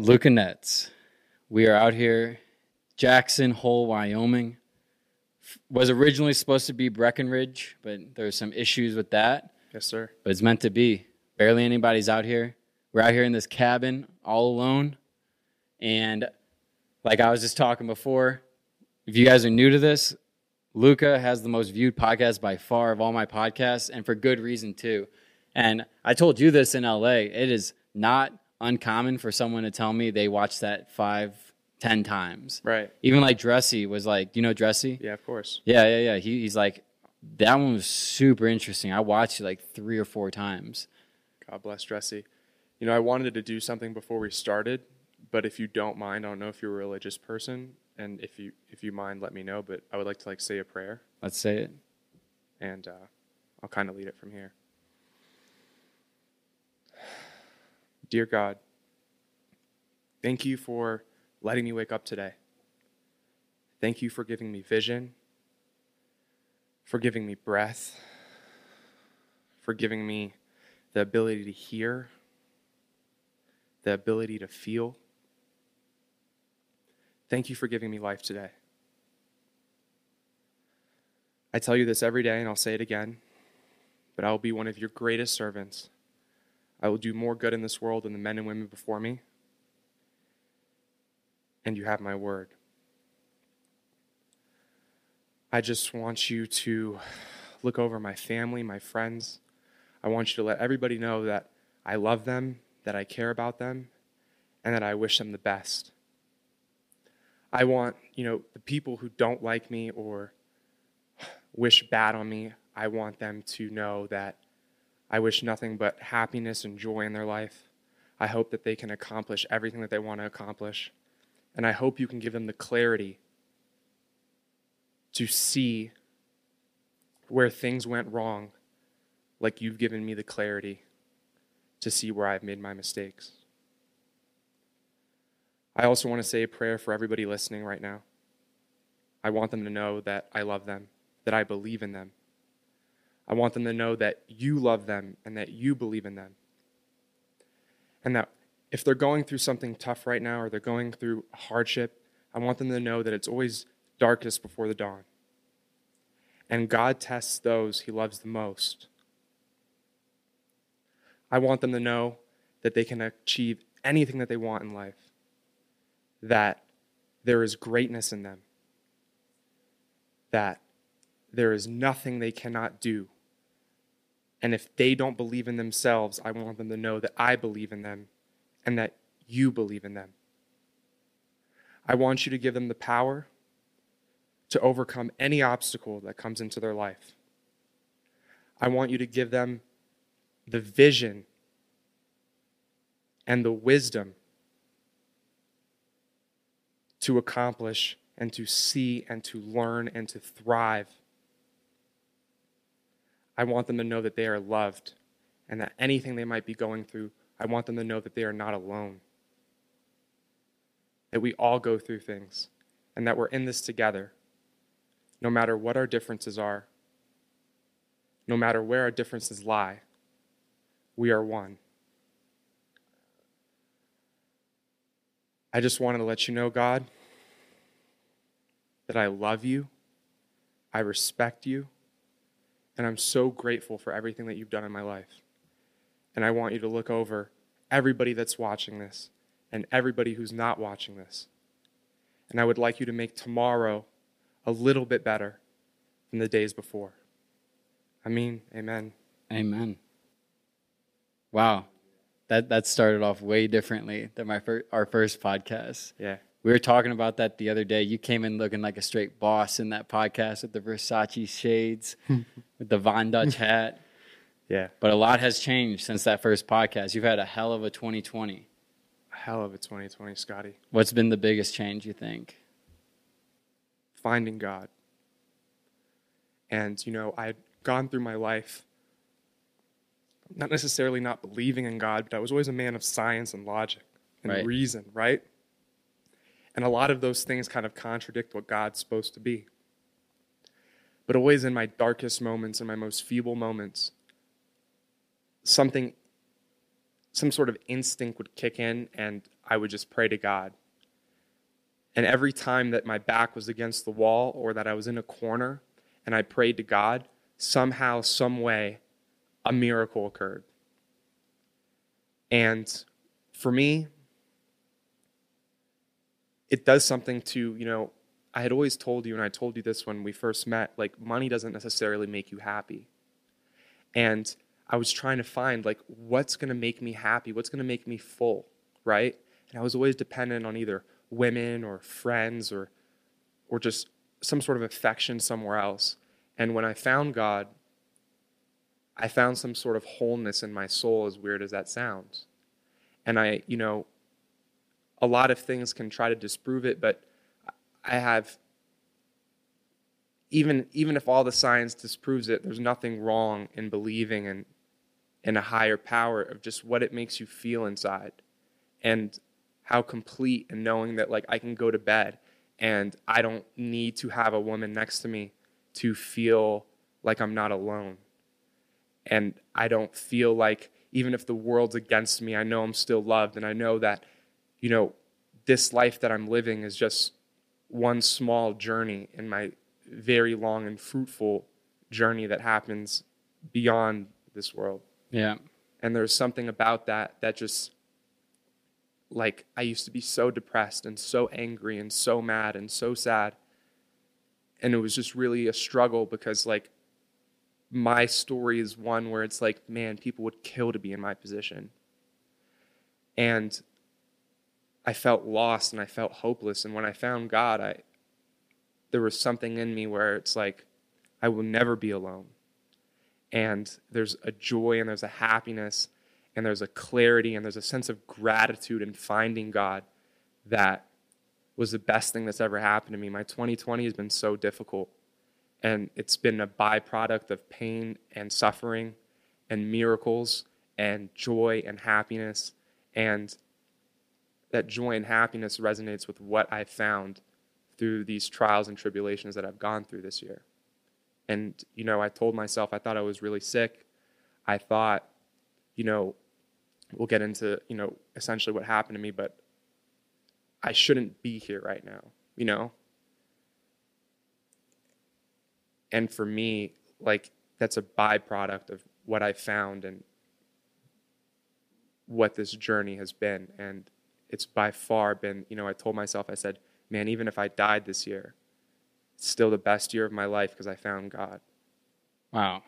Luca Netz. We are out here, Jackson Hole, Wyoming. Was originally supposed to be Breckenridge, but there were some issues with that. Yes, sir. But it's meant to be. Barely anybody's out here. We're out here in this cabin all alone. And like I was just talking before, if you guys are new to this, Luca has the most viewed podcast by far of all my podcasts, and for good reason too. And I told you this in LA. It is not uncommon for someone to tell me they watched that five, ten times. Right. Even like Dressy was like, you know Dressy? Yeah, of course. Yeah, yeah, yeah. He, he's like, that one was super interesting. I watched it like three or four times. God bless Dressy. You know, I wanted to do something before we started, but if you don't mind, I don't know if you're a religious person, and if you if you mind, let me know. But I would like to like say a prayer, Let's say it. and uh, I'll kind of lead it from here. Dear God, thank you for letting me wake up today. Thank you for giving me vision, for giving me breath, for giving me the ability to hear, the ability to feel. Thank you for giving me life today. I tell you this every day, and I'll say it again, but I will be one of your greatest servants. I will do more good in this world than the men and women before me. And you have my word. I just want you to look over my family, my friends. I want you to let everybody know that I love them, that I care about them, and that I wish them the best. I want, you know, the people who don't like me or wish bad on me, I want them to know that I wish nothing but happiness and joy in their life. I hope that they can accomplish everything that they want to accomplish. And I hope you can give them the clarity to see where things went wrong, like you've given me the clarity to see where I've made my mistakes. I also want to say a prayer for everybody listening right now. I want them to know that I love them, that I believe in them. I want them to know that you love them and that you believe in them. And that if they're going through something tough right now or they're going through hardship, I want them to know that it's always darkest before the dawn. And God tests those he loves the most. I want them to know that they can achieve anything that they want in life, that there is greatness in them, that there is nothing they cannot do. And if they don't believe in themselves, I want them to know that I believe in them and that you believe in them. I want you to give them the power to overcome any obstacle that comes into their life. I want you to give them the vision and the wisdom to accomplish and to see and to learn and to thrive. I want them to know that they are loved and that anything they might be going through, I want them to know that they are not alone. That we all go through things and that we're in this together, no matter what our differences are, no matter where our differences lie, we are one. I just wanted to let you know, God, that I love you, I respect you, and I'm so grateful for everything that you've done in my life. And I want you to look over everybody that's watching this and everybody who's not watching this. And I would like you to make tomorrow a little bit better than the days before. I mean, amen. Amen. Wow. That that started off way differently than my fir- our first podcast. Yeah. We were talking about that the other day. You came in looking like a straight boss in that podcast with the Versace shades, with the Von Dutch hat. Yeah. But a lot has changed since that first podcast. You've had a hell of a 2020. A Hell of a 2020, Scotty. What's been the biggest change, you think? Finding God. And, you know, I had gone through my life not necessarily not believing in God, but I was always a man of science and logic and Right. reason, right? And a lot of those things kind of contradict what God's supposed to be. But always in my darkest moments, in my most feeble moments, something some sort of instinct would kick in and I would just pray to God. And every time that my back was against the wall or that I was in a corner and I prayed to God, somehow, some way, a miracle occurred. And for me, it does something to, you know, I had always told you, and I told you this when we first met, like, money doesn't necessarily make you happy. And I was trying to find, like, what's going to make me happy? What's going to make me full, right? And I was always dependent on either women or friends or, or just some sort of affection somewhere else. And when I found God, I found some sort of wholeness in my soul, as weird as that sounds. And I, you know, a lot of things can try to disprove it, but I have even even if all the science disproves it, there's nothing wrong in believing in in a higher power of just what it makes you feel inside and how complete and knowing that like I can go to bed and I don't need to have a woman next to me to feel like I'm not alone. And I don't feel like even if the world's against me, I know I'm still loved and I know that you know this life that I'm living is just one small journey in my very long and fruitful journey that happens beyond this world. Yeah. And there's something about that that just like I used to be so depressed and so angry and so mad and so sad. And it was just really a struggle because like my story is one where it's like, man, people would kill to be in my position. And I felt lost and I felt hopeless. And when I found God, I there was something in me where it's like, I will never be alone. And there's a joy and there's a happiness and there's a clarity and there's a sense of gratitude in finding God that was the best thing that's ever happened to me. My 2020 has been so difficult, and it's been a byproduct of pain and suffering and miracles and joy and happiness. And that joy and happiness resonates with what I found through these trials and tribulations that I've gone through this year. And, you know, I told myself I thought I was really sick. I thought, you know, we'll get into, you know, essentially what happened to me, but I shouldn't be here right now, you know? And for me, like, that's a byproduct of what I found and what this journey has been. And it's by far been, you know, I told myself, I said, man, even if I died this year, it's still the best year of my life because I found God. Wow.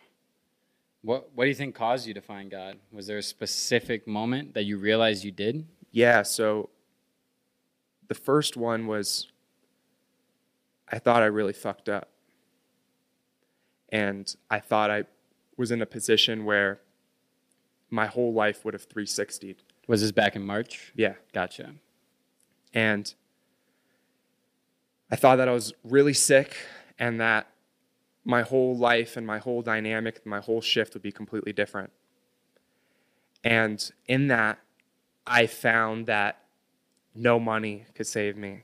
What What do you think caused you to find God? Was there a specific moment that you realized you did? Yeah. So the first one was I thought I really fucked up. And I thought I was in a position where my whole life would have 360'd. Was this back in March? Yeah. Gotcha. And I thought that I was really sick and that my whole life and my whole dynamic, my whole shift would be completely different. And in that, I found that no money could save me,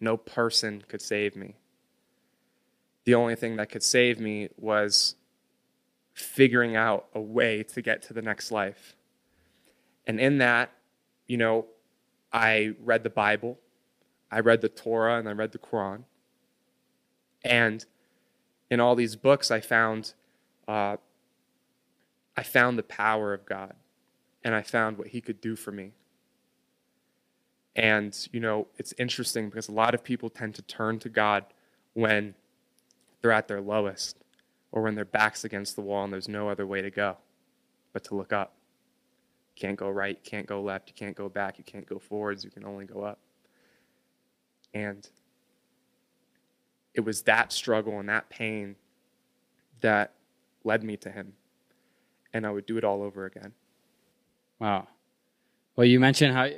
no person could save me. The only thing that could save me was figuring out a way to get to the next life. And in that, you know, I read the Bible, I read the Torah, and I read the Quran. And in all these books, I found, uh, I found the power of God, and I found what He could do for me. And you know, it's interesting because a lot of people tend to turn to God when they're at their lowest, or when their back's against the wall and there's no other way to go but to look up. You can't go right, you can't go left, you can't go back, you can't go forwards, you can only go up. And it was that struggle and that pain that led me to him. And I would do it all over again. Wow. Well, you mentioned how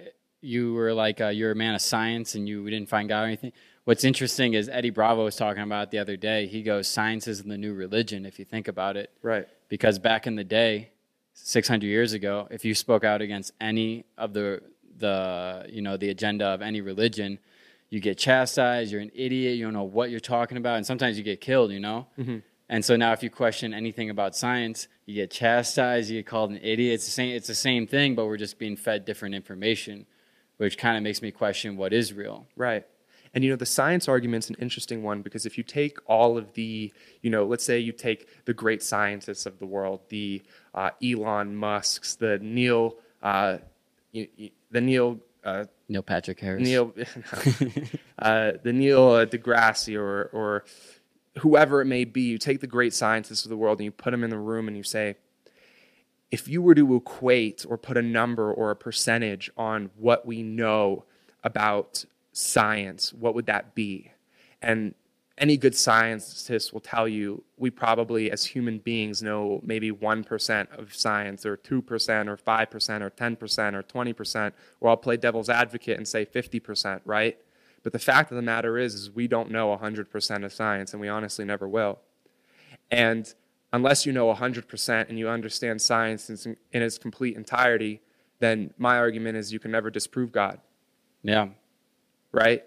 you were like uh, you're a man of science and you didn't find God or anything. What's interesting is Eddie Bravo was talking about the other day. He goes, "Science is the new religion." If you think about it, Right. because back in the day, 600 years ago, if you spoke out against any of the the you know the agenda of any religion, you get chastised. You're an idiot. You don't know what you're talking about, and sometimes you get killed. You know. Mhm. And so now, if you question anything about science, you get chastised, you get called an idiot. It's the same, it's the same thing, but we're just being fed different information, which kind of makes me question what is real. Right. And you know, the science argument's an interesting one because if you take all of the, you know, let's say you take the great scientists of the world, the uh, Elon Musk's, the Neil, uh, the Neil, uh, Neil Patrick Harris. Neil, uh, the Neil uh, deGrasse or or whoever it may be. You take the great scientists of the world and you put them in the room and you say, if you were to equate or put a number or a percentage on what we know about science, what would that be? And any good scientist will tell you we probably, as human beings, know maybe 1% of science, or 2%, or 5%, or 10%, or 20%, or I'll play devil's advocate and say 50%, right? But the fact of the matter is, is we don't know 100% of science, and we honestly never will. And unless you know 100% and you understand science in, in its complete entirety, then my argument is you can never disprove God. Yeah. Right?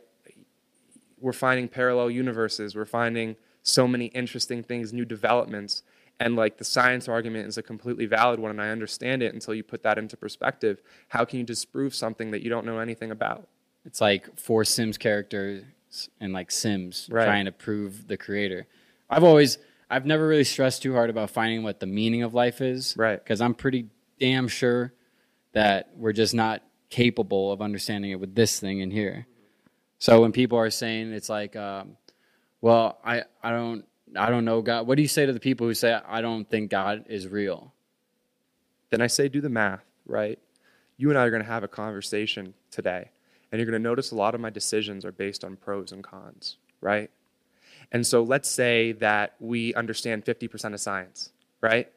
We're finding parallel universes. We're finding so many interesting things, new developments. And like the science argument is a completely valid one, and I understand it until you put that into perspective. How can you disprove something that you don't know anything about? It's like four Sims characters and like Sims Right. trying to prove the creator. I've always, I've never really stressed too hard about finding what the meaning of life is. Right. Because I'm pretty damn sure that we're just not capable of understanding it with this thing in here. So when people are saying it's like, um, well, I, I don't, I don't know God. What do you say to the people who say I don't think God is real? then I say do the math, right? You and I are going to have a conversation today, and you're going to notice a lot of my decisions are based on pros and cons, right? And so let's say that we understand 50% of science, right?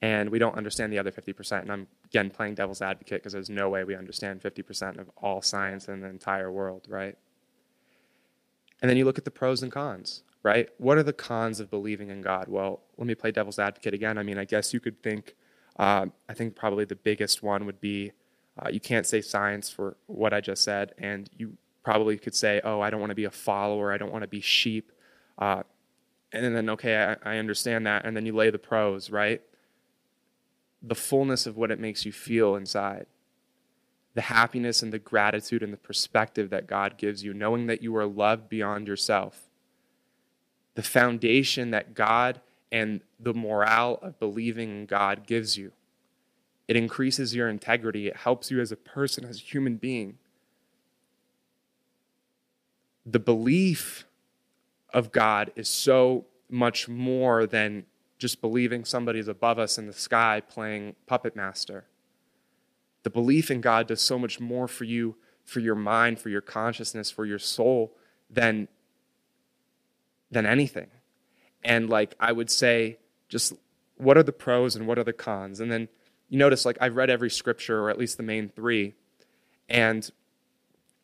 And we don't understand the other 50%. And I'm, again, playing devil's advocate because there's no way we understand 50% of all science in the entire world, right? And then you look at the pros and cons, right? What are the cons of believing in God? Well, let me play devil's advocate again. I mean, I guess you could think, uh, I think probably the biggest one would be uh, you can't say science for what I just said, and you probably could say, oh, I don't want to be a follower, I don't want to be sheep. Uh, and then, okay, I, I understand that. And then you lay the pros, right? The fullness of what it makes you feel inside the happiness and the gratitude and the perspective that God gives you, knowing that you are loved beyond yourself, the foundation that God and the morale of believing in God gives you. It increases your integrity, it helps you as a person, as a human being. The belief of God is so much more than just believing somebody's above us in the sky playing puppet master the belief in God does so much more for you, for your mind, for your consciousness, for your soul than, than anything. And like I would say, just what are the pros and what are the cons? And then you notice, like, I've read every scripture, or at least the main three. And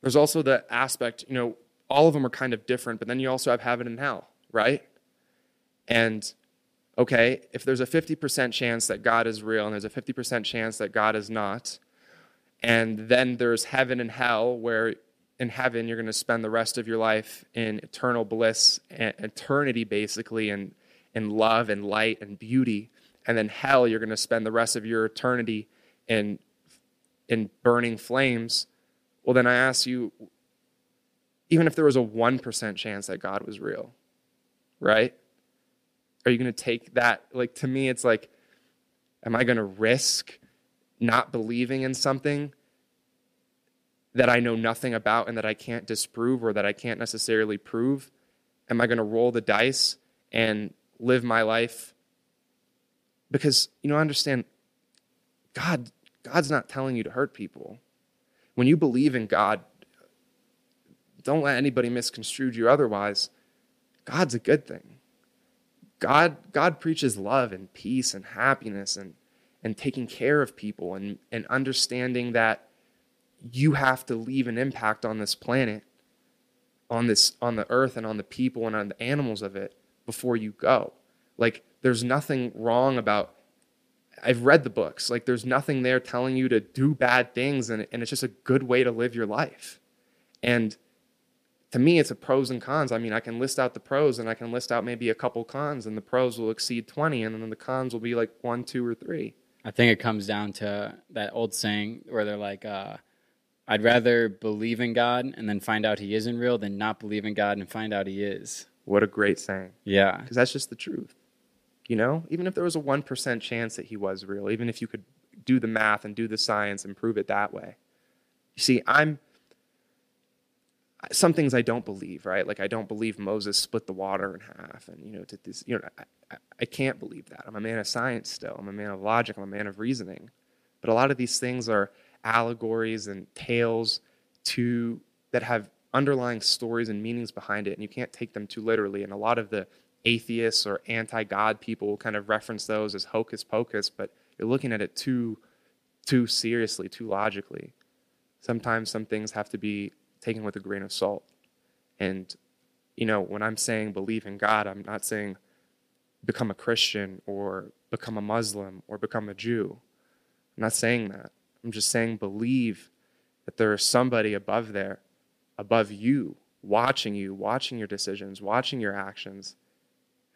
there's also the aspect, you know, all of them are kind of different, but then you also have heaven and hell, right? And okay, if there's a 50% chance that God is real and there's a 50% chance that God is not, and then there's heaven and hell, where in heaven you're going to spend the rest of your life in eternal bliss, and eternity basically, and in love and light and beauty. And then hell, you're going to spend the rest of your eternity in, in burning flames. Well, then I ask you, even if there was a 1% chance that God was real, right? Are you going to take that? Like, to me, it's like, am I going to risk not believing in something that I know nothing about and that I can't disprove or that I can't necessarily prove? Am I going to roll the dice and live my life? Because, you know, I understand God, God's not telling you to hurt people. When you believe in God, don't let anybody misconstrue you otherwise. God's a good thing. God, God preaches love and peace and happiness and, and taking care of people and, and understanding that you have to leave an impact on this planet, on this on the earth and on the people and on the animals of it before you go. Like there's nothing wrong about I've read the books. Like there's nothing there telling you to do bad things and, and it's just a good way to live your life. And to me, it's a pros and cons. I mean, I can list out the pros and I can list out maybe a couple cons, and the pros will exceed 20, and then the cons will be like one, two, or three. I think it comes down to that old saying where they're like, uh, I'd rather believe in God and then find out he isn't real than not believe in God and find out he is. What a great saying. Yeah. Because that's just the truth. You know, even if there was a 1% chance that he was real, even if you could do the math and do the science and prove it that way. You see, I'm some things I don't believe, right? Like I don't believe Moses split the water in half, and you know, to this, you know, I, I, I can't believe that. I'm a man of science still. I'm a man of logic. I'm a man of reasoning. But a lot of these things are allegories and tales to that have underlying stories and meanings behind it, and you can't take them too literally. And a lot of the atheists or anti-God people kind of reference those as hocus pocus, but you're looking at it too too seriously, too logically. Sometimes some things have to be taken with a grain of salt. And, you know, when I'm saying believe in God, I'm not saying become a Christian or become a Muslim or become a Jew. I'm not saying that. I'm just saying believe that there is somebody above there, above you, watching you, watching your decisions, watching your actions,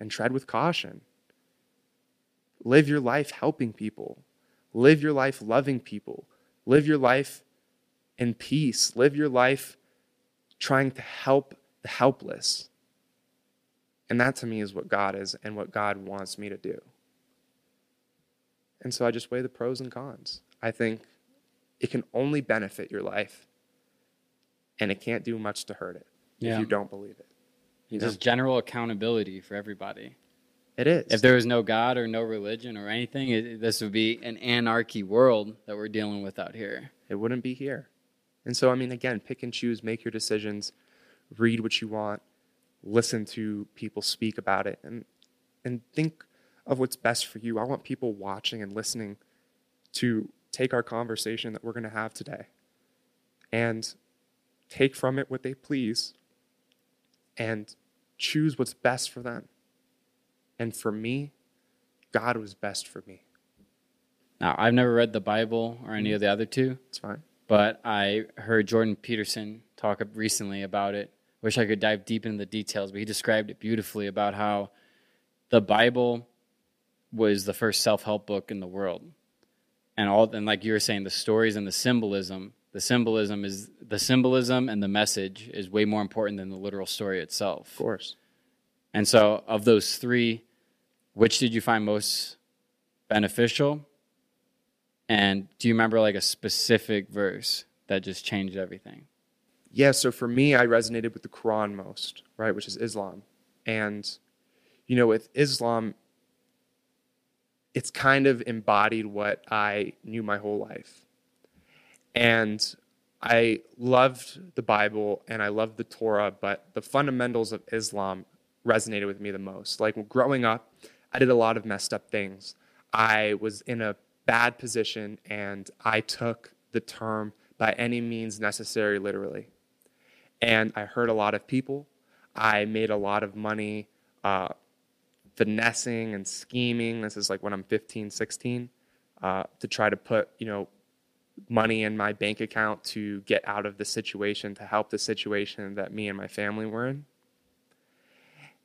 and tread with caution. Live your life helping people. Live your life loving people. Live your life in peace. Live your life trying to help the helpless. And that to me is what God is and what God wants me to do. And so I just weigh the pros and cons. I think it can only benefit your life, and it can't do much to hurt it Yeah. if you don't believe it. You? Just general accountability for everybody. It is. If there was no God or no religion or anything, it, this would be an anarchy world that we're dealing with out here. it wouldn't be here. And so, I mean, again, pick and choose, make your decisions, read what you want, listen to people speak about it, and, and think of what's best for you. I want people watching and listening to take our conversation that we're going to have today and take from it what they please and choose what's best for them. And for me, God was best for me. Now, I've never read the Bible or any of the other two, It's fine. But I heard Jordan Peterson talk recently about it. Wish I could dive deep into the details, but he described it beautifully about how the Bible was the first self-help book in the world. And all and like you were saying the stories and the symbolism, the symbolism is the symbolism and the message is way more important than the literal story itself. Of course. And so, of those three, which did you find most beneficial? And do you remember like a specific verse that just changed everything? Yeah, so for me, I resonated with the Quran most, right, which is Islam. And, you know, with Islam, it's kind of embodied what I knew my whole life. And I loved the Bible and I loved the Torah, but the fundamentals of Islam resonated with me the most. Like growing up, I did a lot of messed up things. I was in a bad position and I took the term by any means necessary literally. And I hurt a lot of people. I made a lot of money uh, finessing and scheming. This is like when I'm 15, 16, uh, to try to put, you know, money in my bank account to get out of the situation, to help the situation that me and my family were in.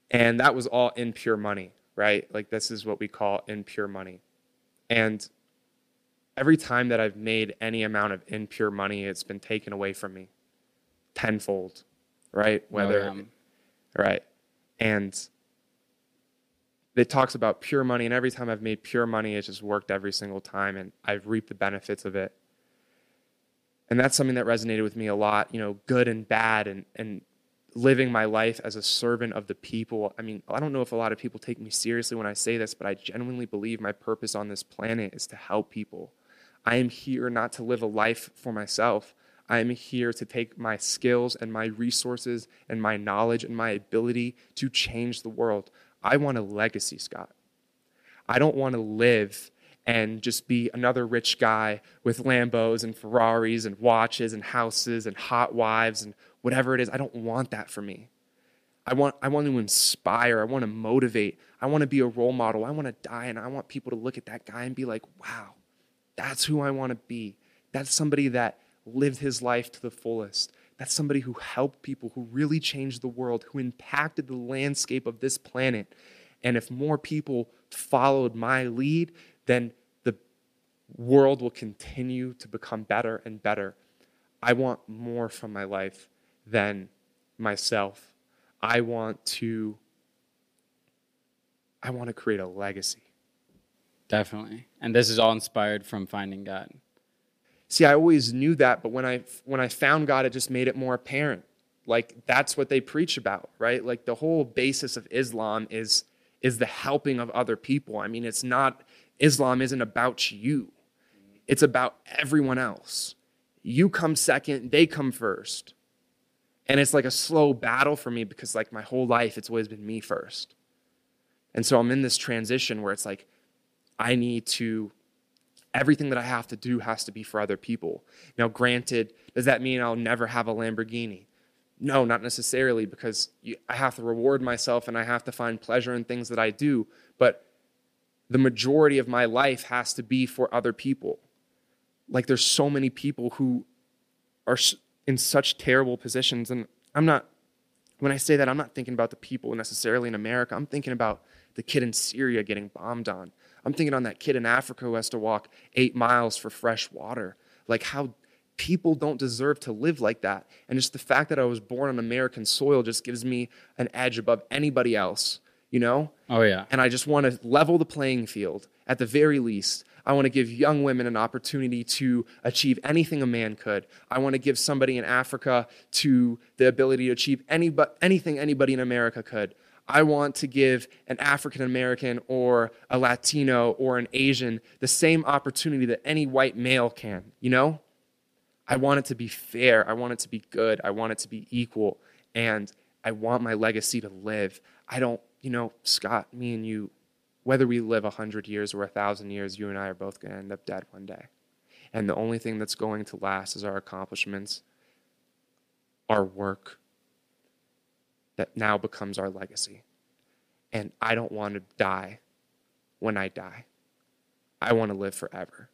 And that was all impure money, right? Like this is what we call impure money. And every time that I've made any amount of impure money, it's been taken away from me tenfold, right? Whether, um, right? And it talks about pure money, and every time I've made pure money, it's just worked every single time, and I've reaped the benefits of it. And that's something that resonated with me a lot, you know, good and bad, and, and living my life as a servant of the people. I mean, I don't know if a lot of people take me seriously when I say this, but I genuinely believe my purpose on this planet is to help people. I am here not to live a life for myself. I am here to take my skills and my resources and my knowledge and my ability to change the world. I want a legacy, Scott. I don't want to live and just be another rich guy with Lambos and Ferraris and watches and houses and hot wives and whatever it is. I don't want that for me. I want, I want to inspire. I want to motivate. I want to be a role model. I want to die and I want people to look at that guy and be like, wow, that's who I want to be. That's somebody that lived his life to the fullest. That's somebody who helped people, who really changed the world, who impacted the landscape of this planet. And if more people followed my lead, then the world will continue to become better and better. I want more from my life than myself. I want to I want to create a legacy. Definitely. And this is all inspired from finding God. See, I always knew that, but when I when I found God, it just made it more apparent. Like that's what they preach about, right? Like the whole basis of Islam is is the helping of other people. I mean, it's not Islam isn't about you. It's about everyone else. You come second, they come first. And it's like a slow battle for me because like my whole life it's always been me first. And so I'm in this transition where it's like I need to everything that I have to do has to be for other people. Now, granted, does that mean I'll never have a Lamborghini? No, not necessarily, because you, I have to reward myself and I have to find pleasure in things that I do. But the majority of my life has to be for other people. Like, there's so many people who are in such terrible positions. And I'm not, when I say that, I'm not thinking about the people necessarily in America. I'm thinking about the kid in Syria getting bombed on. I'm thinking on that kid in Africa who has to walk eight miles for fresh water. Like how people don't deserve to live like that. And just the fact that I was born on American soil just gives me an edge above anybody else, you know? Oh, yeah. And I just want to level the playing field at the very least. I want to give young women an opportunity to achieve anything a man could. I want to give somebody in Africa to the ability to achieve any, anything anybody in America could. I want to give an African American or a Latino or an Asian the same opportunity that any white male can, you know? I want it to be fair. I want it to be good. I want it to be equal. And I want my legacy to live. I don't, you know, Scott, me and you, whether we live 100 years or 1,000 years, you and I are both going to end up dead one day. And the only thing that's going to last is our accomplishments, our work, that now becomes our legacy. And I don't want to die when I die. I want to live forever.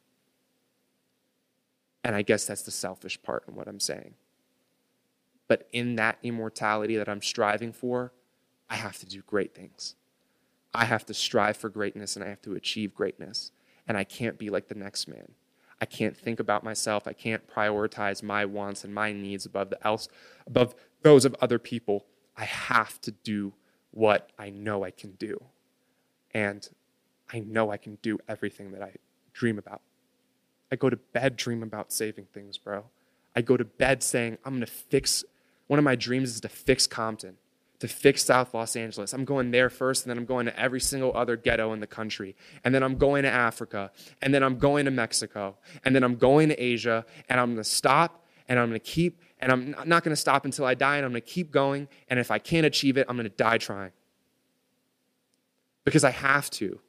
And I guess that's the selfish part in what I'm saying. But in that immortality that I'm striving for, I have to do great things. I have to strive for greatness and I have to achieve greatness. And I can't be like the next man. I can't think about myself. I can't prioritize my wants and my needs above the else above those of other people. I have to do what I know I can do. And I know I can do everything that I dream about. I go to bed dreaming about saving things, bro. I go to bed saying, I'm to fix, one of my dreams is to fix Compton, to fix South Los Angeles. I'm going there first, and then I'm going to every single other ghetto in the country. And then I'm going to Africa, and then I'm going to Mexico, and then I'm going to Asia, and I'm to stop, and I'm going to keep and I'm not going to stop until I die, and I'm going to keep going. And if I can't achieve it, I'm going to die trying. Because I have to.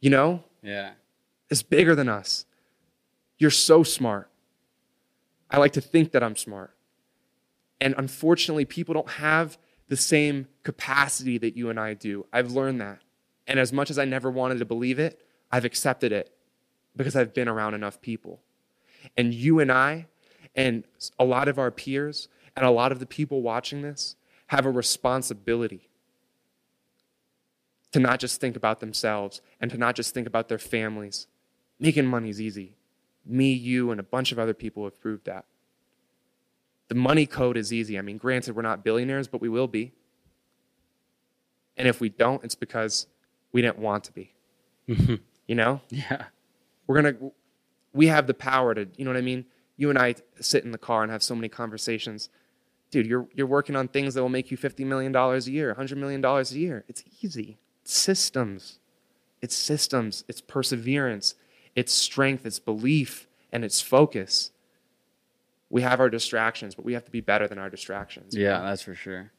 You know? Yeah. It's bigger than us. You're so smart. I like to think that I'm smart. And unfortunately, people don't have the same capacity that you and I do. I've learned that. And as much as I never wanted to believe it, I've accepted it because I've been around enough people. And you and I, and a lot of our peers and a lot of the people watching this have a responsibility to not just think about themselves and to not just think about their families. Making money is easy. Me, you, and a bunch of other people have proved that. The money code is easy. I mean, granted, we're not billionaires, but we will be. And if we don't, it's because we didn't want to be. Mm-hmm. you know? Yeah. We're going to, we have the power to, you know what I mean? You and I sit in the car and have so many conversations. Dude, you're, you're working on things that will make you $50 million a year, $100 million a year. It's easy. It's systems. It's systems. It's perseverance. It's strength. It's belief. And it's focus. We have our distractions, but we have to be better than our distractions. Yeah, that's for sure.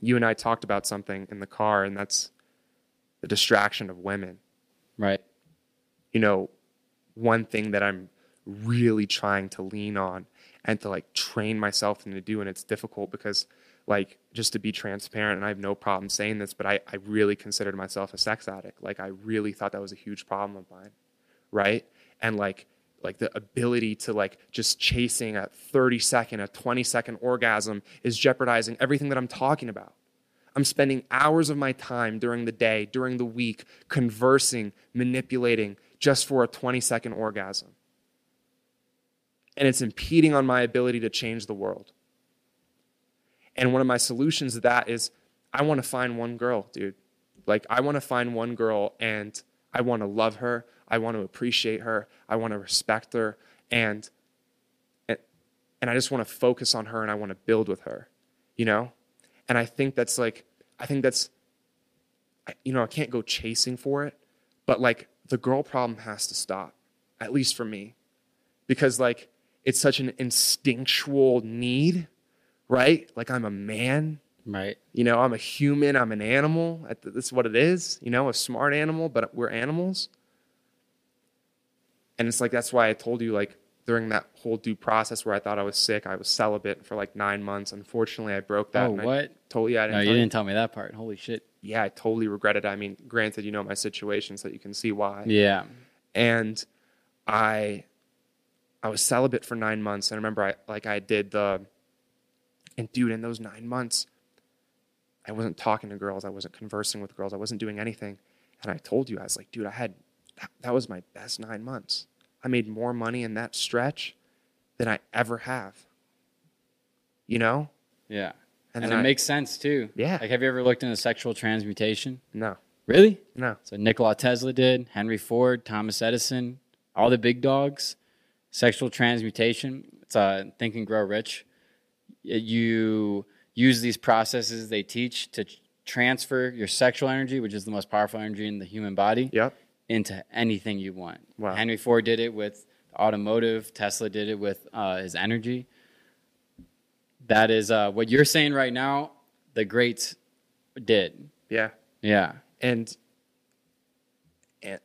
You and I talked about something in the car, and that's the distraction of women. Right. You know, one thing that I'm really trying to lean on and to like train myself into do. And it's difficult because like just to be transparent, and I have no problem saying this, but I, I really considered myself a sex addict. Like I really thought that was a huge problem of mine. Right. And like like the ability to like just chasing a 30 second, a 20 second orgasm is jeopardizing everything that I'm talking about. I'm spending hours of my time during the day, during the week, conversing, manipulating just for a 20 second orgasm. And it's impeding on my ability to change the world. And one of my solutions to that is I want to find one girl, dude. Like, I want to find one girl and I want to love her. I want to appreciate her. I want to respect her. And, and I just want to focus on her and I want to build with her, you know? And I think that's like, I think that's, you know, I can't go chasing for it, but like the girl problem has to stop, at least for me. Because like it's such an instinctual need, right? Like I'm a man. Right. You know, I'm a human, I'm an animal. That's what it is, you know, a smart animal, but we're animals. And it's like, that's why I told you, like, during that whole due process where I thought I was sick, I was celibate for like nine months. Unfortunately, I broke that. Oh, what? I totally, I didn't. No, you didn't tell me that part. Holy shit. Yeah, I totally regret it. I mean, granted, you know my situation, so you can see why. Yeah. And I, I was celibate for nine months, and I remember I like I did the, and dude, in those nine months, I wasn't talking to girls, I wasn't conversing with girls, I wasn't doing anything, and I told you, I was like, dude, I had, that, that was my best nine months I made more money in that stretch than I ever have. You know? Yeah. And, and it I, makes sense too. Yeah. Like, have you ever looked into sexual transmutation? No. Really? No. So Nikola Tesla did, Henry Ford, Thomas Edison, all the big dogs. Sexual transmutation. It's uh, Think and Grow Rich. You use these processes they teach to transfer your sexual energy, which is the most powerful energy in the human body. Yep into anything you want. Wow. Henry Ford did it with automotive. Tesla did it with uh, his energy. That is uh, what you're saying right now. The greats did. Yeah. Yeah. And, and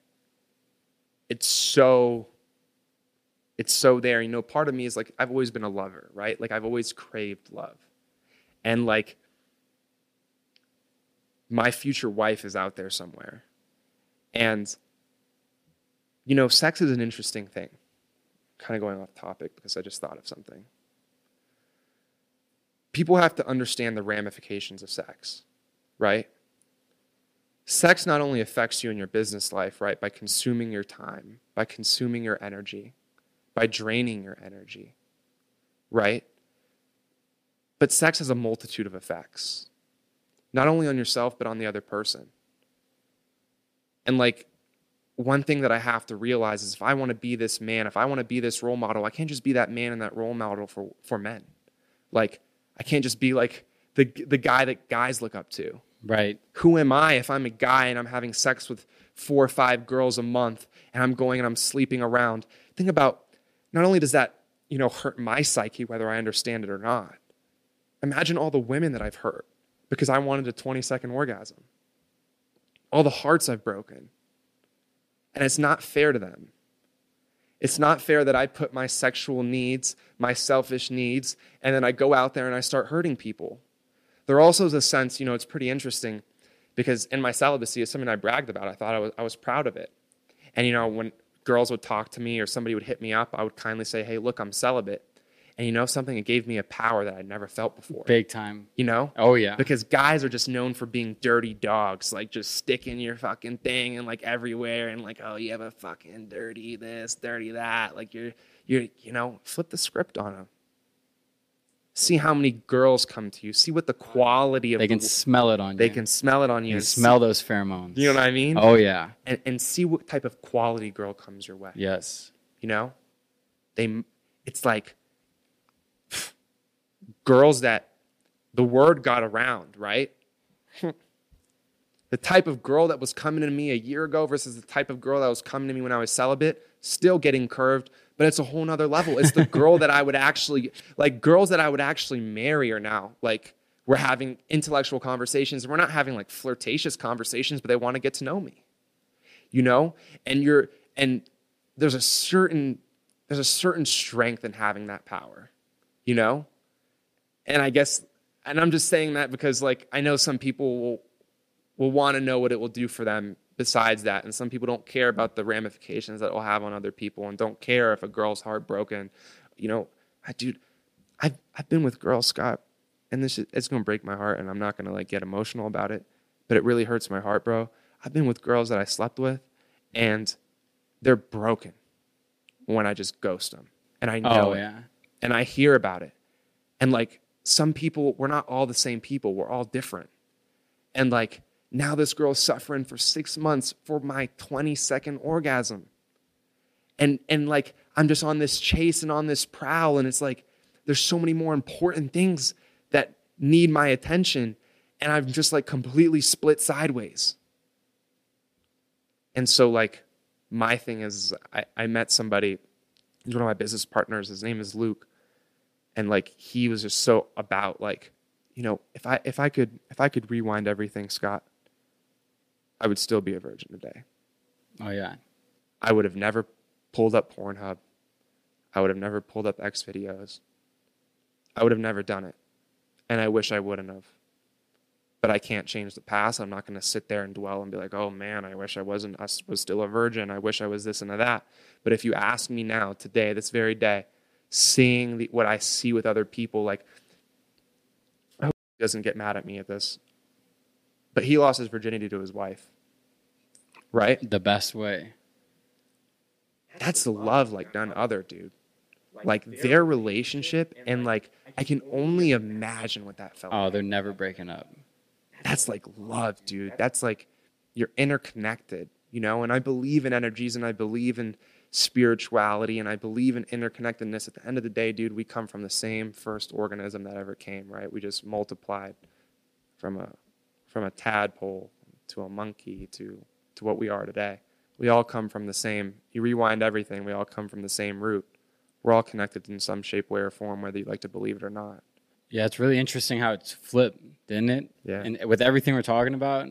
it's so it's so there. You know, part of me is like I've always been a lover, right? Like I've always craved love. And like my future wife is out there somewhere. And you know, sex is an interesting thing. Kind of going off topic because I just thought of something. People have to understand the ramifications of sex, right? Sex not only affects you in your business life, right, by consuming your time, by consuming your energy, by draining your energy, right? But sex has a multitude of effects, not only on yourself, but on the other person. And like, one thing that I have to realize is if I want to be this man, if I want to be this role model, I can't just be that man and that role model for, for men. Like, I can't just be like the, the guy that guys look up to. Right. Who am I if I'm a guy and I'm having sex with four or five girls a month and I'm going and I'm sleeping around? Think about not only does that, you know, hurt my psyche, whether I understand it or not, imagine all the women that I've hurt because I wanted a 20 second orgasm, all the hearts I've broken and it's not fair to them. It's not fair that I put my sexual needs, my selfish needs, and then I go out there and I start hurting people. There also is a sense, you know, it's pretty interesting because in my celibacy, it's something I bragged about. I thought I was, I was proud of it. And, you know, when girls would talk to me or somebody would hit me up, I would kindly say, hey, look, I'm celibate. And you know something? It gave me a power that I'd never felt before. Big time. You know? Oh yeah. Because guys are just known for being dirty dogs, like just sticking your fucking thing and like everywhere and like, oh, you have a fucking dirty this, dirty that. Like you're you're you know, flip the script on them. See how many girls come to you. See what the quality of they can the, smell it on they you. They can smell it on you. you smell those pheromones. You know what I mean? Oh yeah. And and see what type of quality girl comes your way. Yes. You know, they. It's like girls that the word got around, right? the type of girl that was coming to me a year ago versus the type of girl that was coming to me when I was celibate, still getting curved, but it's a whole nother level. It's the girl that I would actually, like, girls that I would actually marry are now, like, we're having intellectual conversations we're not having like flirtatious conversations, but they want to get to know me, you know? And you're, and there's a certain, there's a certain strength in having that power, you know? And I guess, and I'm just saying that because like I know some people will will want to know what it will do for them besides that. And some people don't care about the ramifications that it will have on other people and don't care if a girl's heartbroken. You know, I, dude, I've, I've been with girls, Scott, and this is, it's going to break my heart and I'm not going to like get emotional about it, but it really hurts my heart, bro. I've been with girls that I slept with and they're broken when I just ghost them. And I know Oh it. yeah. And I hear about it. And like some people, we're not all the same people. We're all different. And like now this girl's suffering for six months for my 20 second orgasm. And and like I'm just on this chase and on this prowl. And it's like there's so many more important things that need my attention. And I'm just like completely split sideways. And so like my thing is I, I met somebody, he's one of my business partners, his name is Luke. And like he was just so about like, you know, if I if I could if I could rewind everything, Scott, I would still be a virgin today. Oh yeah. I would have never pulled up Pornhub. I would have never pulled up X videos. I would have never done it. And I wish I wouldn't have. But I can't change the past. I'm not going to sit there and dwell and be like, oh man, I wish I wasn't, I was still a virgin. I wish I was this and that. But if you ask me now, today, this very day, seeing the, what I see with other people, like, I hope he doesn't get mad at me at this. But he lost his virginity to his wife. Right? The best way. that's the love like none other, dude. Like their relationship, and like I can only imagine what that felt. Oh, like. they're never breaking up. That's like love, dude. That's like you're interconnected, you know. And I believe in energies, and I believe in spirituality, and I believe in interconnectedness. At the end of the day, dude, we come from the same first organism that ever came, right? We just multiplied from a from a tadpole to a monkey to to what we are today. We all come from the same. You rewind everything. We all come from the same root. We're all connected in some shape, way, or form, whether you like to believe it or not. Yeah, it's really interesting how it's flipped, didn't it? Yeah. And with everything we're talking about,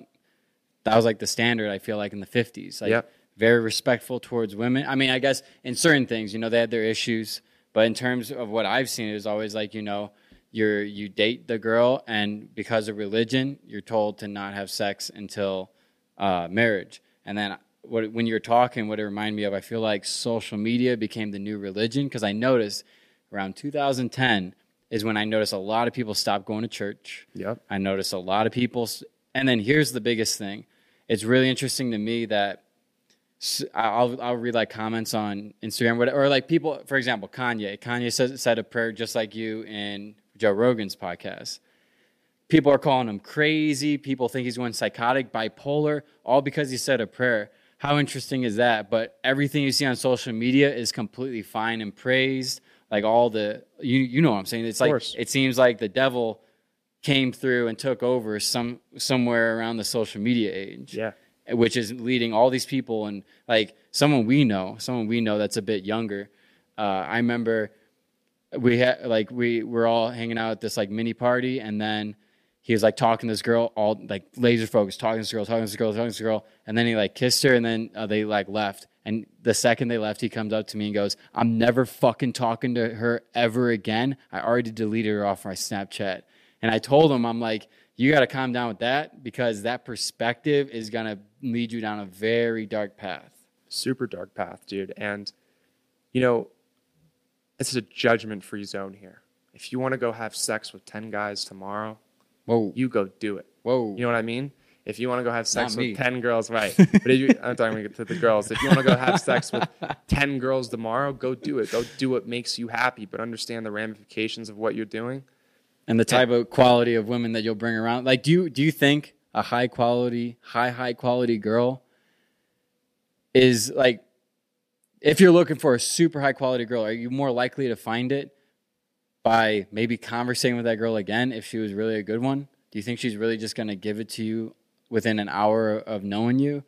that was like the standard. I feel like in the fifties, like Yep. very respectful towards women. I mean, I guess in certain things, you know, they had their issues, but in terms of what I've seen, it was always like, you know, you're you date the girl, and because of religion, you're told to not have sex until uh, marriage. And then what, when you're talking, what it reminded me of, I feel like social media became the new religion because I noticed around 2010 is when I noticed a lot of people stopped going to church. Yep. I noticed a lot of people, and then here's the biggest thing. It's really interesting to me that I'll I'll read like comments on Instagram, whatever, or like people, for example, Kanye. Kanye says said a prayer just like you in Joe Rogan's podcast. People are calling him crazy. People think he's going psychotic, bipolar, all because he said a prayer. How interesting is that? But everything you see on social media is completely fine and praised. Like all the you you know what I'm saying. It's like it seems like the devil came through and took over some somewhere around the social media age Yeah. which is leading all these people and like someone we know, someone we know that's a bit younger. Uh, I remember we had like we were all hanging out at this like mini party, and then he was like talking to this girl, all like laser focused, talking to this girl, talking to this girl, talking to this girl, and then he like kissed her, and then uh, they like left. And the second they left, he comes up to me and goes, "I'm never fucking talking to her ever again. I already deleted her off my Snapchat." And I told him, I'm like, you got to calm down with that because that perspective is to lead you down a very dark path. super dark path, dude. And you know, it's a judgment free zone here. If you want to go have sex with 10 guys tomorrow, Whoa. you go do it. Whoa. You know what I mean? If you want to go have sex Not me. with 10 girls, right. but if you, I'm talking to the girls. If you want to go have sex with 10 girls tomorrow, go do it. Go do what makes you happy, but understand the ramifications of what you're doing. and the type of quality of women that you'll bring around. Like, do you do you think a high quality, high high quality girl is like, if you're looking for a super high quality girl, are you more likely to find it by maybe conversing with that girl again if she was really a good one? Do you think she's really just going to give it to you within an hour of knowing you?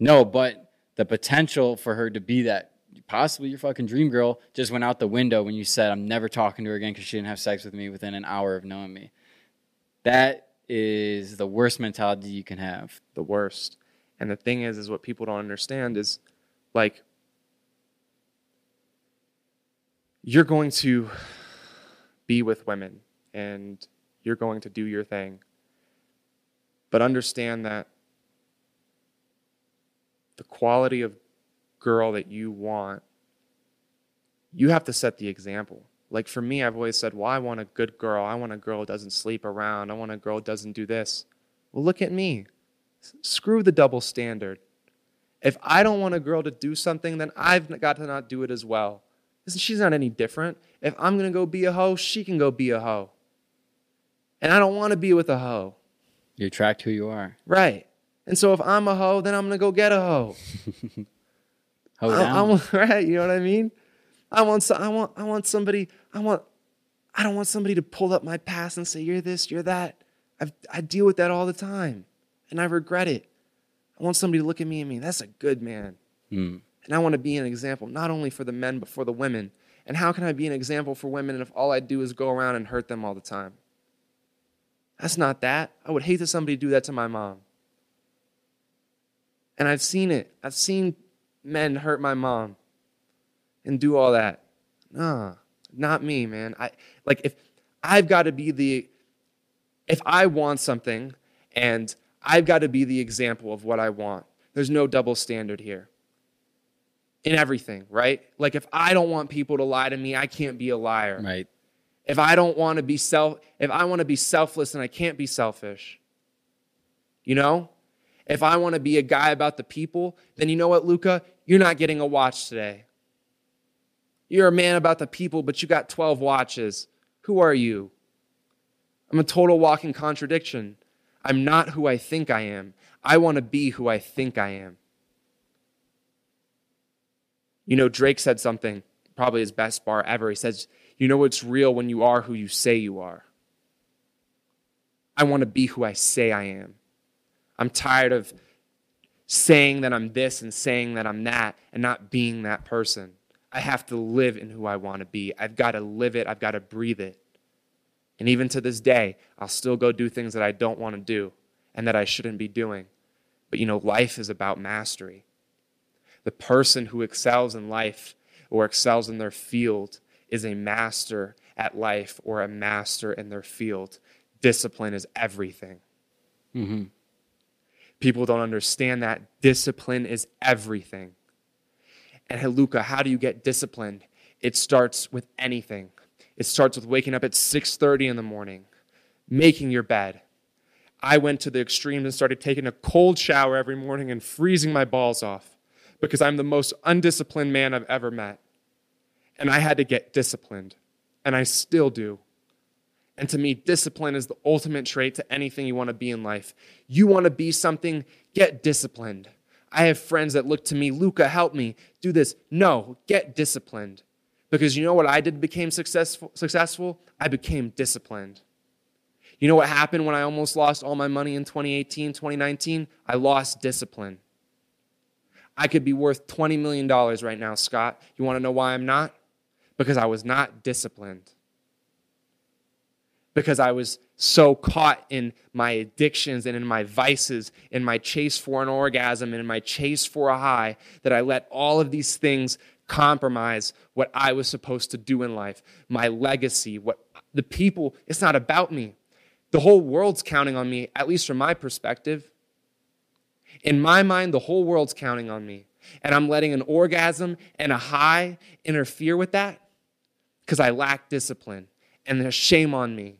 No, but the potential for her to be that possibly your fucking dream girl just went out the window when you said I'm never talking to her again because she didn't have sex with me within an hour of knowing me. That is the worst mentality you can have. the worst. And the thing is, is what people don't understand is like you're going to be with women and you're going to do your thing. But understand that the quality of girl that you want, you have to set the example. Like for me, I've always said, well, I want a good girl. I want a girl who doesn't sleep around. I want a girl who doesn't do this. Well, look at me. Screw the double standard. If I don't want a girl to do something, then I've got to not do it as well. She's not any different. If I'm going to go be a hoe, she can go be a hoe. And I don't want to be with a hoe. You attract who you are. Right. And so if I'm a hoe, then I'm going to go get a hoe. Hoe down. I, right, you know what I mean? I want, so, I want, I want somebody. I want, I don't want somebody to pull up my past and say you're this, you're that. I've, I deal with that all the time, and I regret it. I want somebody to look at me and me. That's a good man, Hmm. And I want to be an example not only for the men but for the women. And how can I be an example for women if all I do is go around and hurt them all the time? That's not that. I would hate that somebody do that to my mom. And I've seen it. I've seen men hurt my mom and do all that. Nah, not me, man. I like if I've got to be the if I want something and I've got to be the example of what I want. There's no double standard here. In everything, right? Like if I don't want people to lie to me, I can't be a liar. Right. If I don't want to be self if I want to be selfless and I can't be selfish. You know? If I want to be a guy about the people, then you know what, Luca? You're not getting a watch today. You're a man about the people, but you got 12 watches. Who are you? I'm a total walking contradiction. I'm not who I think I am. I want to be who I think I am. You know, Drake said something, probably his best bar ever. He says, You know it's real when you are who you say you are. I want to be who I say I am. I'm tired of saying that I'm this and saying that I'm that and not being that person. I have to live in who I want to be. I've got to live it, I've got to breathe it. And even to this day, I'll still go do things that I don't want to do and that I shouldn't be doing. But you know, life is about mastery. The person who excels in life or excels in their field is a master at life or a master in their field. Discipline is everything. hmm People don't understand that. Discipline is everything. And hey, Luca, how do you get disciplined? It starts with anything. It starts with waking up at 6:30 in the morning, making your bed. I went to the extremes and started taking a cold shower every morning and freezing my balls off because I'm the most undisciplined man I've ever met. And I had to get disciplined, and I still do. And to me, discipline is the ultimate trait to anything you want to be in life. You want to be something, get disciplined. I have friends that look to me, Luca, help me do this. No, get disciplined. Because you know what I did became successful successful? I became disciplined. You know what happened when I almost lost all my money in 2018, 2019? I lost discipline. I could be worth $20 million right now, Scott. You want to know why I'm not? Because I was not disciplined because I was so caught in my addictions and in my vices, in my chase for an orgasm and in my chase for a high, that I let all of these things compromise what I was supposed to do in life, my legacy, what the people, it's not about me. The whole world's counting on me, at least from my perspective. In my mind, the whole world's counting on me. And I'm letting an orgasm and a high interfere with that because I lack discipline. And there's shame on me.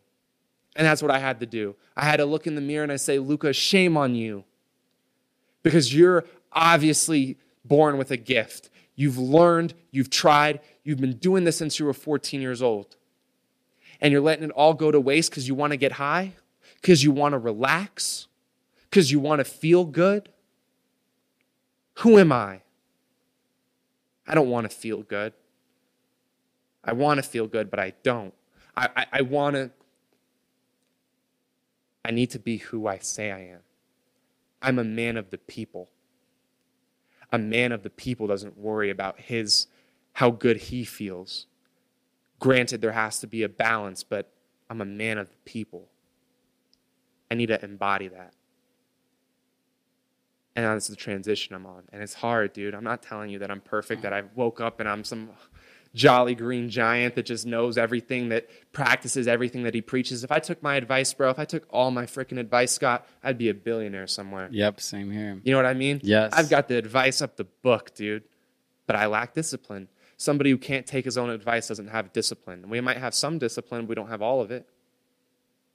And that's what I had to do. I had to look in the mirror and I say, Luca, shame on you. Because you're obviously born with a gift. You've learned, you've tried, you've been doing this since you were 14 years old. And you're letting it all go to waste because you want to get high, because you want to relax, because you want to feel good. Who am I? I don't want to feel good. I want to feel good, but I don't. I, I, I want to I need to be who I say I am. I'm a man of the people. A man of the people doesn't worry about his how good he feels. Granted, there has to be a balance, but I'm a man of the people. I need to embody that. And that's the transition I'm on. And it's hard, dude. I'm not telling you that I'm perfect, that I woke up and I'm some jolly green giant that just knows everything, that practices everything that he preaches. If I took my advice, bro, if I took all my freaking advice, Scott, I'd be a billionaire somewhere. Yep, same here. You know what I mean? Yes. I've got the advice up the book, dude, but I lack discipline. Somebody who can't take his own advice doesn't have discipline. We might have some discipline, but we don't have all of it.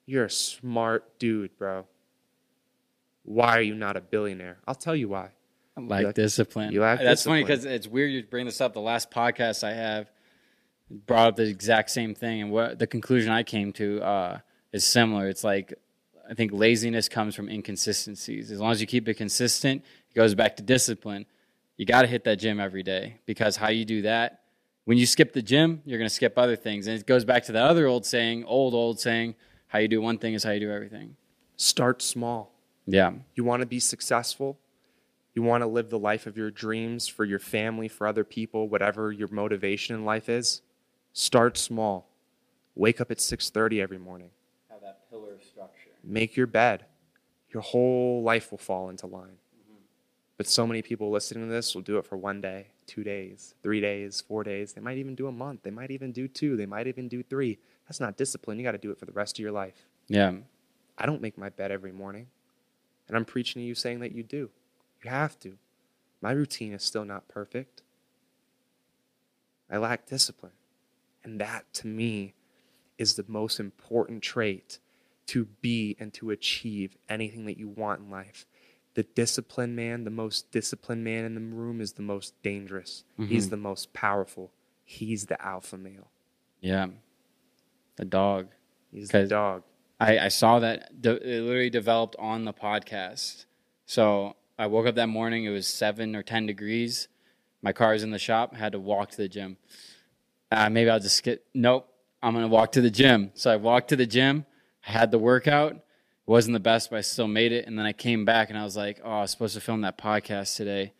You're a smart dude, bro. Why are you not a billionaire? I'll tell you why. I like lack- discipline. you lack That's funny because it's weird you bring this up. The last podcast I have brought up the exact same thing, and what the conclusion I came to uh, is similar. It's like I think laziness comes from inconsistencies. As long as you keep it consistent, it goes back to discipline. You got to hit that gym every day because how you do that, when you skip the gym, you're going to skip other things, and it goes back to that other old saying, old old saying, how you do one thing is how you do everything. Start small. Yeah, You want to be successful? You want to live the life of your dreams for your family, for other people, whatever your motivation in life is? Start small. Wake up at 6:30 every morning. have that pillar structure. Make your bed. Your whole life will fall into line. Mm-hmm. But so many people listening to this will do it for one day, two days, three days, four days. They might even do a month. They might even do two. They might even do three. That's not discipline. You got to do it for the rest of your life. Yeah, I don't make my bed every morning. And I'm preaching to you saying that you do. You have to. My routine is still not perfect. I lack discipline. And that, to me, is the most important trait to be and to achieve anything that you want in life. The disciplined man, the most disciplined man in the room, is the most dangerous. He's mm-hmm. the most powerful. He's the alpha male. yeah. The dog. He's the dog. I, I saw that de- it literally developed on the podcast. So I woke up that morning. It was seven or ten degrees. My car is in the shop. Had to walk to the gym. Uh, maybe I'll just skip. Nope. I'm gonna walk to the gym. So I walked to the gym. I had the workout. It wasn't the best, but I still made it. And then I came back and I was like, "Oh, I was supposed to film that podcast today.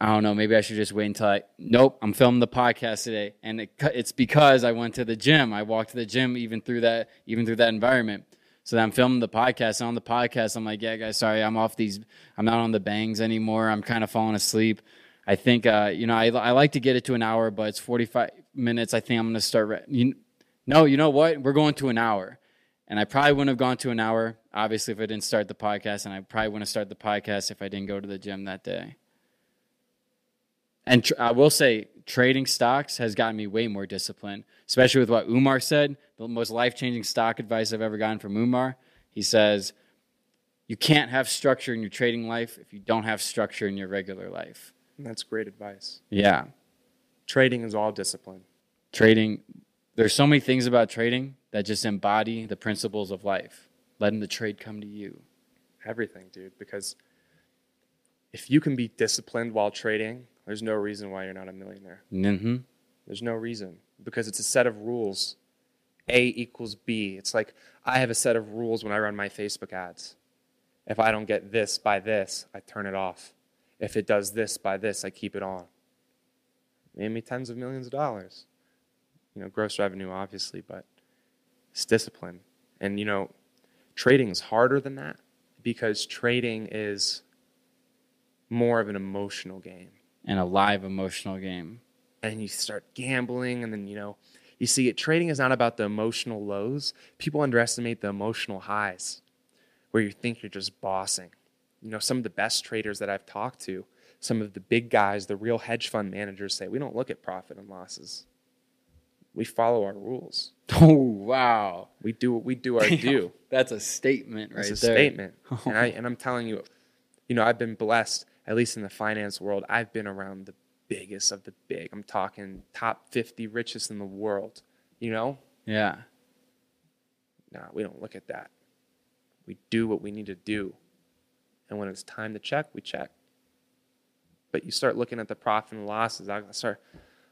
I don't know. Maybe I should just wait until I. Nope, I'm filming the podcast today, and it, it's because I went to the gym. I walked to the gym even through that, even through that environment. So I'm filming the podcast. And on the podcast, I'm like, yeah, guys, sorry, I'm off these. I'm not on the bangs anymore. I'm kind of falling asleep. I think, uh, you know, I, I like to get it to an hour, but it's 45 minutes. I think I'm going to start. Re- you, no, you know what? We're going to an hour. And I probably wouldn't have gone to an hour, obviously, if I didn't start the podcast. And I probably wouldn't have started the podcast if I didn't go to the gym that day. And tr- I will say, trading stocks has gotten me way more disciplined, especially with what Umar said. The most life changing stock advice I've ever gotten from Umar. He says, You can't have structure in your trading life if you don't have structure in your regular life. And that's great advice. Yeah. Trading is all discipline. Trading, there's so many things about trading that just embody the principles of life, letting the trade come to you. everything, dude. Because if you can be disciplined while trading, there's no reason why you're not a millionaire. Mm-hmm. There's no reason because it's a set of rules. A equals B. It's like I have a set of rules when I run my Facebook ads. If I don't get this by this, I turn it off. If it does this by this, I keep it on. Made me tens of millions of dollars. You know, gross revenue, obviously, but it's discipline. And, you know, trading is harder than that because trading is more of an emotional game And a live emotional game. and you start gambling and then you know you see it trading is not about the emotional lows. People underestimate the emotional highs where you think you're just bossing. You know some of the best traders that i've talked to some of the big guys the real hedge fund managers say we don't look at profit and losses. We follow our rules. Oh, wow. we do what we do our due. That's a statement right it's a there. statement. And i and i'm telling you you know i've been blessed at least in the finance world i've been around the biggest of the big. I'm talking top 50 richest in the world you know? Yeah. no we don't look at that. We do what we need to do. And when it's time to check we check. But you start looking at the profit and losses i start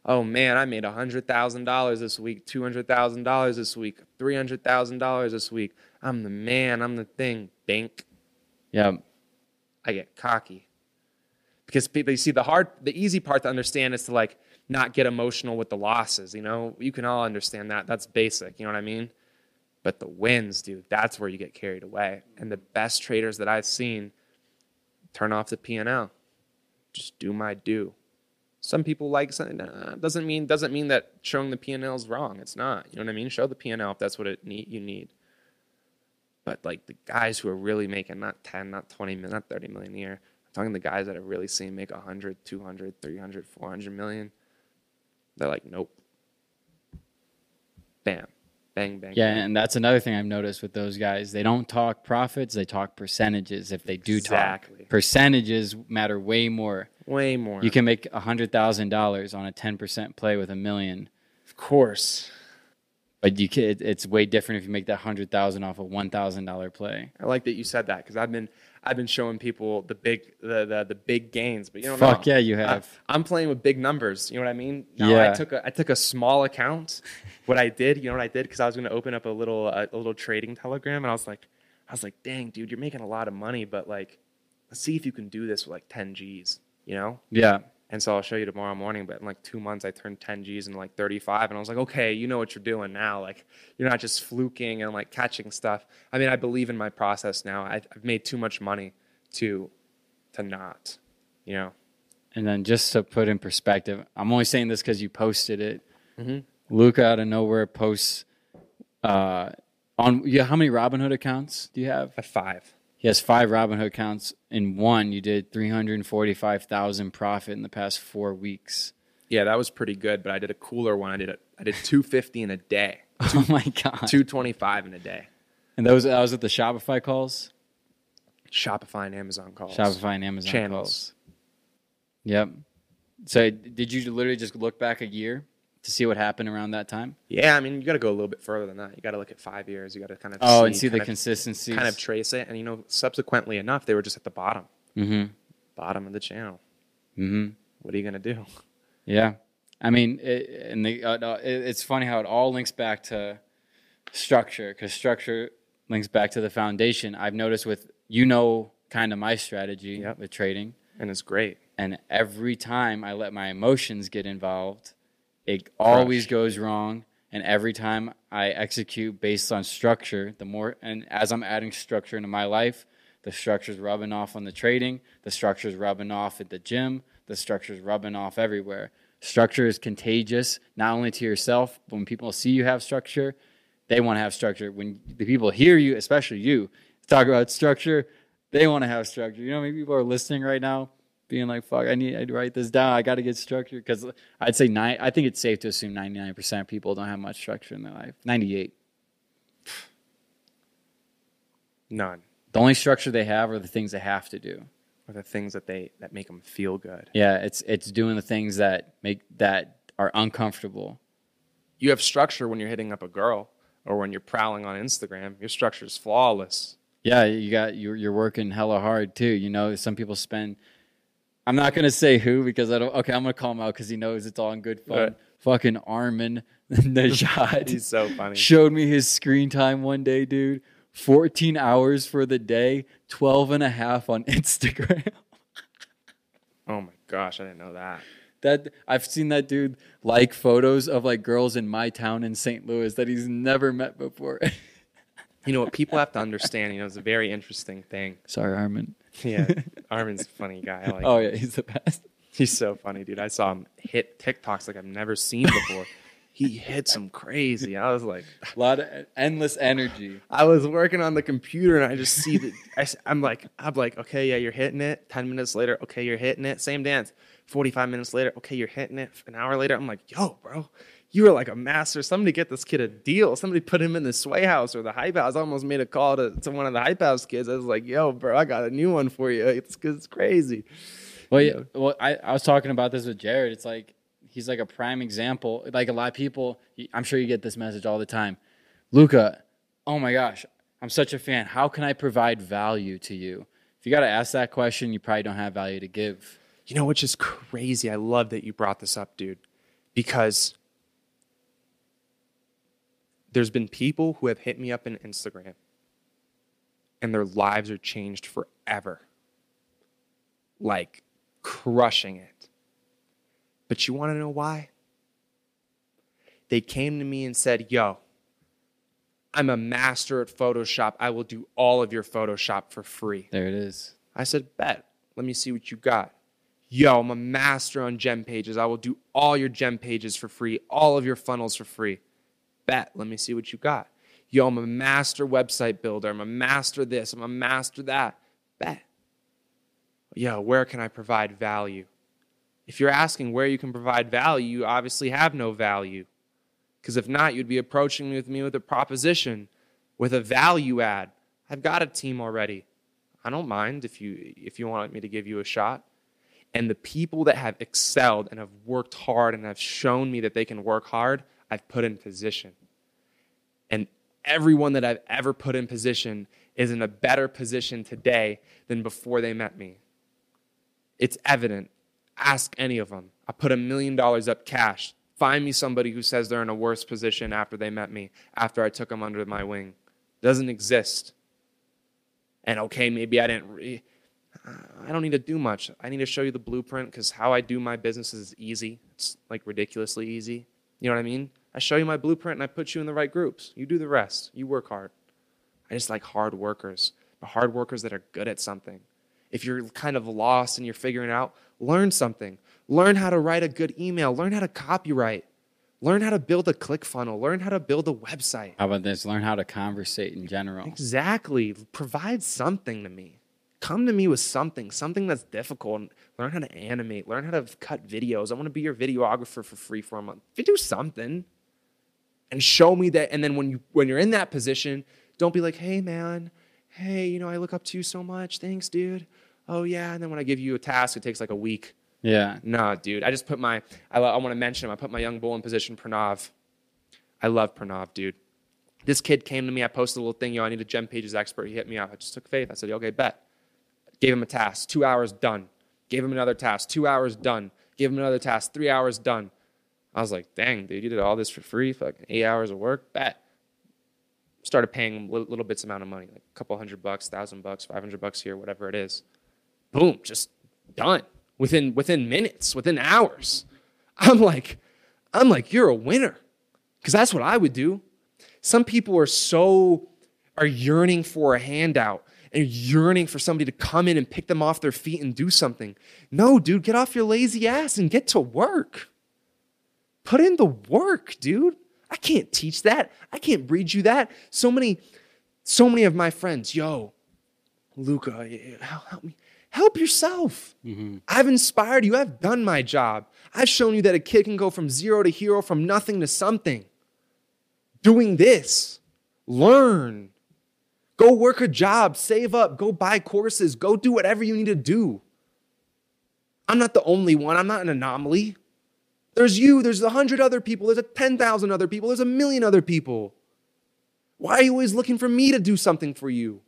oh man i made $100000 this week $200000 this week $300000 this week. I'm the man i'm the thing bank. Yeah. I get cocky. Because people, you see, the hard, the easy part to understand is to like not get emotional with the losses. You know, you can all understand that. That's basic. You know what I mean? But the wins, dude, that's where you get carried away. And the best traders that I've seen turn off the P and L, just do my due, Some people like something. Nah, doesn't mean doesn't mean that showing the P and L is wrong. It's not. You know what I mean? Show the P and L if that's what it need you need. But like the guys who are really making not 10, not 20 million, not 30 million a year. Talking the guys that I've really seen make 100, 200, 300, 400 million. They're like, nope. Bam. Bang, bang. Yeah, bang. and that's another thing I've noticed with those guys. They don't talk profits, they talk percentages if they do Exactly. talk. Percentages matter way more. Way more. You can make $100,000 on a 10% play with a million, of course. but you can, it- it's way different if you make that 100,000 off a $1,000 play. I like that you said that because I've been I've been showing people the big the the, the big gains, but you don't Fuck know. yeah, you I- have. I'm playing with big numbers. You know what I mean? Now, Yeah. I took a I took a small account. what I did, you know what I did? Because I was going to open up a little a, a little trading telegram, and I was like, I was like, dang, dude, you're making a lot of money, but like, let's see if you can do this with like 10 G's. You know? Yeah. And so I'll show you tomorrow morning. But in like two months, I turned 10 G's into like 35. And I was like, okay, you know what you're doing now. Like, you're not just fluking and like catching stuff. I mean, I believe in my process now. I've, I've made too much money to to not, you know. And then just to put in perspective, I'm only saying this because you posted it. Mhm. Luca out of nowhere posts uh, on. Yeah, how many Robinhood accounts do you have? Five. He has five Robinhood accounts. In one, you did 345,000 profit in the past four weeks. Yeah, that was pretty good. But I did a cooler one. I did a, I did 250 in a day, Oh my god! 225 in a day. And those that was at the Shopify calls, Shopify and Amazon calls. Shopify and Amazon Channels. calls. Yep. So did you literally just look back a year to see what happened around that time? Yeah, I mean, you got to go a little bit further than that. You got to look at five years. You got to kind of Oh, and see the consistency. kind of trace it. And you know, subsequently enough, they were just at the bottom, Mm-hmm. bottom of the channel. Mm-hmm. What are you gonna do? Yeah, I mean, it, and the, uh, it, it's funny how it all links back to structure because structure links back to the foundation. I've noticed with you know kind of my strategy Yep. with trading, And it's great. and every time I let my emotions get involved, it always goes wrong. And every time I execute based on structure, the more and as I'm adding structure into my life, the structure's rubbing off on the trading, the structure's rubbing off at the gym, the structure's rubbing off everywhere. Structure is contagious, not only to yourself, but when people see you have structure, they want to have structure. When the people hear you, especially you, talk about structure, they want to have structure. You know, maybe people are listening right now, being like, "Fuck, I need to write this down. I got to get structure." Because I'd say nine. I think it's safe to assume ninety nine percent of people don't have much structure in their life. Ninety eight. None. The only structure they have are the things they have to do. Or the things that they that make them feel good. Yeah, it's it's doing the things that make that are uncomfortable. You have structure when you're hitting up a girl or when you're prowling on Instagram. Your structure is flawless. Yeah, you got you're you're working hella hard too. You know, some people spend. I'm not gonna say who because I don't. Okay, I'm gonna call him out because he knows it's all in good fun. Right. Fucking Armin Najad He's so funny. showed me his screen time one day, dude. 14 hours for the day, 12 and a half on Instagram. Oh my gosh, I didn't know that. That I've seen that dude like photos of like girls in my town in St. Louis that he's never met before. You know what people have to understand, you know, it's a very interesting thing. Sorry, Armin. Yeah. Armin's a funny guy. Like Oh yeah, he's the best. He's so funny, dude. I saw him hit TikToks like I've never seen before. he hits them crazy. I was like, A lot of endless energy. I was working on the computer and I just see that I, am like, I'm like, okay, yeah, you're hitting it. Ten minutes later, okay, you're hitting it. Same dance. Forty-five minutes later, okay, you're hitting it. An hour later, I'm like, yo, bro, you were like a master. Somebody get this kid a deal. Somebody put him in the sway house or the hype house. I almost made a call to, to one of the hype house kids. I was like, yo, bro, I got a new one for you. It's, it's crazy. Well, yeah, well, I, I was talking about this with Jared. It's like he's like a prime example. Like a lot of people, I'm sure you get this message all the time. Luca, oh my gosh, I'm such a fan. How can I provide value to you? If you got to ask that question, you probably don't have value to give. You know, which is crazy. I love that you brought this up, dude, because there's been people who have hit me up in Instagram and their lives are changed forever. Like crushing it. But you want to know why? They came to me and said, Yo, I'm a master at Photoshop. I will do all of your Photoshop for free. There it is. I said, Bet. Let me see what you got. Yo, I'm a master on GemPages. I will do all your GemPages for free, all of your funnels for free. Bet. Let me see what you got. Yo, I'm a master website builder. I'm a master this. I'm a master that. Bet. Yo, where can I provide value? If you're asking where you can provide value, you obviously have no value. Because if not, you'd be approaching me with me with a proposition, with a value add. I've got a team already. I don't mind if you if you want me to give you a shot. And the people that have excelled and have worked hard and have shown me that they can work hard, I've put in position. And everyone that I've ever put in position is in a better position today than before they met me. It's evident. Ask any of them. I put a million dollars up cash. Find me somebody who says they're in a worse position after they met me, after I took them under my wing. Doesn't exist. And okay, maybe I didn't. Re- I don't need to do much. I need to show you the blueprint because how I do my business is easy. It's like ridiculously easy. You know what I mean? I show you my blueprint and I put you in the right groups. You do the rest. You work hard. I just like hard workers, but hard workers that are good at something. If you're kind of lost and you're figuring it out, learn something. Learn how to write a good email. Learn how to copyright. Learn how to build a click funnel. Learn how to build a website. How about this? Learn how to conversate in general. Exactly. Provide something to me. Come to me with something, something that's difficult. Learn how to animate. Learn how to cut videos. I want to be your videographer for free for a month. If you do something and show me that, and then when you when you're in that position, don't be like, hey man, hey, you know, I look up to you so much. Thanks, dude. Oh yeah. And then when I give you a task, it takes like a week. Yeah. Nah, dude. I just put my, I, I want to mention him. I put my young bull in position, Pranav. I love Pranav, dude. This kid came to me. I posted a little thing, yo, I need a GemPages expert. He hit me up. I just took faith. I said, okay, bet. Gave him a task, two hours done. Gave him another task, two hours done. Gave him another task, three hours done. I was like, dang, dude, you did all this for free, fucking eight hours of work, bet. Started paying little, little bits amount of money, like a couple hundred bucks, thousand bucks, five hundred bucks here, whatever it is. Boom, just done within within minutes, within hours. I'm like, I'm like, you're a winner. Because that's what I would do. Some people are so are yearning for a handout and yearning for somebody to come in and pick them off their feet and do something. No, dude, get off your lazy ass and get to work. Put in the work, dude. I can't teach that. I can't breed you that. So many, so many of my friends, yo, Luca, help me. Help yourself. Mm-hmm. I've inspired you. I've done my job. I've shown you that a kid can go from zero to hero, from nothing to something. Doing this, learn. Go work a job, save up, go buy courses, go do whatever you need to do. I'm not the only one, I'm not an anomaly. There's you, there's a hundred other people, there's a 10,000 other people, there's a million other people. Why are you always looking for me to do something for you?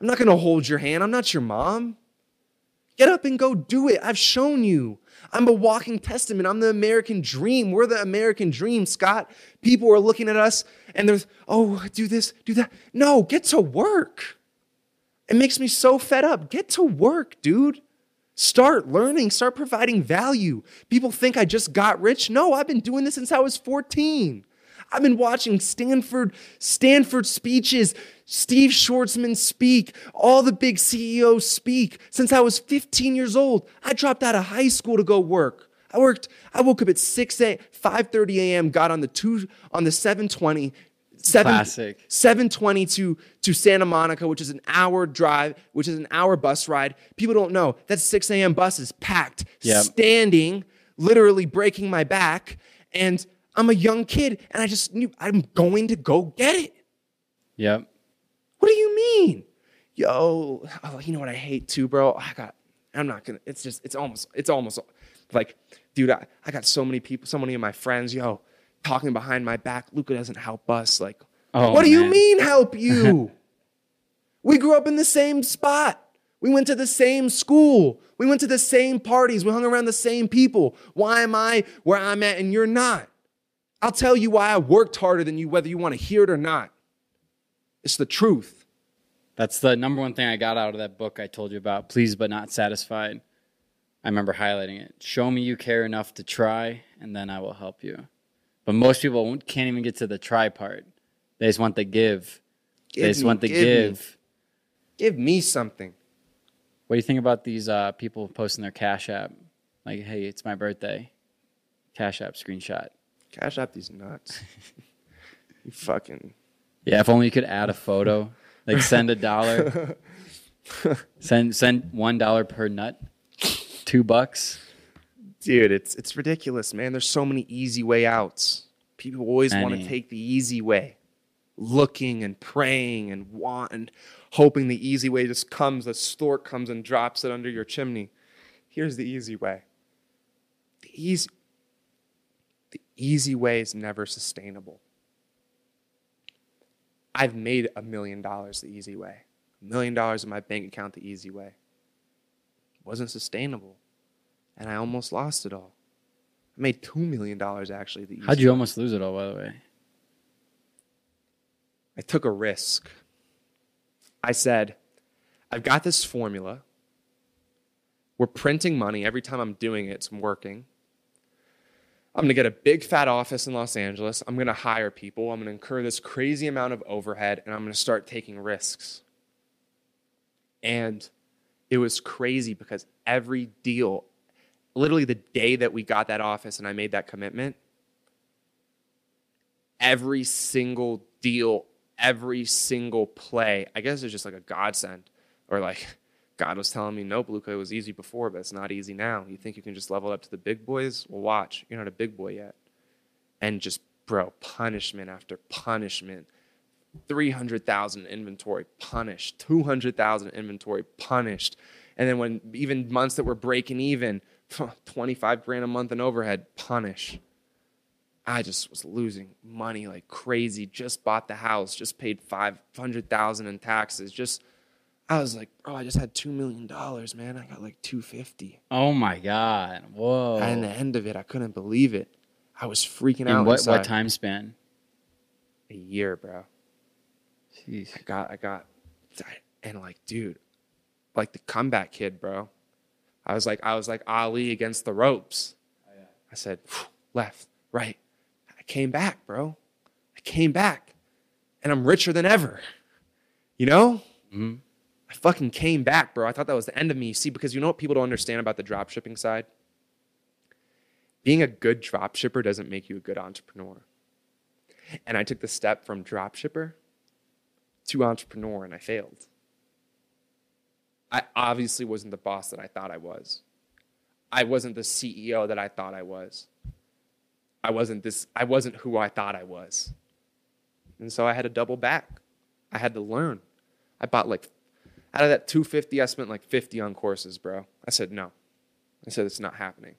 I'm not going to hold your hand. I'm not your mom. Get up and go do it. I've shown you. I'm a walking testament. I'm the American dream. We're the American dream, Scott. People are looking at us and they're, oh, do this, do that. No, get to work. It makes me so fed up. Get to work, dude. Start learning, start providing value. People think I just got rich. No, I've been doing this since I was 14. I've been watching Stanford Stanford speeches, Steve Schwarzman speak, all the big CEOs speak since I was 15 years old. I dropped out of high school to go work. I worked, I woke up at 6 a 5:30 a.m., got on the two on the 720 7, Classic. 720 to, to Santa Monica, which is an hour drive, which is an hour bus ride. People don't know that 6 a.m. bus is packed, Yep. standing, literally breaking my back. And I'm a young kid and I just knew I'm going to go get it. Yep. What do you mean? Yo, oh, you know what I hate too, bro? I got, I'm not gonna, it's just, it's almost, it's almost like, dude, I, I got so many people, so many of my friends, yo, talking behind my back. Luca doesn't help us. Like, Oh, what do you mean help you? we grew up in the same spot. We went to the same school. We went to the same parties. We hung around the same people. Why am I where I'm at and you're not? I'll tell you why I worked harder than you, whether you want to hear it or not. It's the truth. That's the number one thing I got out of that book I told you about. Pleased but not satisfied. I remember highlighting it. Show me you care enough to try, and then I will help you. But most people won't- can't even get to the try part. They just want the give. Give they just me, want the give me. give. Give me something. What do you think about these uh, people posting their Cash App? Like, hey, it's my birthday. Cash App screenshot. Cash App these nuts. you fucking. Yeah, if only you could add a photo. Like, send a dollar. send send one dollar per nut. Two bucks. Dude, it's it's ridiculous, man. There's so many easy way outs. People always want to take the easy way. Looking and praying and want and hoping the easy way just comes, a stork comes and drops it under your chimney. Here's the easy way. The easy the easy way is never sustainable. I've made a million dollars the easy way. A million dollars in my bank account the easy way. It wasn't sustainable. And I almost lost it all. I made two million dollars actually the How'd you almost lose it all, by the way? I took a risk. I said, I've got this formula. We're printing money every time I'm doing it, it's working. I'm going to get a big fat office in Los Angeles. I'm going to hire people. I'm going to incur this crazy amount of overhead and I'm going to start taking risks. And it was crazy because every deal, literally the day that we got that office and I made that commitment, every single deal, every single play. I guess it's just like a godsend, or like God was telling me, nope, Luca, it was easy before, but it's not easy now. You think you can just level up to the big boys? Well, watch, you're not a big boy yet. And just, bro, punishment after punishment. 300,000 inventory punished, 200,000 inventory punished. And then when even months that were breaking even, 25 grand a month in overhead, punish. I just was losing money like crazy. Just bought the house, just paid five hundred thousand in taxes. Just I was like, bro, I just had two million dollars, man. I got like two fifty. Oh my God! Whoa! And the end of it, I couldn't believe it. I was freaking In out. what inside. what time span? A year, bro. Jeez. I got, I got, and like, dude, like the comeback kid, bro. I was like, I was like Ali against the ropes. I said, left, right. I came back, bro. I came back, and I'm richer than ever. You know? Mhm. I fucking came back, bro. I thought that was the end of me. See, because you know what people don't understand about the drop shipping side? Being a good drop shipper doesn't make you a good entrepreneur. And I took the step from drop shipper to entrepreneur and I failed. I obviously wasn't the boss that I thought I was. I wasn't the CEO that I thought I was. I wasn't this I wasn't who I thought I was. And so I had to double back. I had to learn. I bought like out of that 250 I spent like 50 on courses, bro. I said no. I said it's not happening.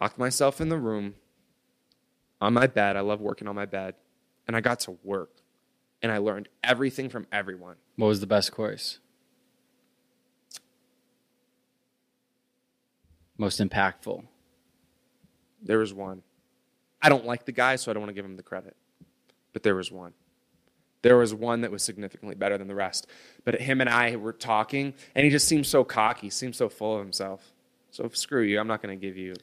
Locked myself in the room on my bed. I love working on my bed. And I got to work and I learned everything from everyone. What was the best course? Most impactful. There was one. I don't like the guy, so I don't want to give him the credit. But there was one. There was one that was significantly better than the rest. But him and I were talking, and he just seemed so cocky, seemed so full of himself. So screw you. I'm not going to give you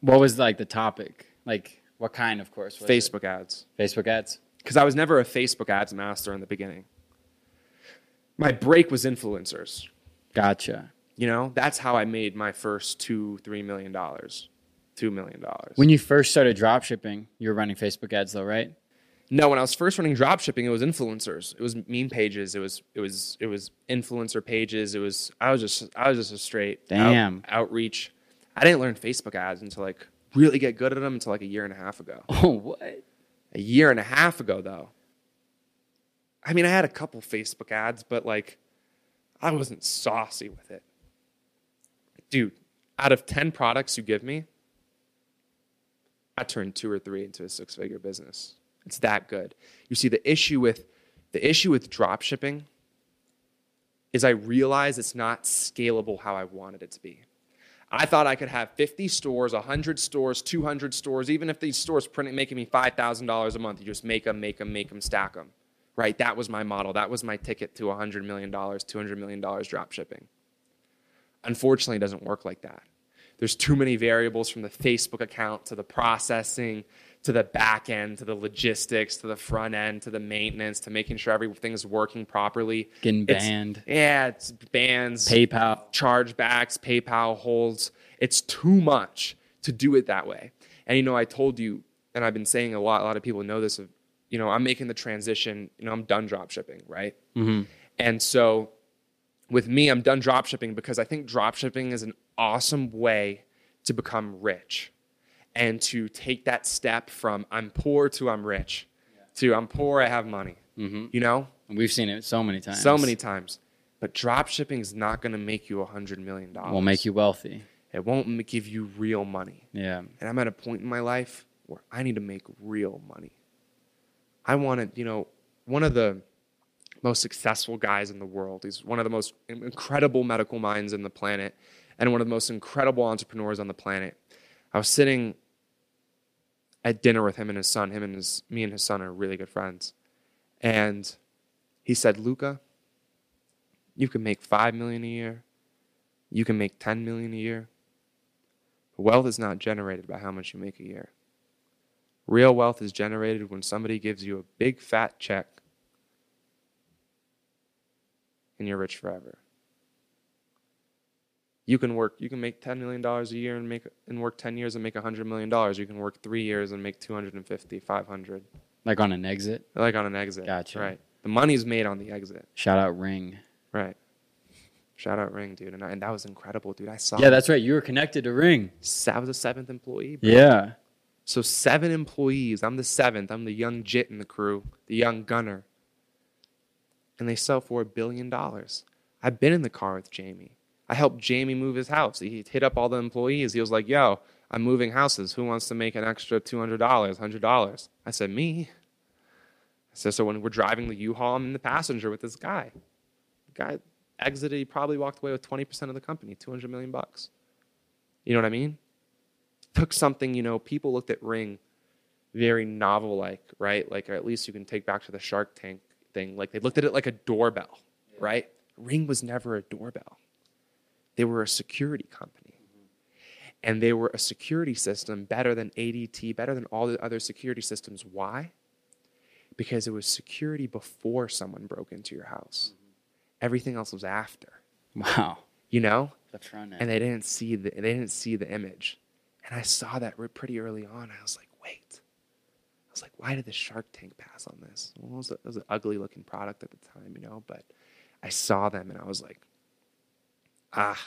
What was like the topic? Like what kind of course? Was it? Facebook ads. Facebook ads. Because I was never a Facebook ads master in the beginning. My break was influencers. Gotcha. You know, that's how I made my first two, three million dollars. Two million dollars. When you first started drop shipping, you were running Facebook ads though, right? No, when I was first running drop shipping, it was influencers. It was meme pages. It was it was it was influencer pages. It was I was just I was just a straight out- Damn. outreach. I didn't learn Facebook ads until like really get good at them until like a year and a half ago. Oh, what? A year and a half ago though. I mean, I had a couple Facebook ads, but like I wasn't saucy with it. Dude, out of 10 products you give me, I turned two or three into a six figure business. It's that good. You see, the issue with the issue with drop shipping is I realize it's not scalable how I wanted it to be. I thought I could have 50 stores, 100 stores, 200 stores, even if these stores printing making me $5,000 a month, you just make them, make them, make them, stack them. Right? That was my model. That was my ticket to $100 million, $200 million drop shipping. Unfortunately, it doesn't work like that. There's too many variables from the Facebook account to the processing to the back end, to the logistics, to the front end, to the maintenance, to making sure everything's working properly. Getting It's- banned. yeah, it's bans, PayPal. chargebacks, PayPal holds. It's too much to do it that way. And you know, I told you, and I've been saying a lot. A lot of people know this. Of you know, I'm making the transition. You know, I'm done drop shipping, right? Mhm. And so, with me, I'm done dropshipping because I think dropshipping is an awesome way to become rich, and to take that step from I'm poor to I'm rich, to I'm poor, I have money. Mhm. You know, We've seen it so many times. so many times. But dropshipping is not going to make you a hundred million dollars. It Will make you wealthy. It won't give you real money. Yeah. And I'm at a point in my life where I need to make real money. I want to, you know, one of the most successful guys in the world. He's one of the most incredible medical minds in the planet and one of the most incredible entrepreneurs on the planet. I was sitting at dinner with him and his son. Him and his me and his son are really good friends. And he said, "Luca, you can make 5 million a year. You can make 10 million a year. Wealth is not generated by how much you make a year. Real wealth is generated when somebody gives you a big fat check and you're rich forever. You can work, you can make $10 million a year and make and work 10 years and make $100 million. You can work 3 years and make 250, 500 Like on an exit. like on an exit. Gotcha. Right. The money's made on the exit. Shout out Ring. Right. Shout out Ring, dude. And, I, and that was incredible, dude. I saw Yeah, that's right. You were connected to Ring. I was a seventh employee. bro. Yeah. So seven employees. I'm the seventh. I'm the young jit in the crew, the young gunner. And they sell for a billion dollars. I've been in the car with Jamie. I helped Jamie move his house. He hit up all the employees. He was like, "Yo, I'm moving houses. Who wants to make an extra two hundred dollars, hundred dollars?" I said, "Me." I said, "So when we're driving the U-Haul, I'm in the passenger with this guy. The guy exited. He probably walked away with twenty percent of the company, two hundred million bucks. You know what I mean? took something, you know, people looked at Ring very novel like, right? Like, or at least you can take back to the Shark Tank thing. Like, they looked at it like a doorbell, right? Ring was never a doorbell, they were a security company. Mm-hmm. And they were a security system better than ADT, better than all the other security systems. Why? Because it was security before someone broke into your house. Mm-hmm. Everything else was after. Wow. You know? The front end. and they didn't see the they didn't see the image and i saw that pretty early on i was like wait i was like why did the shark tank pass on this? Well, it, was a, it was an ugly looking product at the time you know but i saw them and i was like ah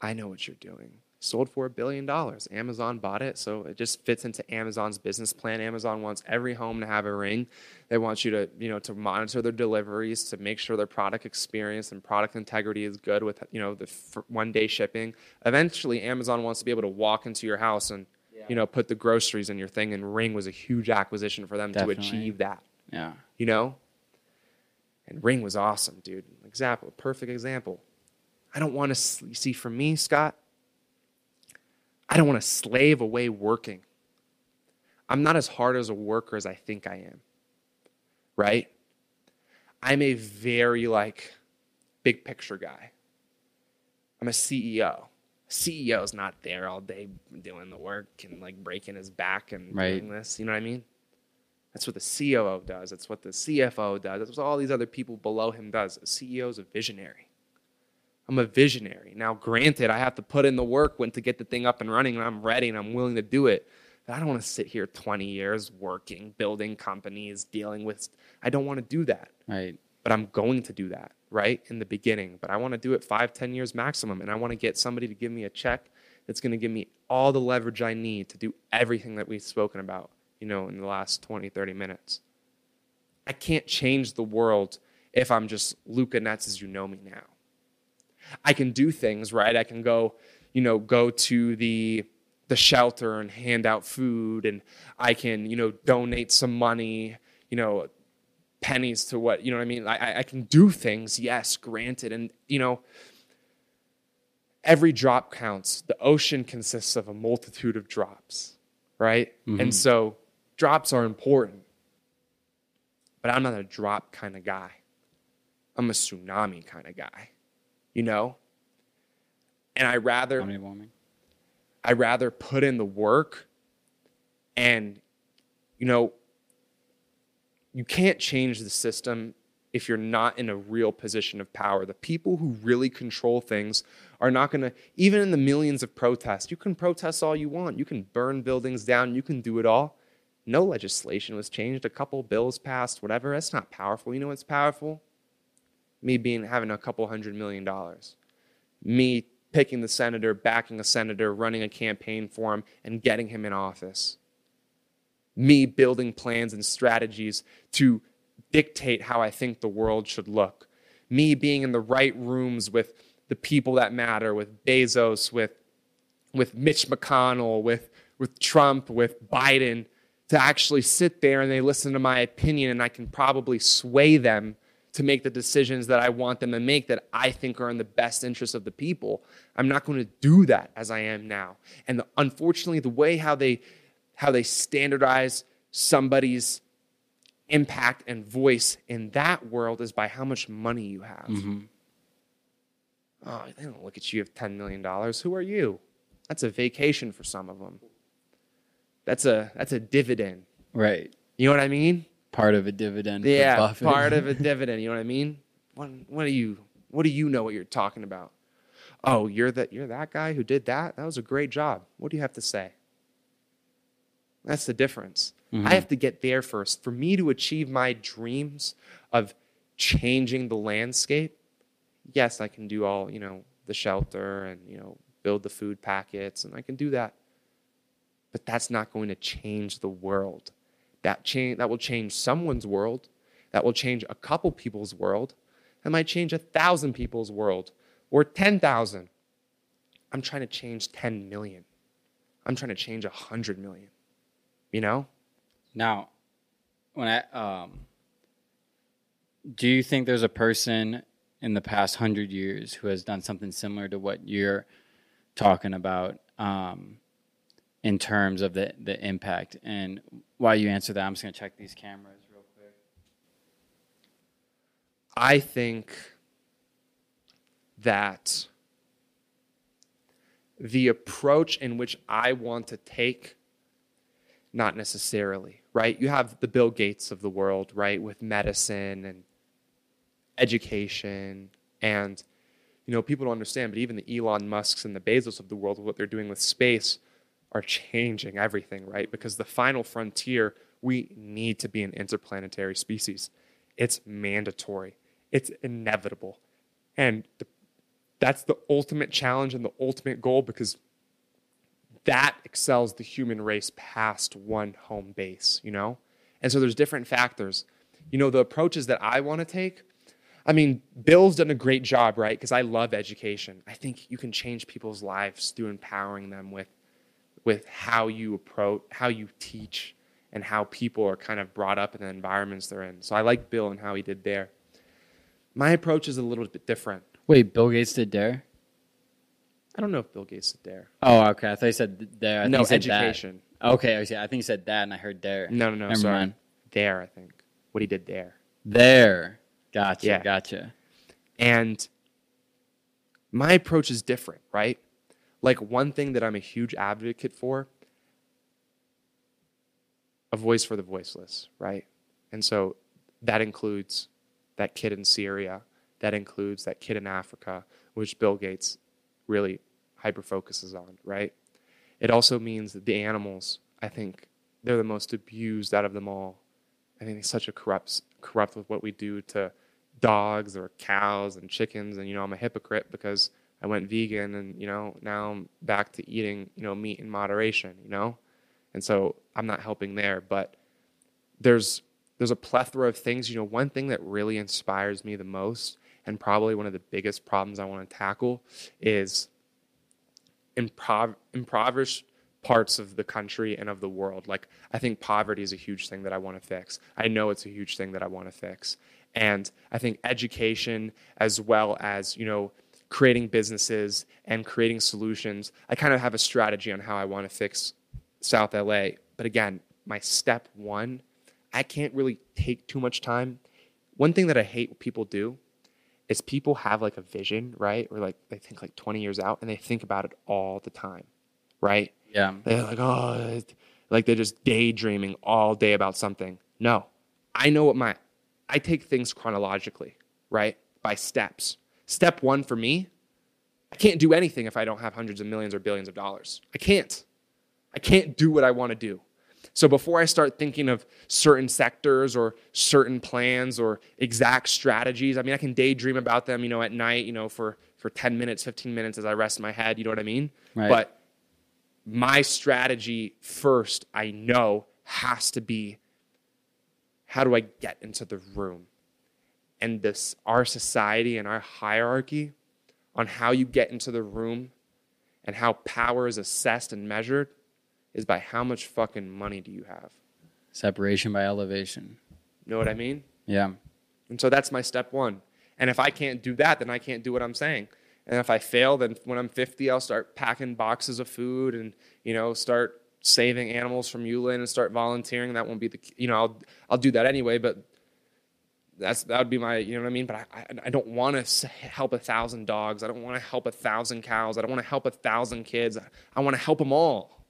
i know what you're doing. Sold for a billion dollars. Amazon bought it. So it just fits into amazon's business plan. Amazon wants every home to have a ring. They want you to you know to monitor their deliveries to make sure their product experience and product integrity is good with you know the one day shipping. Eventually amazon wants to be able to walk into your house and you know put the groceries in your thing and ring was a huge acquisition for them Definitely. to achieve that. Yeah. you know? And ring was awesome dude. Example perfect example. I don't want to see for me scott i don't want to slave away working. I'm not as hard as a worker as i think i am. Right? I'm a very like big picture guy. I'm a ceo ceo is not there all day doing the work and like breaking his back and Right. doing this you know what i mean that's what the COO does. That's what the CFO does. That's what all these other people below him does. A CEO is a visionary. I'm a visionary. Now, granted, I have to put in the work when to get the thing up and running, and I'm ready and I'm willing to do it. But I don't want to sit here 20 years working, building companies, dealing with. I don't want to do that. Right. But I'm going to do that right in the beginning. But I want to do it five, ten years maximum, and I want to get somebody to give me a check that's going to give me all the leverage I need to do everything that we've spoken about you know, in the last 20, 30 minutes. I can't change the world if I'm just Luca Netz as you know me now. I can do things, right? I can go, you know, go to the the shelter and hand out food and I can, you know, donate some money, you know, pennies to what, you know what I mean? I, I- can do things, yes, granted. And, you know, every drop counts. The ocean consists of a multitude of drops, right? And mm-hmm. so drops are important. But I'm not a drop kind of guy. I'm a tsunami kind of guy, you know? And I rather How many warming? I rather put in the work and you know, you can't change the system if you're not in a real position of power. The people who really control things are not going to, even in the millions of protests, you can protest all you want. You can burn buildings down. You can do it all. No legislation was changed. A couple bills passed, whatever. That's not powerful. You know what's powerful? Me being having a couple hundred million dollars. Me picking the senator, backing a senator, running a campaign for him, and getting him in office. Me building plans and strategies to dictate how I think the world should look. Me being in the right rooms with the people that matter, with Bezos, with, with Mitch McConnell, with, with Trump, with Biden, to actually sit there and they listen to my opinion and I can probably sway them to make the decisions that I want them to make that I think are in the best interest of the people. I'm not going to do that as I am now. And the, unfortunately, the way how they how they standardize somebody's impact and voice in that world is by how much money you have. Mm-hmm. Oh, they don't look at you of $10 million. Who are you? That's a vacation for some of them. That's a that's a dividend. Right. You know what I mean? Part of a dividend. Yeah, part of a dividend. You know what I mean? What, what do you what do you know what you're talking about? Oh, you're that you're that guy who did that. That was a great job. What do you have to say? That's the difference. Mhm. I have to get there first. For me to achieve my dreams of changing the landscape, yes, I can do all, you know, the shelter and, you know, build the food packets and I can do that. But that's not going to change the world. That change that will change someone's world. That will change a couple people's world. That might change a thousand people's world or 10,000. I'm trying to change 10 million. I'm trying to change 100 million. You know? Now, when I um, do you think there's a person in the past hundred years who has done something similar to what you're talking about um, in terms of the the impact? And while you answer that, I'm just gonna check these cameras real quick. I think that the approach in which I want to take, not necessarily, right? You have the Bill Gates of the world, right, with medicine and education. And, you know, people don't understand, but even the Elon Musks and the Bezos of the world, what they're doing with space, are changing everything, right? Because the final frontier, we need to be an interplanetary species. It's mandatory, it's inevitable. And the, that's the ultimate challenge and the ultimate goal because that excels the human race past one home base, you know? And so there's different factors. You know, the approaches that I want to take, I mean, Bill's done a great job, right? Because I love education. I think you can change people's lives through empowering them with with how you approach, how you teach, and how people are kind of brought up in the environments they're in. So I like Bill and how he did there. My approach is a little bit different. Wait, Bill Gates did Dare? I don't know if Bill Gates did dare. Oh, okay. I thought you said Dare. I no, said that. education. Okay, I see. I think you said that, and I heard Dare. No, no, no. Never sorry. mind. There, I think. What he did there. There. Gotcha. Yeah. Gotcha. And my approach is different, right? Like one thing that I'm a huge advocate for a voice for the voiceless, right? And so that includes that kid in Syria, that includes that kid in Africa, which Bill Gates really hyper focuses on, right? It also means that the animals, I think they're the most abused out of them all. I think it's such a corrupt corrupt with what we do to dogs or cows and chickens and you know I'm a hypocrite because I went vegan and you know now I'm back to eating you know meat in moderation you know and so I'm not helping there but there's there's a plethora of things you know one thing that really inspires me the most and probably one of the biggest problems I want to tackle is improv- impoverished parts of the country and of the world. Like, I think poverty is a huge thing that I want to fix. I know it's a huge thing that I want to fix. And I think education, as well as, you know, creating businesses and creating solutions, I kind of have a strategy on how I want to fix South LA. But again, my step one, I can't really take too much time. One thing that I hate people do is people have like a vision, right? Or like they think like 20 years out and they think about it all the time, right? Yeah. They're like, oh, like they're just daydreaming all day about something. No, I know what my, I take things chronologically, right? By steps. Step one for me, I can't do anything if I don't have hundreds of millions or billions of dollars. I can't. I can't do what I want to do. So before I start thinking of certain sectors or certain plans or exact strategies, I mean, I can daydream about them, you know, at night, you know, for, for 10 minutes, 15 minutes as I rest my head, you know what I mean? Right. But my strategy first, I know, has to be how do I get into the room? And this, our society and our hierarchy on how you get into the room and how power is assessed and measured is by how much fucking money do you have? Separation by elevation. You know what I mean? Yeah. And so that's my step one. And if I can't do that, then I can't do what I'm saying. And if I fail, then when I'm 50, I'll start packing boxes of food and, you know, start saving animals from Yulin and start volunteering. That won't be the, you know, I'll, I'll do that anyway, but that's, that would be my, you know what I mean? But I, I, I don't want to help a thousand dogs. I don't want to help a thousand cows. I don't want to help a thousand kids. I, I want to help them all.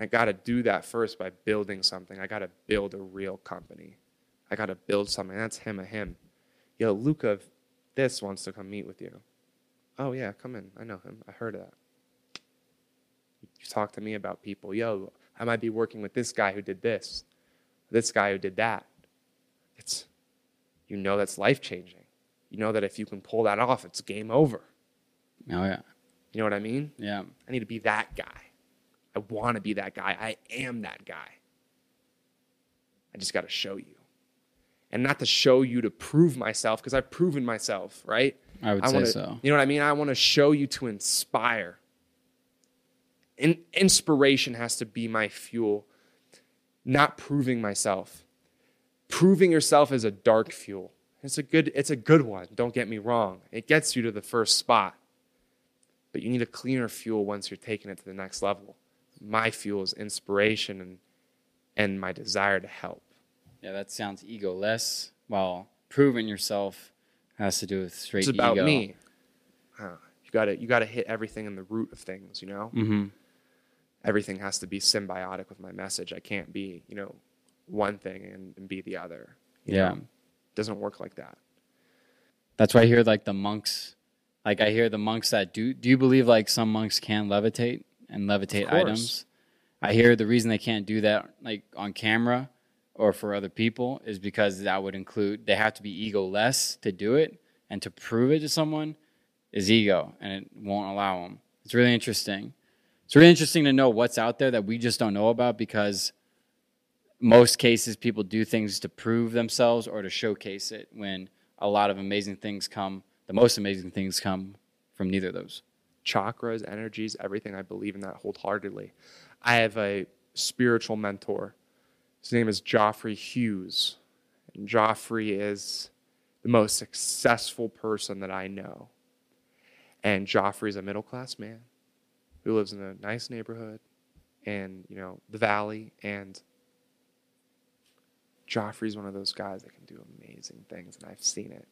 I got to do that first by building something. I got to build a real company. I got to build something. That's him a him. Yo, Luca, this wants to come meet with you. Oh, yeah, come in. I know him. I heard of that. You talk to me about people. Yo, I might be working with this guy who did this, this guy who did that. It's, you know, that's life changing. You know that if you can pull that off, it's game over. Oh yeah. You know what I mean? Yeah. I need to be that guy. I want to be that guy. I am that guy. I just got to show you. And not to show you to prove myself, because I've proven myself, right? I would I say wanna, so. You know what I mean? I want to show you to inspire. In, inspiration has to be my fuel, not proving myself. Proving yourself is a dark fuel. It's a good, it's a good one. Don't get me wrong. It gets you to the first spot. But you need a cleaner fuel once you're taking it to the next level. My fuel is inspiration and, and my desire to help. Yeah, that sounds egoless. While proving yourself has to do with straight It's about ego. me. Huh. You gotta you gotta hit everything in the root of things, you know? Mm-hmm. Everything has to be symbiotic with my message. I can't be, you know, one thing and, and be the other. Yeah. know? It doesn't work like that. That's why I hear like the monks. Like I hear the monks that do. Do you believe like some monks can levitate and levitate items? I hear the reason they can't do that like on camera or for other people is because that would include they have to be ego less to do it and to prove it to someone is ego and it won't allow them. It's really interesting. It's really interesting to know what's out there that we just don't know about because most cases people do things to prove themselves or to showcase it when a lot of amazing things come the most amazing things come from neither of those Chakras, energies, everything. I believe in that wholeheartedly. I have a spiritual mentor. His name is Joffrey Hughes. And Joffrey is the most successful person that I know. And Joffrey's a middle class man who lives in a nice neighborhood and, you know, the valley. And Joffrey's one of those guys that can do amazing things, and I've seen it.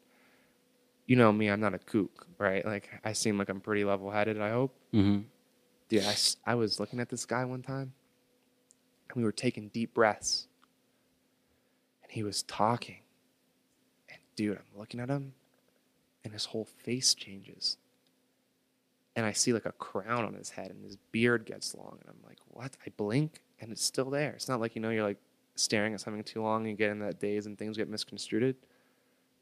You know me, I'm not a kook, right? Like, I seem like I'm pretty level headed, I hope. mm-hmm. Dude, I, I was looking at this guy one time, and we were taking deep breaths, and he was talking. And dude, I'm looking at him, and his whole face changes. And I see like a crown on his head, and his beard gets long. And I'm like, what? I blink, and it's still there. It's not like, you know, you're like staring at something too long and you get in that daze and things get misconstrued.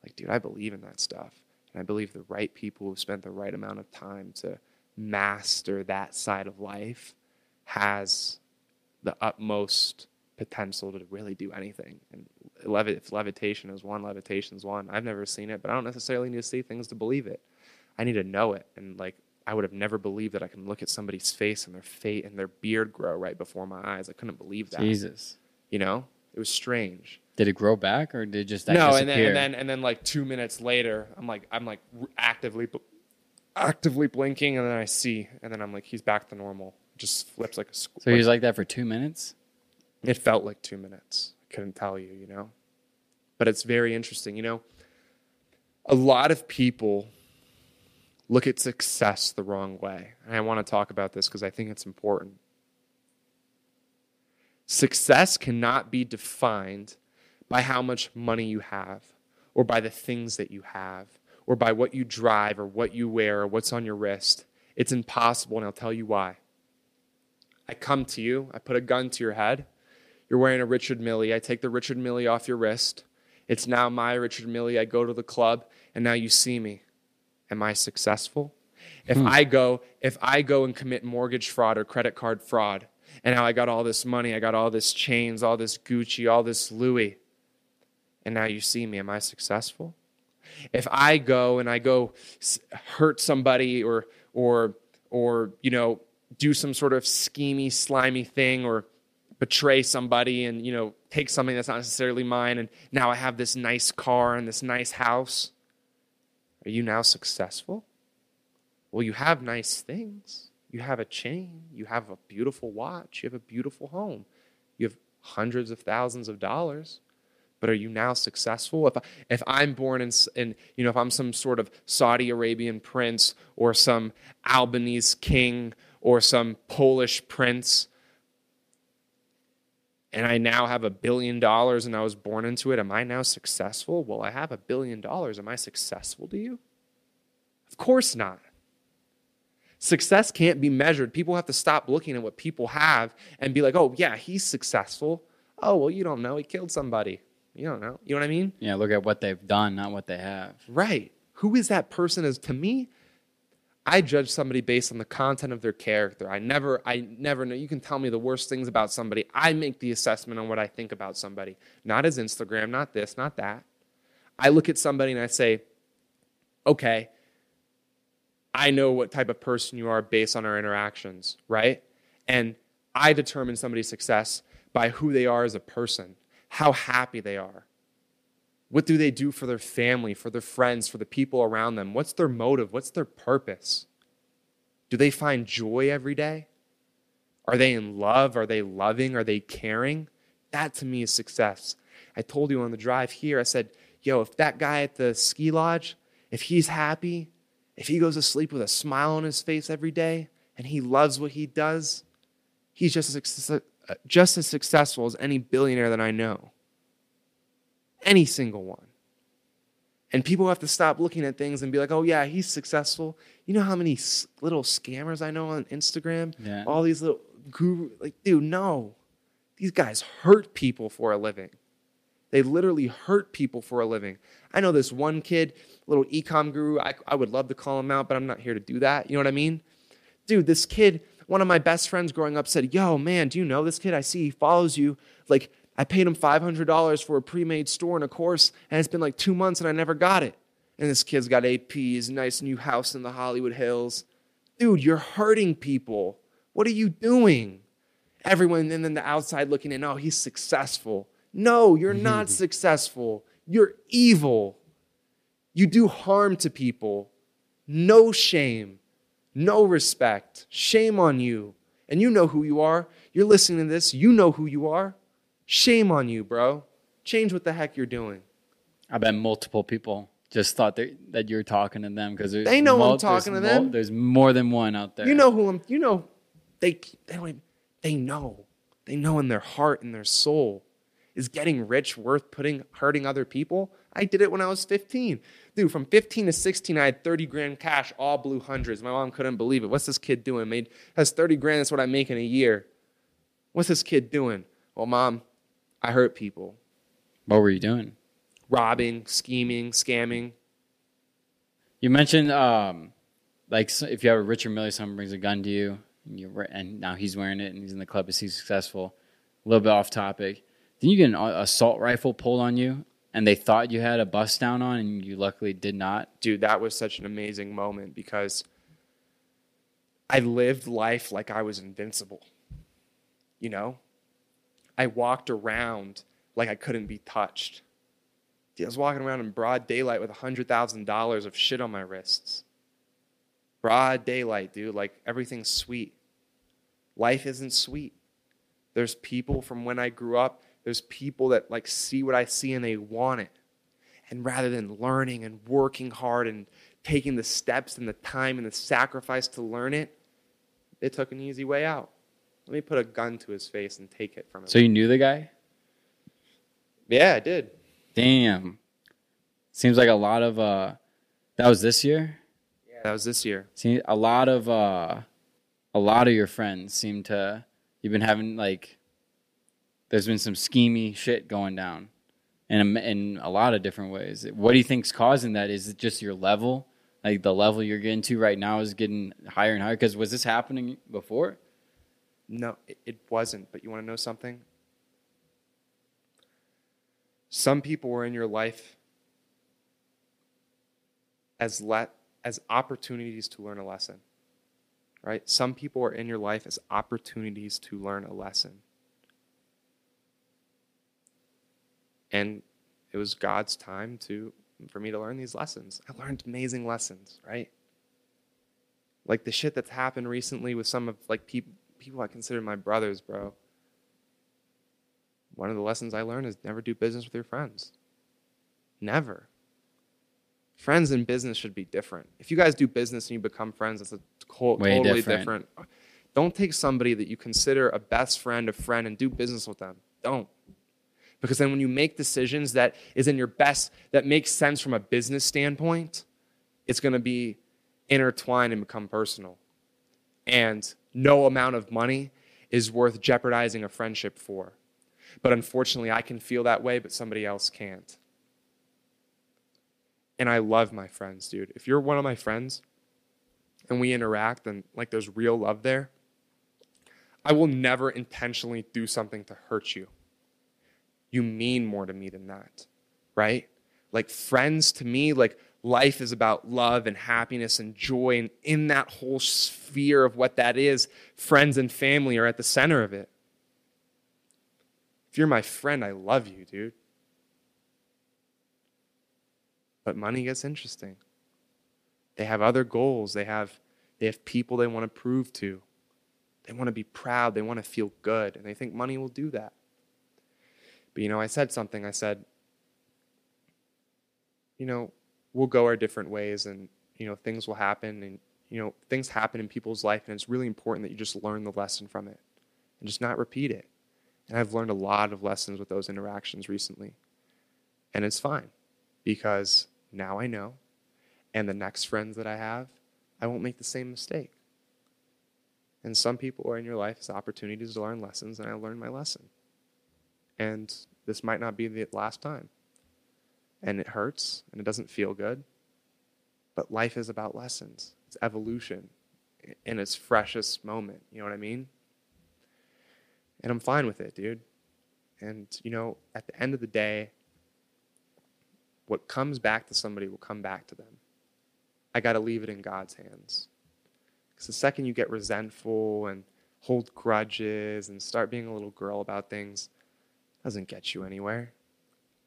Like, dude, I believe in that stuff. And I believe the right people who've spent the right amount of time to master that side of life has the utmost potential to really do anything. And levi- if levitation is one, levitation is one. I've never seen it, but I don't necessarily need to see things to believe it. I need to know it. And like, I would have never believed that I can look at somebody's face and their fate and their beard grow right before my eyes. I couldn't believe that. jesus You know, it was strange. Did it grow back or did it just that no, and then, and then and then like two minutes later, I'm like I'm like actively actively blinking, and then I see, and then I'm like he's back to normal. Just flips like a. squ- so he was like that for two minutes it felt like two minutes. I couldn't tell you, you know. But it's very interesting, you know. A lot of people look at success the wrong way, and I want to talk about this because I think it's important. Success cannot be defined by how much money you have, or by the things that you have, or by what you drive, or what you wear, or what's on your wrist. It's impossible, and I'll tell you why. I come to you, I put a gun to your head. You're wearing a Richard Mille. I take the Richard Mille off your wrist. It's now my Richard Mille. I go to the club, and now you see me. Am I successful? If hmm. I go, if I go and commit mortgage fraud or credit card fraud, and now I got all this money, I got all this chains, all this Gucci, all this Louis. And now you see me. Am I successful? If I go and I go hurt somebody or or or you know do some sort of schemy, slimy thing or betray somebody and you know take something that's not necessarily mine and now I have this nice car and this nice house, are you now successful? Well, you have nice things. You have a chain, you have a beautiful watch, you have a beautiful home, you have hundreds of thousands of dollars. But are you now successful? If, I, if I'm born in, in, you know, if I'm some sort of Saudi Arabian prince or some Albanese king or some Polish prince, and I now have a billion dollars and I was born into it, am I now successful? Well, I have a billion dollars. Am I successful to you? Of course not. Success can't be measured. People have to stop looking at what people have and be like, oh, yeah, he's successful. Oh, well, you don't know. He killed somebody. You don't know. You know what I mean? Yeah, look at what they've done, not what they have. Right. Who is that person as to me? I judge somebody based on the content of their character. I never I never know. You can tell me the worst things about somebody. I make the assessment on what I think about somebody. Not as Instagram, not this, not that. I look at somebody and I say, "Okay, I know what type of person you are based on our interactions, right? And I determine somebody's success by who they are as a person, how happy they are. What do they do for their family, for their friends, for the people around them? What's their motive? What's their purpose? Do they find joy every day? Are they in love? Are they loving? Are they caring? That to me is success. I told you on the drive here, I said, yo, if that guy at the ski lodge, if he's happy, if he goes to sleep with a smile on his face every day and he loves what he does, he's just as, Uh, just as successful as any billionaire that I know. Any single one. And people have to stop looking at things and be like, oh, yeah, he's successful. You know how many little scammers I know on Instagram? Yeah. All these little guru, like, dude, no. These guys hurt people for a living. They literally hurt people for a living. I know this one kid, little ecom guru. I, I would love to call him out, but I'm not here to do that. You know what I mean? Dude, this kid, one of my best friends growing up said, Yo, man, do you know this kid? I see he follows you. Like, I paid him $500 for a pre made store and a course, and it's been like two months and I never got it. And this kid's got APs, nice new house in the Hollywood Hills. Dude, you're hurting people. What are you doing? Everyone, and then the outside looking in, oh, he's successful. No, you're not successful. You're evil. You do harm to people. No shame, no respect. Shame on you. And you know who you are. You're listening to this. You know who you are. Shame on you, bro. Change what the heck you're doing. I bet multiple people just thought that, that you're talking to them because they know mul- I'm talking to them. There's more than one out there. You know who I'm. You know, they they don't. even, They know. They know in their heart and their soul is getting rich worth putting hurting other people? I did it when I was 15. Dude, from 15 to 16, I had 30 grand cash, all blue hundreds. My mom couldn't believe it. What's this kid doing? Made has 30 grand, that's what I make in a year. What's this kid doing? Well, mom, I hurt people. What were you doing? Robbing, scheming, scamming. You mentioned um, like if you have a Richard Mille, someone brings a gun to you, and, you and now he's wearing it and he's in the club, is he successful? A little bit off topic. Then you get an assault rifle pulled on you and they thought you had a bust down on and you luckily did not? Dude, that was such an amazing moment because I lived life like I was invincible. You know? I walked around like I couldn't be touched. Dude, I was walking around in broad daylight with $100,000 of shit on my wrists. Broad daylight, dude. Like everything's sweet. Life isn't sweet. There's people from when I grew up there's people that like see what I see and they want it. And rather than learning and working hard and taking the steps and the time and the sacrifice to learn it, they took an easy way out. Let me put a gun to his face and take it from him. So you knew the guy? yeah, I did. Damn. Seems like a lot of uh that was this year? Yeah, that was this year. See a lot of uh a lot of your friends seem to you've been having like there's been some schemy shit going down in a, in a lot of different ways. What do you think's causing that? Is it just your level? Like the level you're getting to right now is getting higher and higher because was this happening before? No, it, it wasn't. But you want to know something? Some people were in your life as let as opportunities to learn a lesson. Right? Some people are in your life as opportunities to learn a lesson. And it was God's time to for me to learn these lessons. I learned amazing lessons, right? Like the shit that's happened recently with some of like people people I consider my brothers, bro. One of the lessons I learned is never do business with your friends. Never. Friends and business should be different. If you guys do business and you become friends, that's a co- totally different. different. Don't take somebody that you consider a best friend, a friend, and do business with them. Don't. Because then when you make decisions that is in your best, that makes sense from a business standpoint, it's going to be intertwined and become personal. And no amount of money is worth jeopardizing a friendship for. But unfortunately, I can feel that way, but somebody else can't. And I love my friends, dude. If you're one of my friends and we interact and like there's real love there, I will never intentionally do something to hurt you. You mean more to me than that, right? Like friends to me, like life is about love and happiness and joy. And in that whole sphere of what that is, friends and family are at the center of it. If you're my friend, I love you, dude. But money gets interesting. They have other goals. They have they have people they want to prove to. They want to be proud. They want to feel good. And they think money will do that. But you know, I said something. I said, you know, we'll go our different ways and, you know, things will happen and, you know, things happen in people's life and it's really important that you just learn the lesson from it and just not repeat it. And I've learned a lot of lessons with those interactions recently. And it's fine because now I know. And the next friends that I have, I won't make the same mistake. And some people are in your life as opportunities to learn lessons, and I learned my lesson. And this might not be the last time. And it hurts, and it doesn't feel good. But life is about lessons, it's evolution in its freshest moment. You know what I mean? And I'm fine with it, dude. And, you know, at the end of the day, what comes back to somebody will come back to them. I got to leave it in God's hands. Because the second you get resentful and hold grudges and start being a little girl about things, doesn't get you anywhere.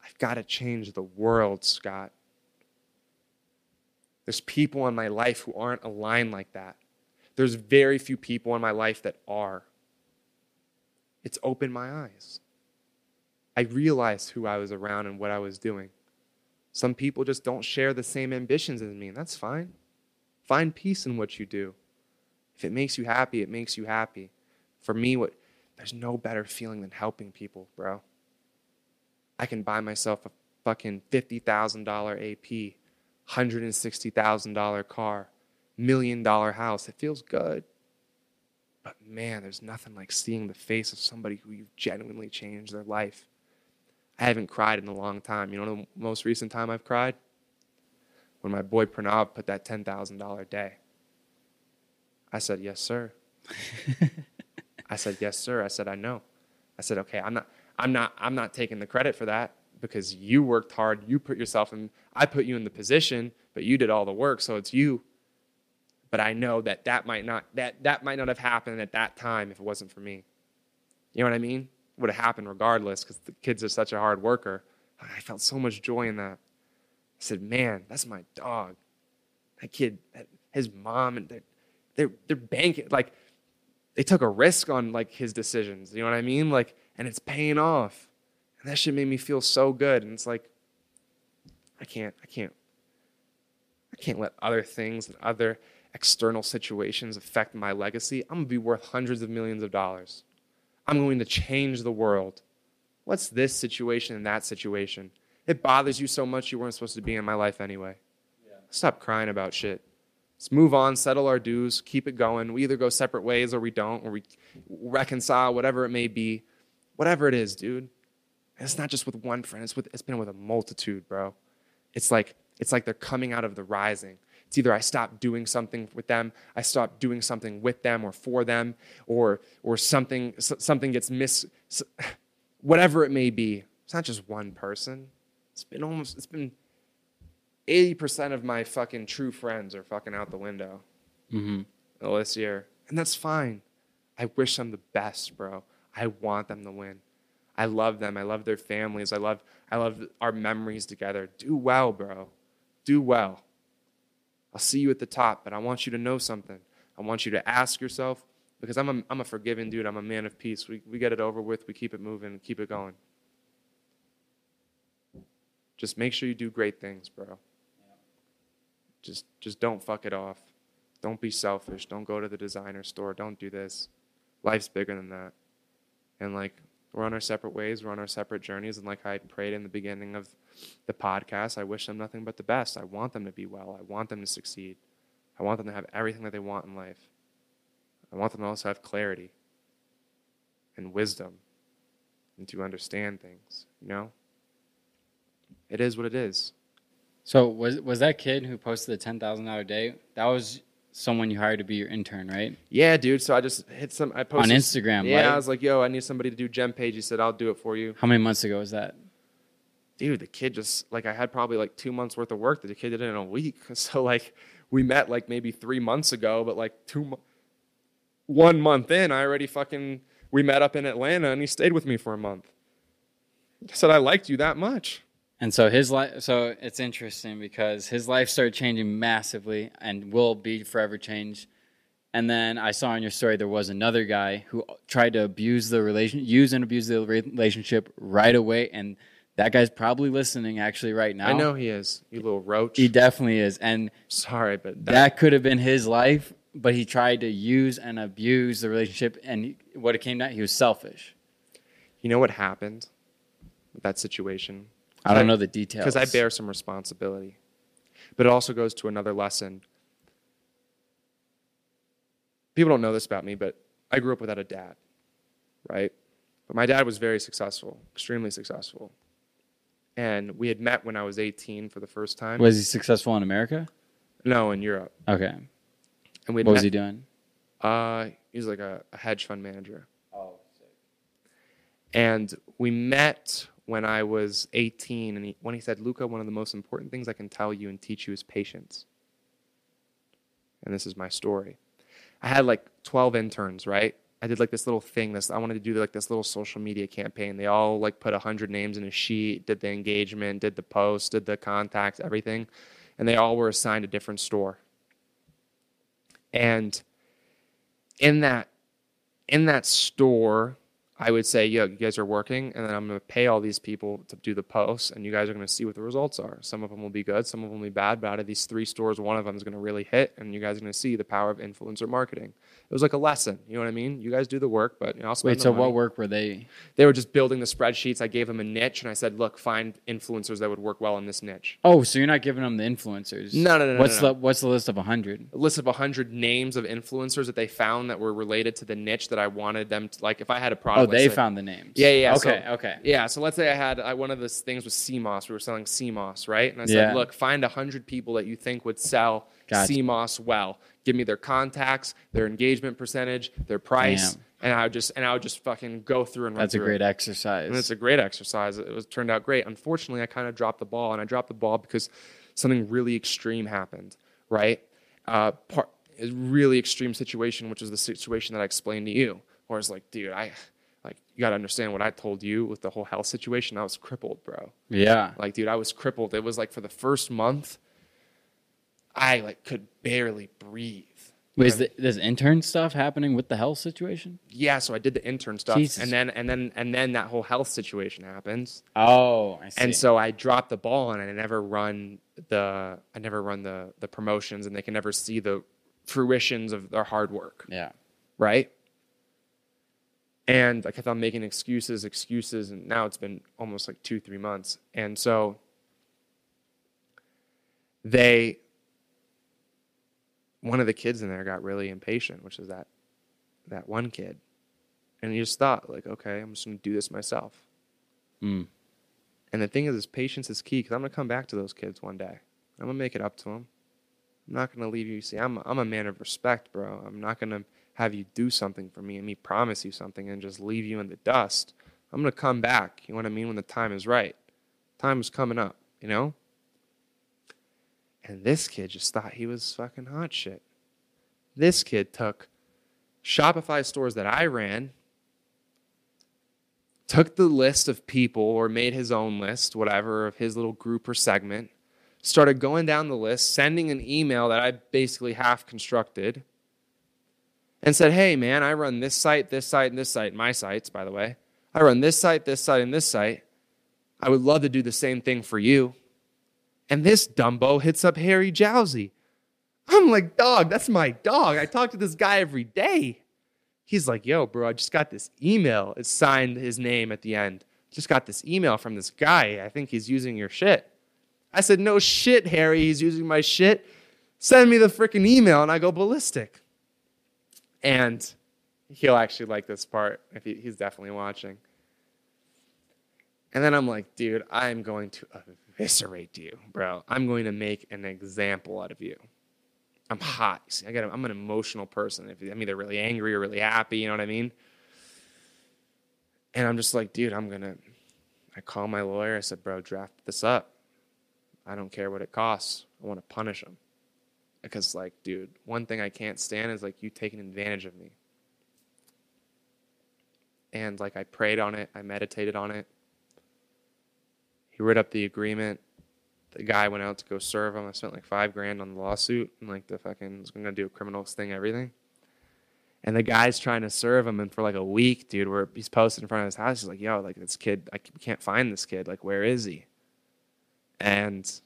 I've got to change the world, Scott. There's people in my life who aren't aligned like that. There's very few people in my life that are. It's opened my eyes. I realized who I was around and what I was doing. Some people just don't share the same ambitions as me, and that's fine. Find peace in what you do. If it makes you happy, it makes you happy. For me, what there's no better feeling than helping people, bro. I can buy myself a fucking $50,000 AP, $160,000 car, million dollar house. It feels good. But man, there's nothing like seeing the face of somebody who you've genuinely changed their life. I haven't cried in a long time. You know the most recent time I've cried? When my boy Pranav put that $10,000 day. I said, Yes, sir. I said, Yes, sir. I said, I know. I said, Okay, I'm not I'm not I'm not taking the credit for that because you worked hard, you put yourself in I put you in the position, but you did all the work, so it's you. But I know that that might not that that might not have happened at that time if it wasn't for me. You know what I mean? Would have happened regardless because the kids are such a hard worker. I felt so much joy in that. I said, "Man, that's my dog. That kid, his mom, and they're they're they're banking like they took a risk on like his decisions. You know what I mean? Like, and it's paying off. And that shit made me feel so good. And it's like, I can't, I can't, I can't let other things and other external situations affect my legacy, I'm going to be worth hundreds of millions of dollars. I'm going to change the world. What's this situation and that situation? It bothers you so much you weren't supposed to be in my life anyway. Stop crying about shit. Let's move on, settle our dues, keep it going. We either go separate ways or we don't, or we reconcile, whatever it may be. Whatever it is, dude. And it's not just with one friend, it's with it's been with a multitude, bro. It's like it's like they're coming out of the rising. It's either I stop doing something with them, I stop doing something with them or for them, or or something something gets miss whatever it may be. It's not just one person. It's been almost it's been 80% of my fucking true friends are fucking out the window Mm-hmm. this year. And that's fine. I wish them the best, bro. I want them to win. I love them. I love their families. I love I love our memories together. Do well, bro. Do well. I'll see you at the top, but I want you to know something. I want you to ask yourself, because I'm a, I'm a forgiving dude. I'm a man of peace. We, we get it over with. We keep it moving. Keep it going. Just make sure you do great things, bro. Just just don't fuck it off. Don't be selfish. Don't go to the designer store. Don't do this. Life's bigger than that. And like we're on our separate ways, we're on our separate journeys, and like I prayed in the beginning of the podcast, I wish them nothing but the best. I want them to be well. I want them to succeed. I want them to have everything that they want in life. I want them to also have clarity and wisdom and to understand things, you know? It is what it is. So was was that kid who posted the ten thousand dollar day? That was someone you hired to be your intern, right? Yeah, dude. So I just hit some. I posted On Instagram. Yeah, I was like, "Yo, I need somebody to do gem page." He said, "I'll do it for you." How many months ago was that? Dude, the kid just like I had probably like two months worth of work that the kid did in a week. So like we met like maybe three months ago, but like two, mo- one month in, I already fucking we met up in Atlanta, and he stayed with me for a month. I said I liked you that much. And so his life. So it's interesting because his life started changing massively and will be forever changed. And then I saw in your story there was another guy who tried to abuse the relation, use and abuse the relationship right away. And that guy's probably listening actually right now. I know he is. You little roach. he definitely is. And Sorry, but that, that could have been his life, but he tried to use and abuse the relationship. And what it came down, he was selfish. you know what happened with that situation? I don't know the details because I bear some responsibility. But it also goes to another lesson. People don't know this about me, but I grew up without a dad, right? But my dad was very successful, extremely successful. And we had met when I was 18 for the first time. Was he successful in America? no, in Europe. Okay. And we What was he doing? Uh, he was like a, a hedge fund manager. Oh, And we met when I was 18, and he, when he said, Luca, one of the most important things I can tell you and teach you is patience. And this is my story. I had like 12 interns, right? I did like this little thing. This I wanted to do like this little social media campaign. They all like put 100 names in a sheet, did the engagement, did the post, did the contacts, everything. And they all were assigned a different store. And in that in that store, I would say, yo, you guys are working, and then I'm going to pay all these people to do the posts, and you guys are going to see what the results are. Some of them will be good, some of them will be bad, but out of these three stores, one of them is going to really hit, and you guys are going to see the power of influencer marketing. It was like a lesson, you know what I mean? You guys do the work, but you know, I'll spend Wait, so money. what work were they? They were just building the spreadsheets. I gave them a niche, and I said, look, find influencers that would work well in this niche. Oh, so you're not giving them the influencers? No, no, no, no, What's no. the What's the list of hundred? a list of 100 names of influencers that they found that were related to the niche that I wanted them to, like, if I had a Oh, product. let's they say- found the names. Yeah, yeah. Okay, so- okay. Yeah, so let's say I had I, one of those things was CMOS. We were selling CMOS, right? And I said, Yeah. look, find hundred people that you think would sell Gotcha. CMOS well. Give me their contacts, their engagement percentage, their price, Damn. and I would just and I would just fucking go through and run That's a great It. exercise. And it's a great exercise. It was turned out great. Unfortunately, I kind of dropped the ball, and I dropped the ball because something really extreme happened. Right? Uh, part, a really extreme situation, which is the situation that I explained to you, where it's like, dude, I like you got to understand what I told you with the whole health situation. I was crippled, bro. yeah. Like, dude, I was crippled. It was like for the first month, I like could barely breathe. Wait, is the, this intern stuff happening with the health situation? Yeah, so I did the intern stuff, Jesus. and then and then and then that whole health situation happens. Oh, I see. And so I dropped the ball and I never run the I never run the the promotions and they can never see the fruitions of their hard work, Yeah. right? And I kept on making excuses, excuses, and now it's been almost like two, three months. And so they, one of the kids in there got really impatient, which is that that one kid, and he just thought like, okay, I'm just gonna do this myself. Mm. And the thing is, is patience is key because I'm gonna come back to those kids one day. I'm gonna make it up to them. I'm not gonna leave you. See, I'm a, I'm a man of respect, bro. I'm not gonna have you do something for me and me promise you something and just leave you in the dust. I'm gonna come back. You know what I mean? When the time is right. Time is coming up. You know. And this kid just thought he was fucking hot shit. This kid took Shopify stores that I ran, took the list of people or made his own list, whatever, of his little group or segment, started going down the list, sending an email that I basically half constructed, and said, Hey, man, I run this site, this site, and this site, my sites, by the way. I run this site, this site, and this site. I would love to do the same thing for you. And this Dumbo hits up Harry Jowsey. I'm like, dog, that's my dog. I talk to this guy every day. He's like, yo, bro, I just got this email. It's signed his name at the end. Just got this email from this guy. I think he's using your shit. I said, no shit, Harry. He's using my shit. Send me the freaking email. And I go ballistic. And he'll actually like this part if he, he's definitely watching. And then I'm like, dude, I'm going to eviscerate you, bro. I'm going to make an example out of you. I'm hot. See, I got. I'm an emotional person. If I'm either really angry or really happy, you know what I mean. And I'm just like, dude, I'm gonna. I call my lawyer. I said, bro, draft this up. I don't care what it costs. I want to punish him because, like, dude, one thing I can't stand is like you taking advantage of me. And like, I prayed on it. I meditated on it. He wrote up the agreement the guy went out to go serve him. I spent like five grand on the lawsuit and like the fucking was gonna do a criminal thing, everything. And the guy's trying to serve him, and for like a week, dude, where he's posted in front of his house, he's like, "Yo, like this kid, I can't find this kid. Like, where is he?" And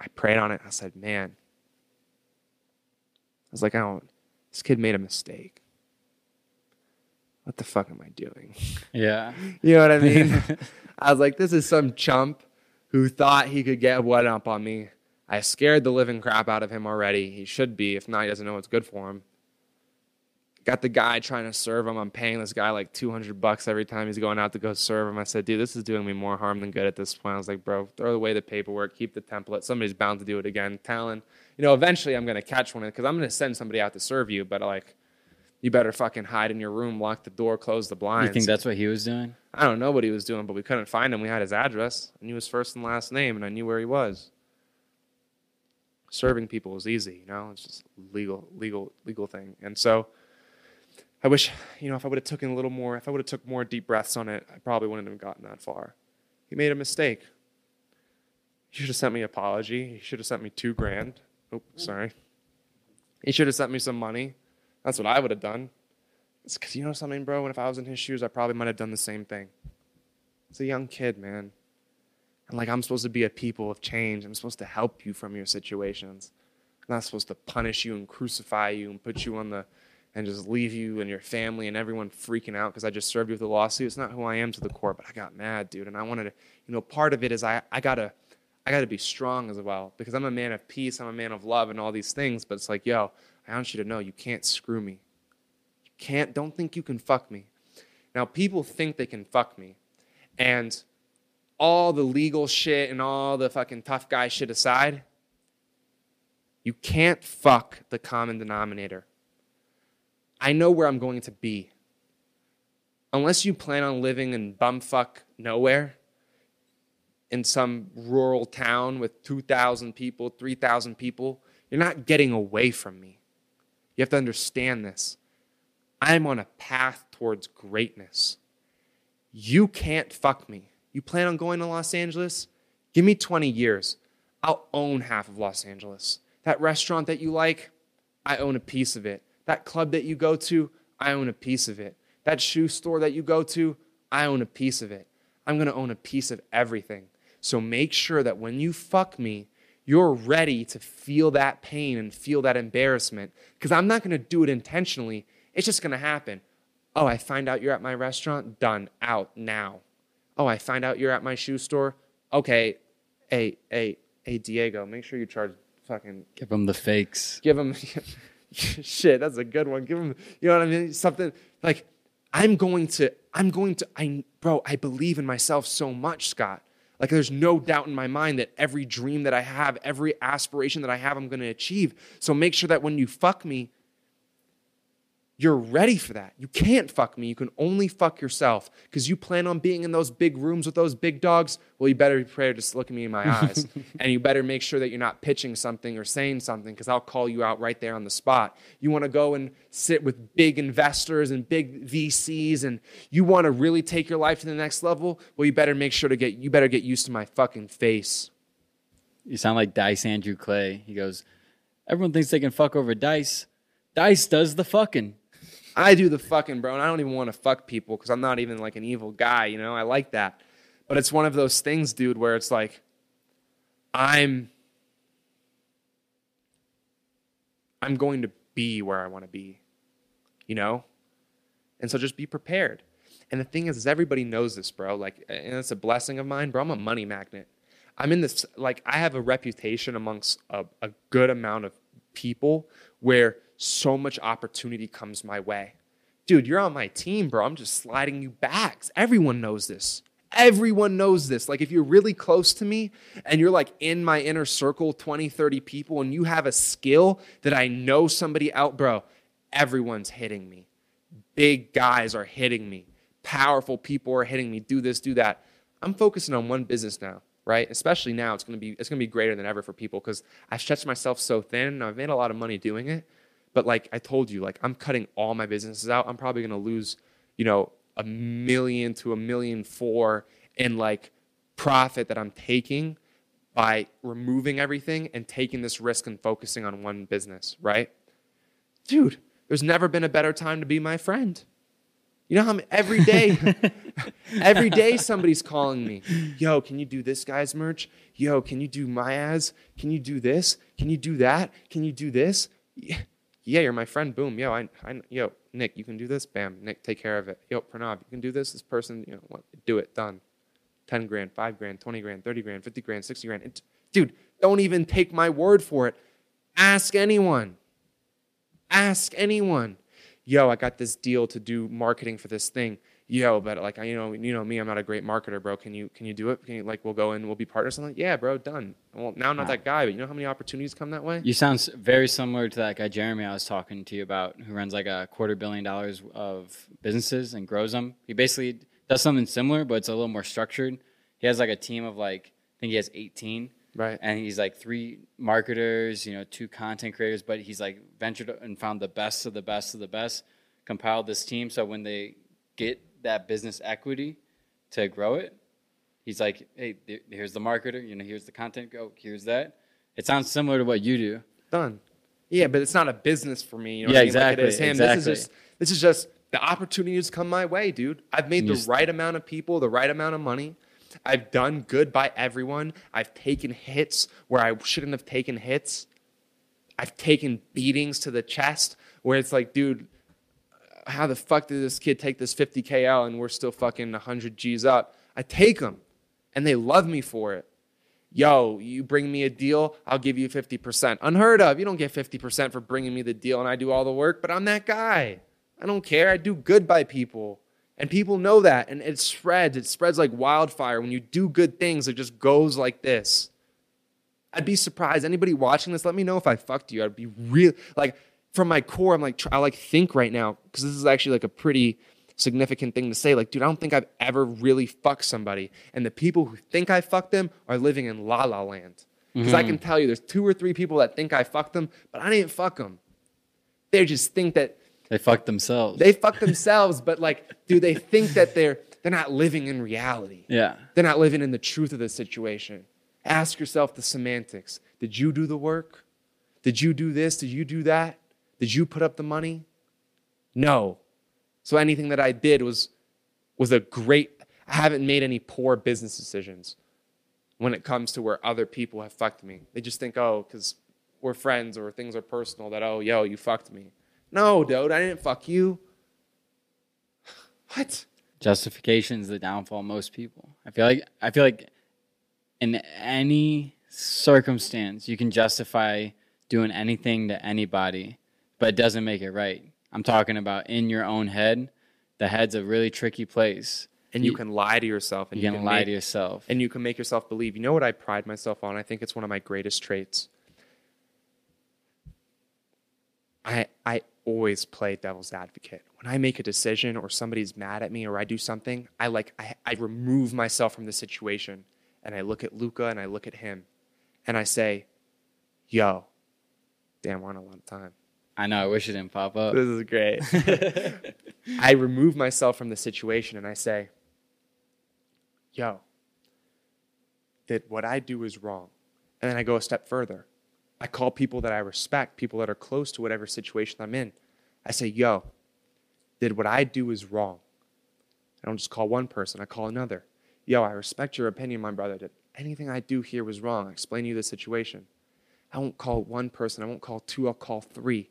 I prayed on it. I said, "Man," I was like, "I don't." This kid made a mistake. What the fuck am I doing? Yeah. You know what I mean? I was like, this is some chump who thought he could get one up on me. I scared the living crap out of him already. He should be. If not, he doesn't know what's good for him. Got the guy trying to serve him. I'm paying this guy like 200 bucks every time he's going out to go serve him. I said, dude, this is doing me more harm than good at this point. I was like, bro, throw away the paperwork, keep the template. Somebody's bound to do it again. Talon, you know, eventually I'm going to catch one because I'm going to send somebody out to serve you, but like, you better fucking hide in your room, lock the door, close the blinds. You think that's what he was doing? I don't know what he was doing, but we couldn't find him. We had his address. I knew his first and last name, and I knew where he was. Serving people is easy, you know. It's just legal, legal, legal thing. And so, I wish, you know, if I would have taken a little more, if I would have took more deep breaths on it, I probably wouldn't have gotten that far. He made a mistake. He should have sent me an apology. He should have sent me two grand. Oh, sorry. He should have sent me some money. That's what I would have done. It's because you know something, bro? When if I was in his shoes, I probably might have done the same thing. It's a young kid, man. And like I'm supposed to be a people of change. I'm supposed to help you from your situations. I'm not supposed to punish you and crucify you and put you on the and just leave you and your family and everyone freaking out because I just served you with a lawsuit. It's not who I am to the core, but I got mad, dude. And I wanted to, you know, part of it is I, I gotta I gotta be strong as well because I'm a man of peace, I'm a man of love and all these things, but it's like, yo, I want you to know you can't screw me. You can't, don't think you can fuck me. Now, people think they can fuck me. And all the legal shit and all the fucking tough guy shit aside, you can't fuck the common denominator. I know where I'm going to be. Unless you plan on living in bumfuck nowhere, in some rural town with 2,000 people, 3,000 people, you're not getting away from me. You have to understand this. I'm on a path towards greatness. You can't fuck me. You plan on going to Los Angeles? Give me 20 years. I'll own half of Los Angeles. That restaurant that you like, I own a piece of it. That club that you go to, I own a piece of it. That shoe store that you go to, I own a piece of it. I'm going to own a piece of everything. So make sure that when you fuck me, you're ready to feel that pain and feel that embarrassment because I'm not going to do it intentionally. It's just going to happen. Oh, I find out you're at my restaurant? Done. Out now. Oh, I find out you're at my shoe store? Okay. Hey, hey, hey, Diego, make sure you charge fucking. Give them the fakes. Give him. shit, that's a good one. Give him, you know what I mean? Something like, I'm going to, I'm going to, I, bro, I believe in myself so much, Scott. Like, there's no doubt in my mind that every dream that I have, every aspiration that I have, I'm going to achieve. So make sure that when you fuck me, you're ready for that. You can't fuck me. You can only fuck yourself because you plan on being in those big rooms with those big dogs. Well, you better be prepared to just look at me in my eyes. and you better make sure that you're not pitching something or saying something because I'll call you out right there on the spot. You want to go and sit with big investors and big VCs and you want to really take your life to the next level. Well, you better make sure to get, you better get used to my fucking face. You sound like Dice Andrew Clay. He goes, Everyone thinks they can fuck over Dice. Dice does the fucking. I do the fucking, bro, and I don't even want to fuck people because I'm not even like an evil guy, you know? I like that. But it's one of those things, dude, where it's like, I'm. I'm going to be where I want to be, you know? And so just be prepared. And the thing is, is everybody knows this, bro. Like, and it's a blessing of mine, bro. I'm a money magnet. I'm in this, like, I have a reputation amongst a, a good amount of people where so much opportunity comes my way. Dude, you're on my team, bro. I'm just sliding you bags. Everyone knows this. Everyone knows this. Like, if you're really close to me and you're like in my inner circle, 20, 30 people, and you have a skill that I know somebody out, bro, everyone's hitting me. Big guys are hitting me. Powerful people are hitting me. Do this, do that. I'm focusing on one business now, right? Especially now, it's gonna be it's gonna be greater than ever for people because I've stretched myself so thin and I've made a lot of money doing it. But like I told you, like I'm cutting all my businesses out. I'm probably gonna lose, you know, a million to a million four in like profit that I'm taking by removing everything and taking this risk and focusing on one business, right? Dude, there's never been a better time to be my friend. You know how many, every day, every day somebody's calling me, yo, can you do this guy's merch? Yo, can you do my ads? Can you do this? Can you do that? Can you do this? Yeah, you're my friend. Boom. Yo, I, I, yo, Nick, you can do this. Bam. Nick, take care of it. Yo, Pranav, you can do this. This person, you know, what, do it. Done. 10 grand, 5 grand, 20 grand, 30 grand, 50 grand, 60 grand. It, dude, don't even take my word for it. Ask anyone. Ask anyone yo, I got this deal to do marketing for this thing. Yo, but like, I, you know, you know me, I'm not a great marketer, bro. Can you, can you do it? Can you, like, we'll go in, we'll be partners. I'm like, yeah, bro, done. Well, now I'm not that guy, but you know how many opportunities come that way? You sound very similar to that guy Jeremy I was talking to you about, who runs like a quarter billion dollars of businesses and grows them. He basically does something similar, but it's a little more structured. He has like a team of like, I think he has 18 Right. and he's like three marketers, you know, two content creators, but he's like ventured and found the best of the best of the best, compiled this team. So when they get that business equity to grow it, he's like, hey, here's the marketer, you know, here's the content, go, here's that. It sounds similar to what you do. Done. Yeah, but it's not a business for me. You know Yeah, I mean? Like exactly, is him. This is just this is just the opportunities come my way, dude. I've made And the you right amount of people, the right amount of money. I've done good by everyone. I've taken hits where I shouldn't have taken hits. I've taken beatings to the chest where it's like, dude, how the fuck did this kid take this 50k out and we're still fucking 100 G's up? I take them, and they love me for it. Yo, you bring me a deal, I'll give you 50%. Unheard of. You don't get 50% for bringing me the deal and I do all the work, but I'm that guy. I don't care. I do good by people. And people know that. And it spreads. It spreads like wildfire. When you do good things, it just goes like this. I'd be surprised. Anybody watching this, let me know if I fucked you. I'd be real like from my core. I'm like I like think right now because this is actually like a pretty significant thing to say. Like, dude, I don't think I've ever really fucked somebody, and the people who think I fucked them are living in la la land. Because I can mm-hmm. tell you, there's two or three people that think I fucked them, but I didn't fuck them. They just think that They fucked themselves. they fucked themselves, but like, do they think that they're they're not living in reality? yeah. They're not living in the truth of the situation. Ask yourself the semantics. Did you do the work? Did you do this? Did you do that? Did you put up the money? No. So anything that I did was was a great I haven't made any poor business decisions. when it comes to where other people have fucked me. They just think, oh, because we're friends or things are personal, that, oh, yo, you fucked me. No, dude, I didn't fuck you. What? Justification is the downfall of most people. I feel like I feel like in any circumstance you can justify doing anything to anybody, but it doesn't make it right. I'm talking about in your own head. The head's a really tricky place. And you, can lie to yourself and You can lie make- to yourself. and you can make yourself believe. You know what I pride myself on? I think it's one of my greatest traits. I I always play devil's advocate. When I make a decision or somebody's mad at me or I do something, I like I, I remove myself from the situation and I look at Luca and I look at him and I say, Yo, damn, we're on a lot of time. I know. I wish it didn't pop up. This is great. I remove myself from the situation and I say, yo, that what I do is wrong. And then I go a step further. I call people that I respect, people that are close to whatever situation I'm in. I say, yo, did what I do is wrong. I don't just call one person, I call another. Yo, I respect your opinion, my brother. That anything I do here was wrong. I explain to you the situation. I won't call one person, I won't call two, I'll call three.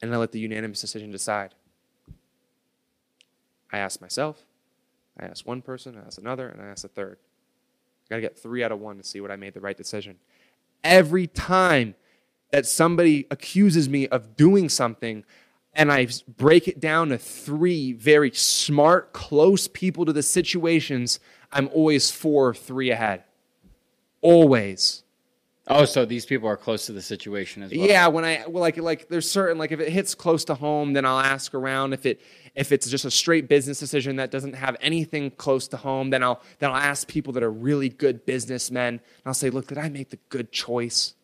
And I let the unanimous decision decide. I ask myself, I ask one person, I ask another, and I ask a third. I gotta get three out of one to see what I made the right decision. Every time that somebody accuses me of doing something, and I break it down to three very smart, close people to the situations, I'm always four or three ahead. Always. Oh, so these people are close to the situation as well. Yeah, when I well, like like there's certain like if it hits close to home, then I'll ask around. If it if it's just a straight business decision that doesn't have anything close to home, then I'll then I'll ask people that are really good businessmen, and I'll say, look, did I make the good choice?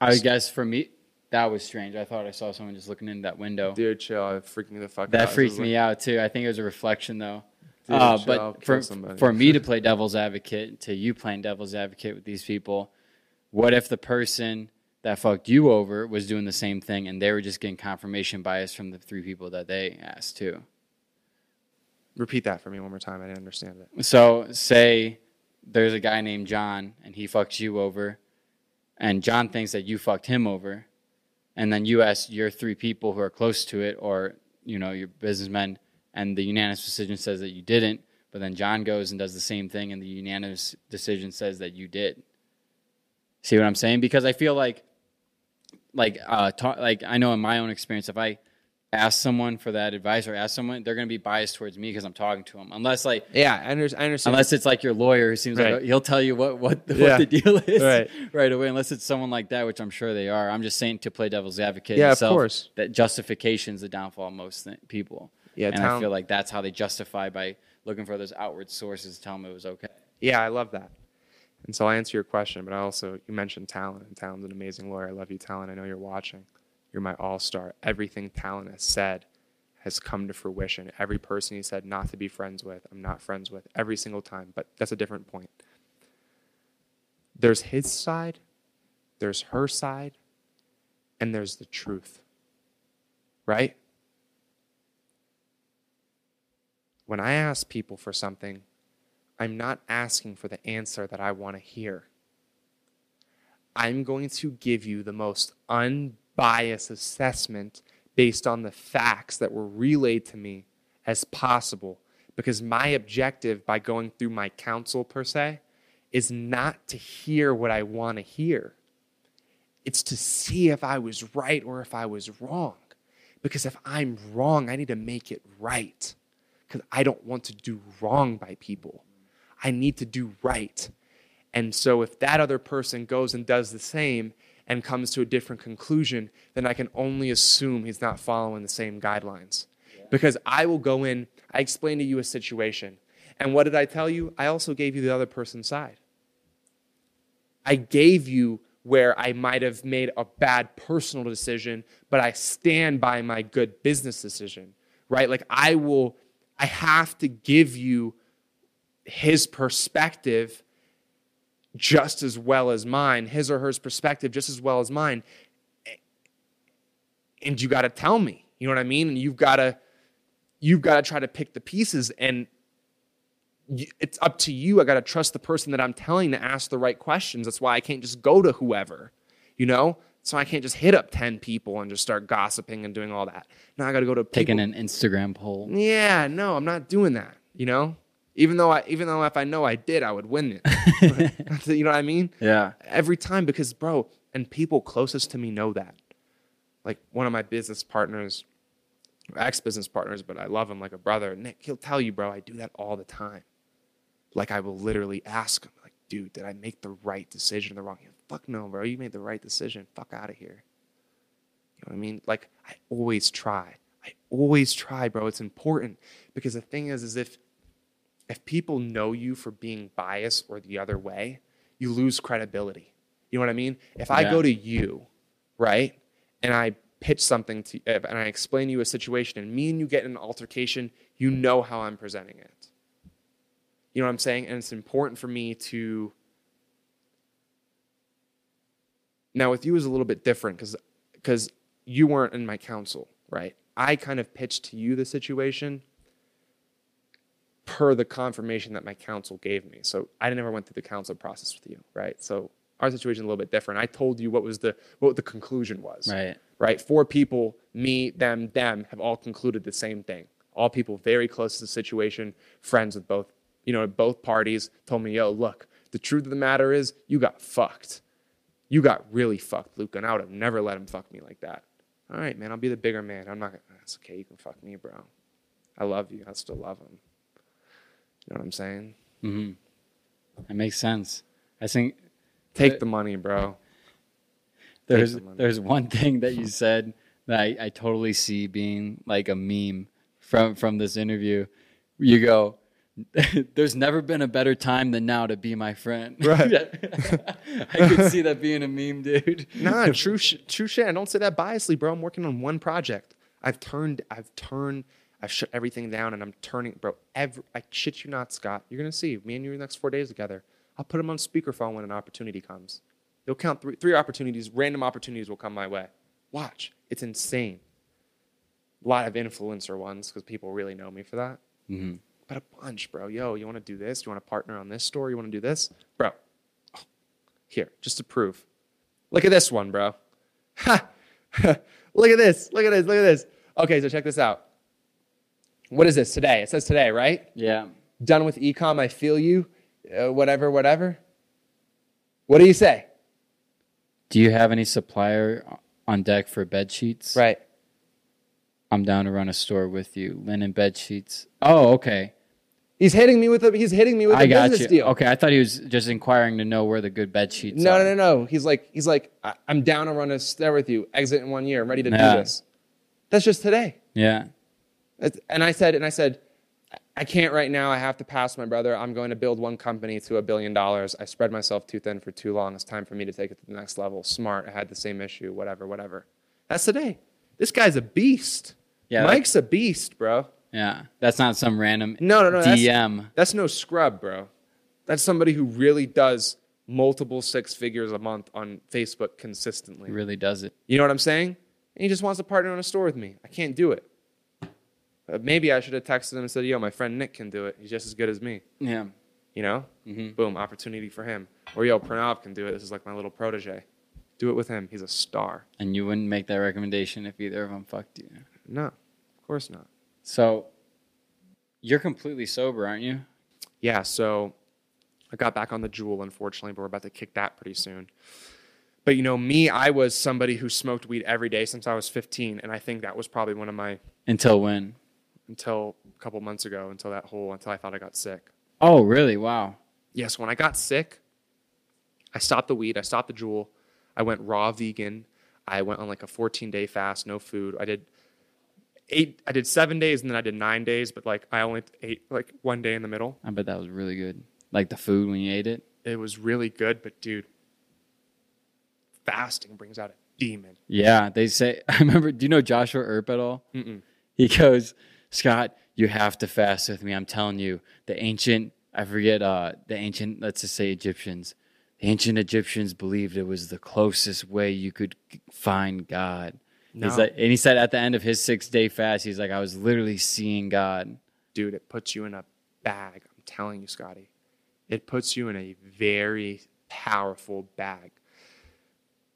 I guess for me, that was strange. I thought I saw someone just looking in that window. Dude, chill. I freaking the fuck. That This freaked me out too. I think it was a reflection though. Dude, Uh, chill, I'll but for, somebody. for me to play devil's advocate, to you playing devil's advocate with these people, what if the person that fucked you over was doing the same thing and they were just getting confirmation bias from the three people that they asked too? Repeat that for me one more time. I didn't understand it. So say there's a guy named John and he fucks you over, and John thinks that you fucked him over, and then you ask your three people who are close to it, or you know your businessmen, and the unanimous decision says that you didn't, but then John goes and does the same thing, and the unanimous decision says that you did. See what I'm saying? Because I feel like, like, uh, ta- like I know in my own experience, if I ask someone for that advice or ask someone, they're going to be biased towards me because I'm talking to them, unless like Yeah, I, under, I understand. Unless it's like your lawyer who seems Right. like he'll tell you what what, what Yeah. the deal is Right. right away. Unless it's someone like that, which I'm sure they are. I'm just saying to play devil's advocate. Yeah, of course. That justification is the downfall of most th- people. Yeah, and I feel like that's how they justify by looking for those outward sources to tell them it was okay. Yeah, I love that. And so I answer your question, but I also you mentioned Talon, and Talon's an amazing lawyer. I love you, Talon. I know you're watching. You're my all star. Everything Talon has said has come to fruition. Every person he said not to be friends with, I'm not friends with every single time. But that's a different point. There's his side, there's her side, and there's the truth. Right? When I ask people for something, I'm not asking for the answer that I want to hear. I'm going to give you the most unbiased assessment based on the facts that were relayed to me as possible. Because my objective by going through my counsel, per se, is not to hear what I want to hear. It's to see if I was right or if I was wrong. Because if I'm wrong, I need to make it right. Because I don't want to do wrong by people. I need to do right. And so if that other person goes and does the same and comes to a different conclusion, then I can only assume he's not following the same guidelines. Because I will go in, I explain to you a situation. And what did I tell you? I also gave you the other person's side. I gave you where I might have made a bad personal decision, but I stand by my good business decision, right? Like I will, I have to give you his perspective just as well as mine, his or hers perspective just as well as mine. And you got to tell me, you know what I mean? And you've got to, you've got to try to pick the pieces. And it's up to you. I got to trust the person that I'm telling to ask the right questions. That's why I can't just go to whoever, you know? So I can't just hit up 10 people and just start gossiping and doing all that. Now I got to go to Taking an Instagram poll. Yeah, no, I'm not doing that, you know? Even though I even though if I know I did, I would win it. you know what I mean? Yeah. every time because bro and people closest to me know that. Like one of my business partners ex-business partners but i love him like a brother nick he'll tell you bro i do that all the time. Like i will literally ask him like dude did i make the right decision or the wrong? Fuck no bro you made the right decision. Fuck out of here. You know what i mean? Like i always try. I always try bro. It's important. Because the thing is is if if people know you for being biased or the other way, you lose credibility. You know what I mean? If I Yeah. go to you, right, and I pitch something to and I explain to you a situation and me and you get in an altercation, you know how I'm presenting it. You know what I'm saying? And it's important for me to now with you is a little bit different because because you weren't in my counsel, right? I kind of pitched to you the situation per the confirmation that my counsel gave me. So I never went through the counsel process with you, right? So our situation is a little bit different. I told you what was the what the conclusion was. Right. Right? Four people, me, them, them, have all concluded the same thing. All people very close to the situation, friends with both, you know, both parties told me, yo, look, the truth of the matter is you got fucked. You got really fucked, Luke, and I would have never let him fuck me like that. All right, man, I'll be the bigger man. I'm not gonna that's okay, you can fuck me, bro. I love you. I still love him. You know what I'm saying? Mm-hmm. That makes sense. I think Take the money, bro. there's the money. there's one thing that you said that I, I totally see being like a meme from from this interview. You go, "There's never been a better time than now to be my friend." Right. I could see that being a meme, dude. Nah, true, sh- true shit. I don't say that biasly, bro. I'm working on one project. I've turned, I've turned, I've shut everything down, and I'm turning, bro. Every, I shit you not, Scott. You're gonna see me and you the next four days together. I'll put them on speakerphone when an opportunity comes. They'll count three, three opportunities. Random opportunities will come my way. Watch, it's insane. A lot of influencer ones because people really know me for that. hmm But a bunch, bro. Yo, you want to do this? You want to partner on this store? You want to do this, bro? Oh, here, just to prove. Look at this one, bro. Ha! look at this. Look at this. Look at this. Okay, so check this out. What is this today? It says today, right? Yeah. Done with ecom. I feel you. Uh, whatever, whatever. What do you say? Do you have any supplier on deck for bed sheets? Right. I'm down to run a store with you. Linen bed sheets. Oh, okay. He's hitting me with a. He's hitting me with I a got business you. deal. Okay, I thought he was just inquiring to know where the good bed sheets No, are. no, no, no. He's like, he's like, I- I'm down to run a store with you. Exit in one year. I'm ready to Yeah. do this. That's just today. Yeah. And I said, and I said, I can't right now. I have to pass my brother. I'm going to build one company to a billion dollars. I spread myself too thin for too long. It's time for me to take it to the next level. Smart. I had the same issue. Whatever, whatever. That's today. This guy's a beast. Yeah, Mike's a beast, bro. Yeah. That's not some random No, no, no. That's, DM. that's no scrub, bro. That's somebody who really does multiple six figures a month on Facebook consistently. He really does it. You know what I'm saying? And he just wants to partner on a store with me. I can't do it. Uh, maybe I should have texted him and said, yo, my friend Nick can do it. He's just as good as me. Yeah. You know? Mhm. Boom, opportunity for him. Or, yo, Pranav can do it. This is like my little protege. Do it with him. He's a star. And you wouldn't make that recommendation if either of them fucked you. No, of course not. So you're completely sober, aren't you? Yeah, so I got back on the Juul, unfortunately, but we're about to kick that pretty soon. But you know, me, I was somebody who smoked weed every day since I was 15, and I think that was probably one of my Until when? Until a couple months ago, until that whole until I thought I got sick. Oh, really? Wow. Yes, when I got sick, I stopped the weed, I stopped the Juul, I went raw vegan, I went on like a 14 day fast, no food. I did eight, I did seven days, and then I did nine days, but like I only ate like one day in the middle. I bet that was really good. Like the food when you ate it. It was really good, but dude, fasting brings out a demon. Yeah, they say. I remember. Do you know Joshua Earp at all? Mm-mm. He goes, Scott, you have to fast with me. I'm telling you, the ancient. I forget. Uh, the ancient. Let's just say Egyptians. The ancient Egyptians believed it was the closest way you could find God. No. He's like, and he said at the end of his six day fast, he's like, I was literally seeing God. Dude, it puts you in a bag. I'm telling you, Scotty, it puts you in a very powerful bag.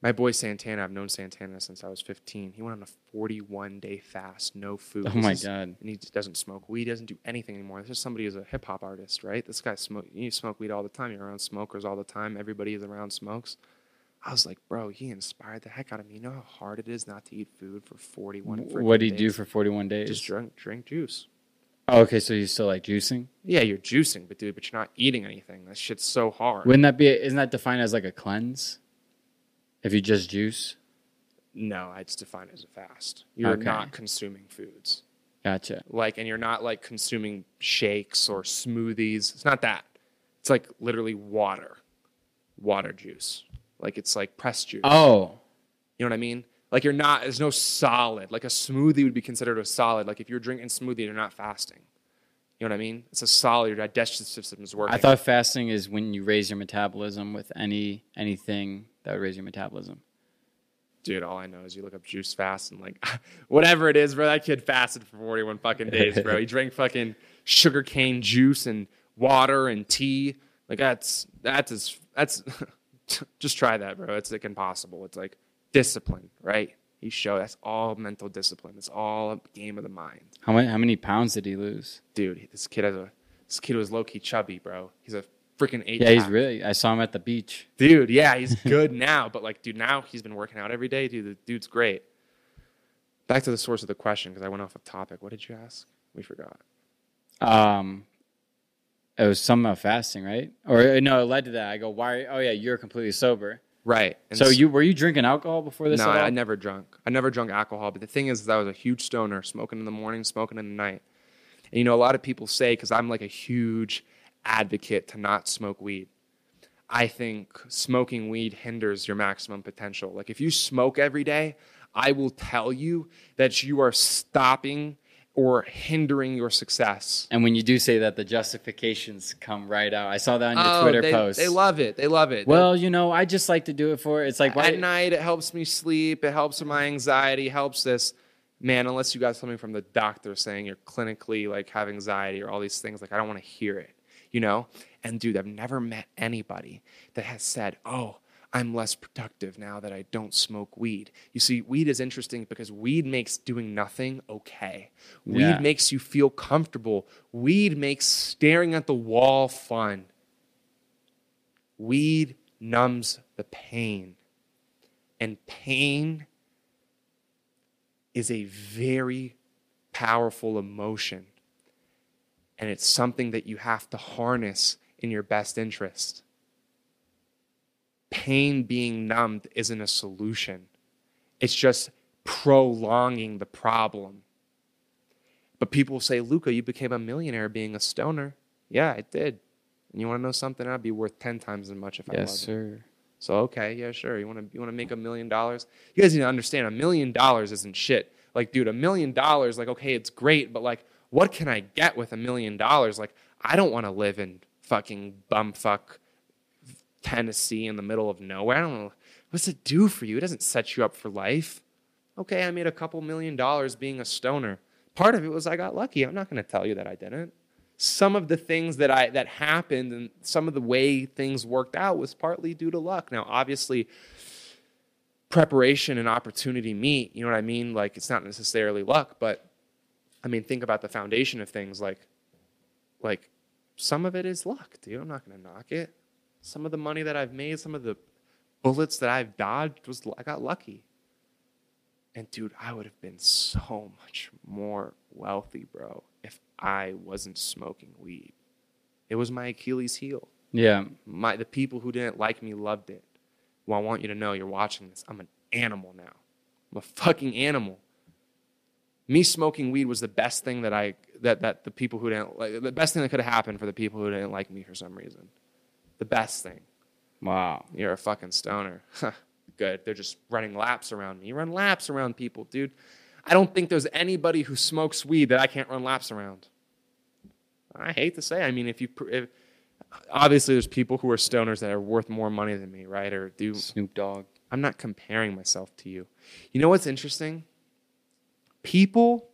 My boy Santana, I've known Santana since I was 15. He went on a 41 day fast, no food. Oh my is- God. And he doesn't smoke weed, doesn't do anything anymore. This is somebody who's a hip hop artist, right? This guy smoke. You smoke weed all the time. You're around smokers all the time. Everybody is around smokes. I was like, bro, he inspired the heck out of me. You know how hard it is not to eat food for 41 freaking What did he do for 41 days? Just drink, drink juice. oh, okay, so he's still like juicing. Yeah, you're juicing, but dude, but you're not eating anything. That shit's so hard. Wouldn't that be? Isn't that defined as like a cleanse? If you just juice, no, I just define it as a fast. You're Okay. not consuming foods. gotcha. Like, and you're not like consuming shakes or smoothies. It's not that. It's like literally water, water juice. Like it's like pressed juice. Oh, You know what I mean? Like you're not. There's no solid. Like a smoothie would be considered a solid. Like if you're drinking smoothie, you're not fasting. You know what I mean? It's a solid. Your digestive system is working. I thought fasting is when you raise your metabolism with any anything that would raise your metabolism. Dude, all I know is you look up juice fast and like whatever it is, bro. That kid fasted for 41 fucking days, bro. he drank fucking sugar cane juice and water and tea. Like that's that's as that's just try that, bro. It's like impossible. It's like discipline, right? You show that's all mental discipline. It's all a game of the mind. How many how many pounds did he lose? Dude, this kid has a this kid was low key chubby, bro. He's a freaking eight. Yeah, he's really. I saw him at the beach. Dude, yeah, he's good now, but like, dude, now he's been working out every day. Dude, the dude's great. Back to the source of the question because I went off of topic. What did you ask? We forgot. Um, it was some about fasting, right? Or uh, no, it led to that. I go, why? Oh yeah, you're completely sober. Right. And so you were you drinking alcohol before this? No, all? I never drunk. I never drunk alcohol. But the thing is, that I was a huge stoner, smoking in the morning, smoking in the night. And you know, a lot of people say because I'm like a huge advocate to not smoke weed. I think smoking weed hinders your maximum potential. Like if you smoke every day, I will tell you that you are stopping or hindering your success. And when you do say that, the justifications come right out. I saw that on your Oh, Twitter they, post. They love it. They love it. well, you know, I just like to do it for. It's like why? at night it helps me sleep it helps with my anxiety helps this man unless you got something from the doctor saying you're clinically like have anxiety or all these things like i don't want to hear it you know? And dude i've never met anybody that has said oh i'm less productive now that i don't smoke weed. You see weed is interesting because weed makes doing nothing okay. Weed Yeah. makes you feel comfortable. Weed makes staring at the wall fun. Weed numbs the pain. And pain is a very powerful emotion. And it's something that you have to harness in your best interest. Pain being numbed isn't a solution, it's just prolonging the problem. But people say, Luca, you became a millionaire being a stoner. Yeah, I did. And you want to know something? I'd be worth 10 times as much if I yes, wasn't. sir. So okay, yeah, sure. You want to you want to make a million dollars? You guys need to understand a million dollars isn't shit. Like, dude, a million dollars, like, okay, it's great, but like, what can I get with a million dollars? Like, I don't want to live in fucking bumfuck Tennessee in the middle of nowhere. I don't know. What's it do for you? It doesn't set you up for life. Okay, I made a couple million dollars being a stoner. Part of it was I got lucky. I'm not going to tell you that I didn't some of the things that I that happened and some of the way things worked out was partly due to luck. Now, obviously, preparation and opportunity meet. You know what I mean? Like it's not necessarily luck, but I mean, think about the foundation of things. Like, like some of it is luck, dude. I'm not gonna knock it. Some of the money that I've made, some of the bullets that I've dodged was I got lucky. And dude, I would have been so much more wealthy, bro, if I wasn't smoking weed. It was my Achilles heel. Yeah. My the people who didn't like me loved it. Well, I want you to know you're watching this. I'm an animal now. I'm a fucking animal. Me smoking weed was the best thing that I that that the people who didn't like the best thing that could have happened for the people who didn't like me for some reason. The best thing. Wow. You're a fucking stoner. Good. They're just running laps around me. You run laps around people, dude. I don't think there's anybody who smokes weed that I can't run laps around. I hate to say. I mean, if you if, obviously there's people who are stoners that are worth more money than me, right? Or do Snoop Dogg. I'm not comparing myself to you. You know what's interesting? People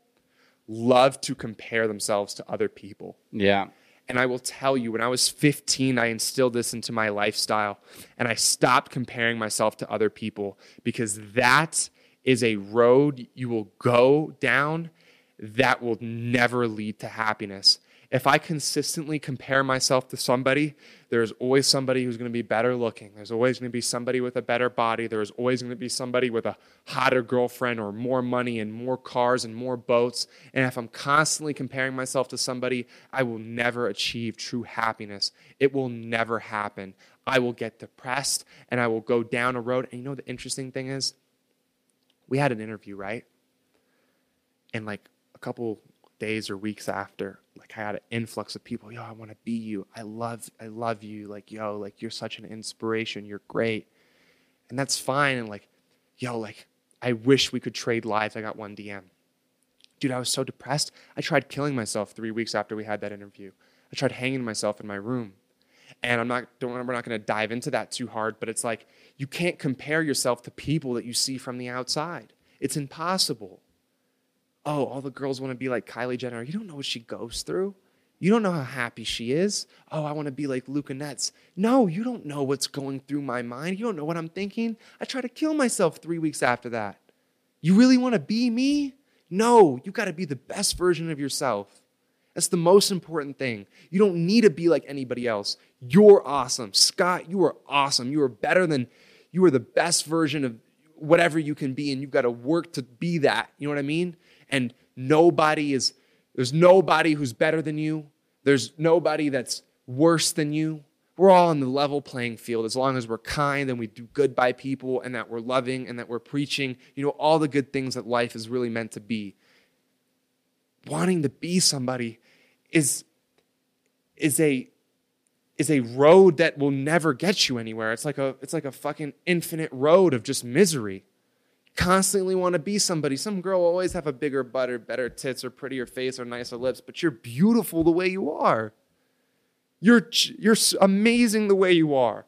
love to compare themselves to other people. Yeah. And I will tell you, when I was 15, I instilled this into my lifestyle and I stopped comparing myself to other people because that is a road you will go down that will never lead to happiness. If I consistently compare myself to somebody, there's always somebody who's going to be better looking. There's always going to be somebody with a better body. There's always going to be somebody with a hotter girlfriend or more money and more cars and more boats. And if I'm constantly comparing myself to somebody, I will never achieve true happiness. It will never happen. I will get depressed and I will go down a road. And you know the interesting thing is? We had an interview, right? And like a couple days or weeks after, like I had an influx of people, yo, I want to be you. I love, I love you. Like, yo, like you're such an inspiration. You're great. And that's fine. And like, yo, like, I wish we could trade lives. I got one DM. Dude, I was so depressed. I tried killing myself three weeks after we had that interview. I tried hanging myself in my room. And I'm not, don't, we're not going to dive into that too hard, but it's like you can't compare yourself to people that you see from the outside. It's impossible oh, all the girls want to be like Kylie Jenner. You don't know what she goes through. You don't know how happy she is. Oh, I want to be like Luca Netz. No, you don't know what's going through my mind. You don't know what I'm thinking. I try to kill myself three weeks after that. You really want to be me? No, you got to be the best version of yourself. That's the most important thing. You don't need to be like anybody else. You're awesome. Scott, you are awesome. You are better than, you are the best version of whatever you can be, and you've got to work to be that. You know what I mean? And nobody is, there's nobody who's better than you. There's nobody that's worse than you. We're all on the level playing field as long as we're kind and we do good by people and that we're loving and that we're preaching, you know, all the good things that life is really meant to be. Wanting to be somebody is, is a is a road that will never get you anywhere. It's like a it's like a fucking infinite road of just misery constantly want to be somebody. Some girl will always have a bigger butt or better tits or prettier face or nicer lips, but you're beautiful the way you are. You're, you're amazing the way you are.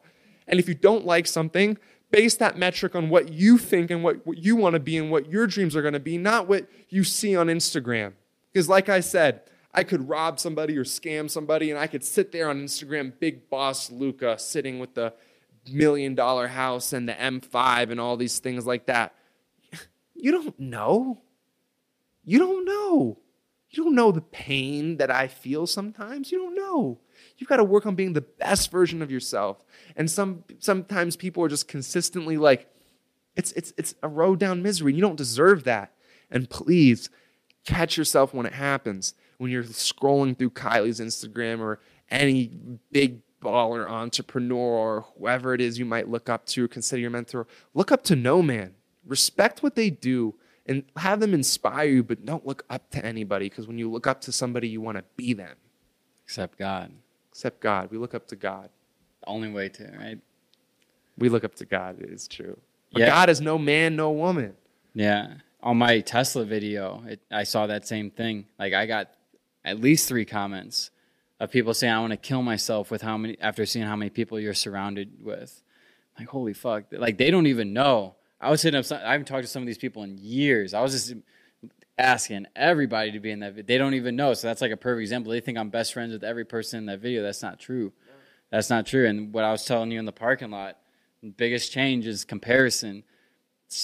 And if you don't like something, base that metric on what you think and what, what you want to be and what your dreams are going to be, not what you see on Instagram. Because, like I said, I could rob somebody or scam somebody, and I could sit there on Instagram, big boss Luca, sitting with the million dollar house and the M5 and all these things like that. You don't know. You don't know. You don't know the pain that I feel sometimes. You don't know. You've got to work on being the best version of yourself. And some sometimes people are just consistently like, it's it's it's a road down misery. You don't deserve that. And please catch yourself when it happens. When you're scrolling through Kylie's Instagram or any big baller entrepreneur or whoever it is you might look up to or consider your mentor, look up to no man respect what they do and have them inspire you, but don't look up to anybody because when you look up to somebody, you want to be them. Except God. Except God. We look up to God. The only way to, right? We look up to God. It is true. But yeah. God is no man, no woman. Yeah. On my Tesla video, it, I saw that same thing. Like I got at least three comments of people saying, "I want to kill myself with how many." After seeing how many people you're surrounded with, like holy fuck! Like they don't even know I was hitting up. Some, I haven't talked to some of these people in years. I was just asking everybody to be in that. They don't even know. So that's like a perfect example. They think I'm best friends with every person in that video. That's not true. That's not true. And what I was telling you in the parking lot, the biggest change is comparison.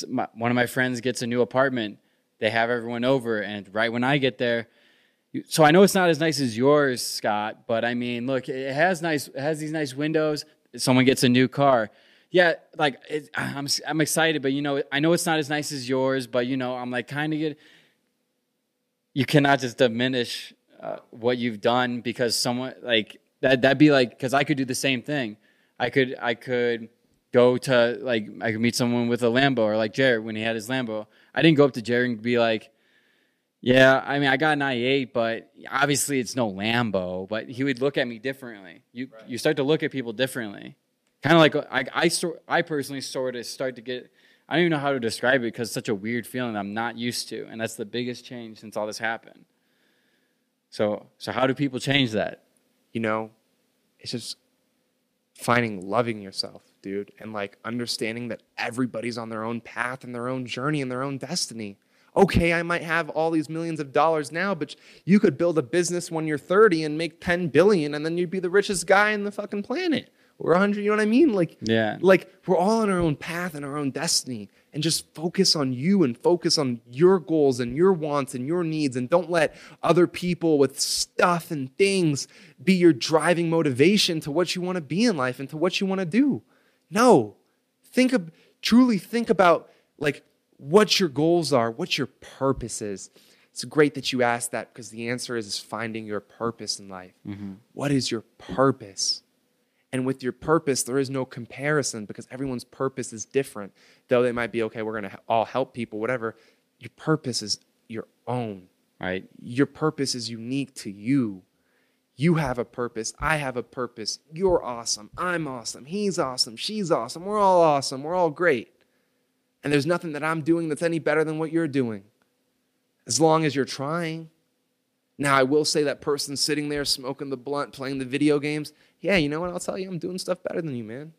My, one of my friends gets a new apartment. They have everyone over, and right when I get there, so I know it's not as nice as yours, Scott. But I mean, look, it has nice, it has these nice windows. Someone gets a new car yeah, like it, I'm I'm excited, but you know, I know it's not as nice as yours, but you know, I'm like kind of get. You cannot just diminish uh, what you've done because someone like that. That'd be like because I could do the same thing. I could I could go to like I could meet someone with a Lambo or like Jared when he had his Lambo. I didn't go up to Jared and be like, yeah, I mean I got an i8, but obviously it's no Lambo. But he would look at me differently. You right. you start to look at people differently kind of like uh, I, I, I personally sort of start to get I don't even know how to describe it because it's such a weird feeling I'm not used to, and that's the biggest change since all this happened. So, so how do people change that? You know, it's just finding loving yourself, dude, and like understanding that everybody's on their own path and their own journey and their own destiny. Okay, I might have all these millions of dollars now, but you could build a business when you're 30 and make 10 billion and then you'd be the richest guy in the fucking planet. Or 100, you know what I mean? Like Yeah. like we're all on our own path and our own destiny and just focus on you and focus on your goals and your wants and your needs and don't let other people with stuff and things be your driving motivation to what you want to be in life and to what you want to do. No. Think of truly think about like what your goals are, what your purpose is. It's great that you asked that because the answer is, is finding your purpose in life. Mm-hmm. What is your purpose? And with your purpose, there is no comparison because everyone's purpose is different. Though they might be, okay, we're going to all help people, whatever. Your purpose is your own. Right. Your purpose is unique to you. You have a purpose. I have a purpose. You're awesome. I'm awesome. He's awesome. She's awesome. We're all awesome. We're all great. And there's nothing that I'm doing that's any better than what you're doing, as long as you're trying. Now, I will say that person sitting there smoking the blunt, playing the video games, yeah, you know what? I'll tell you, I'm doing stuff better than you, man.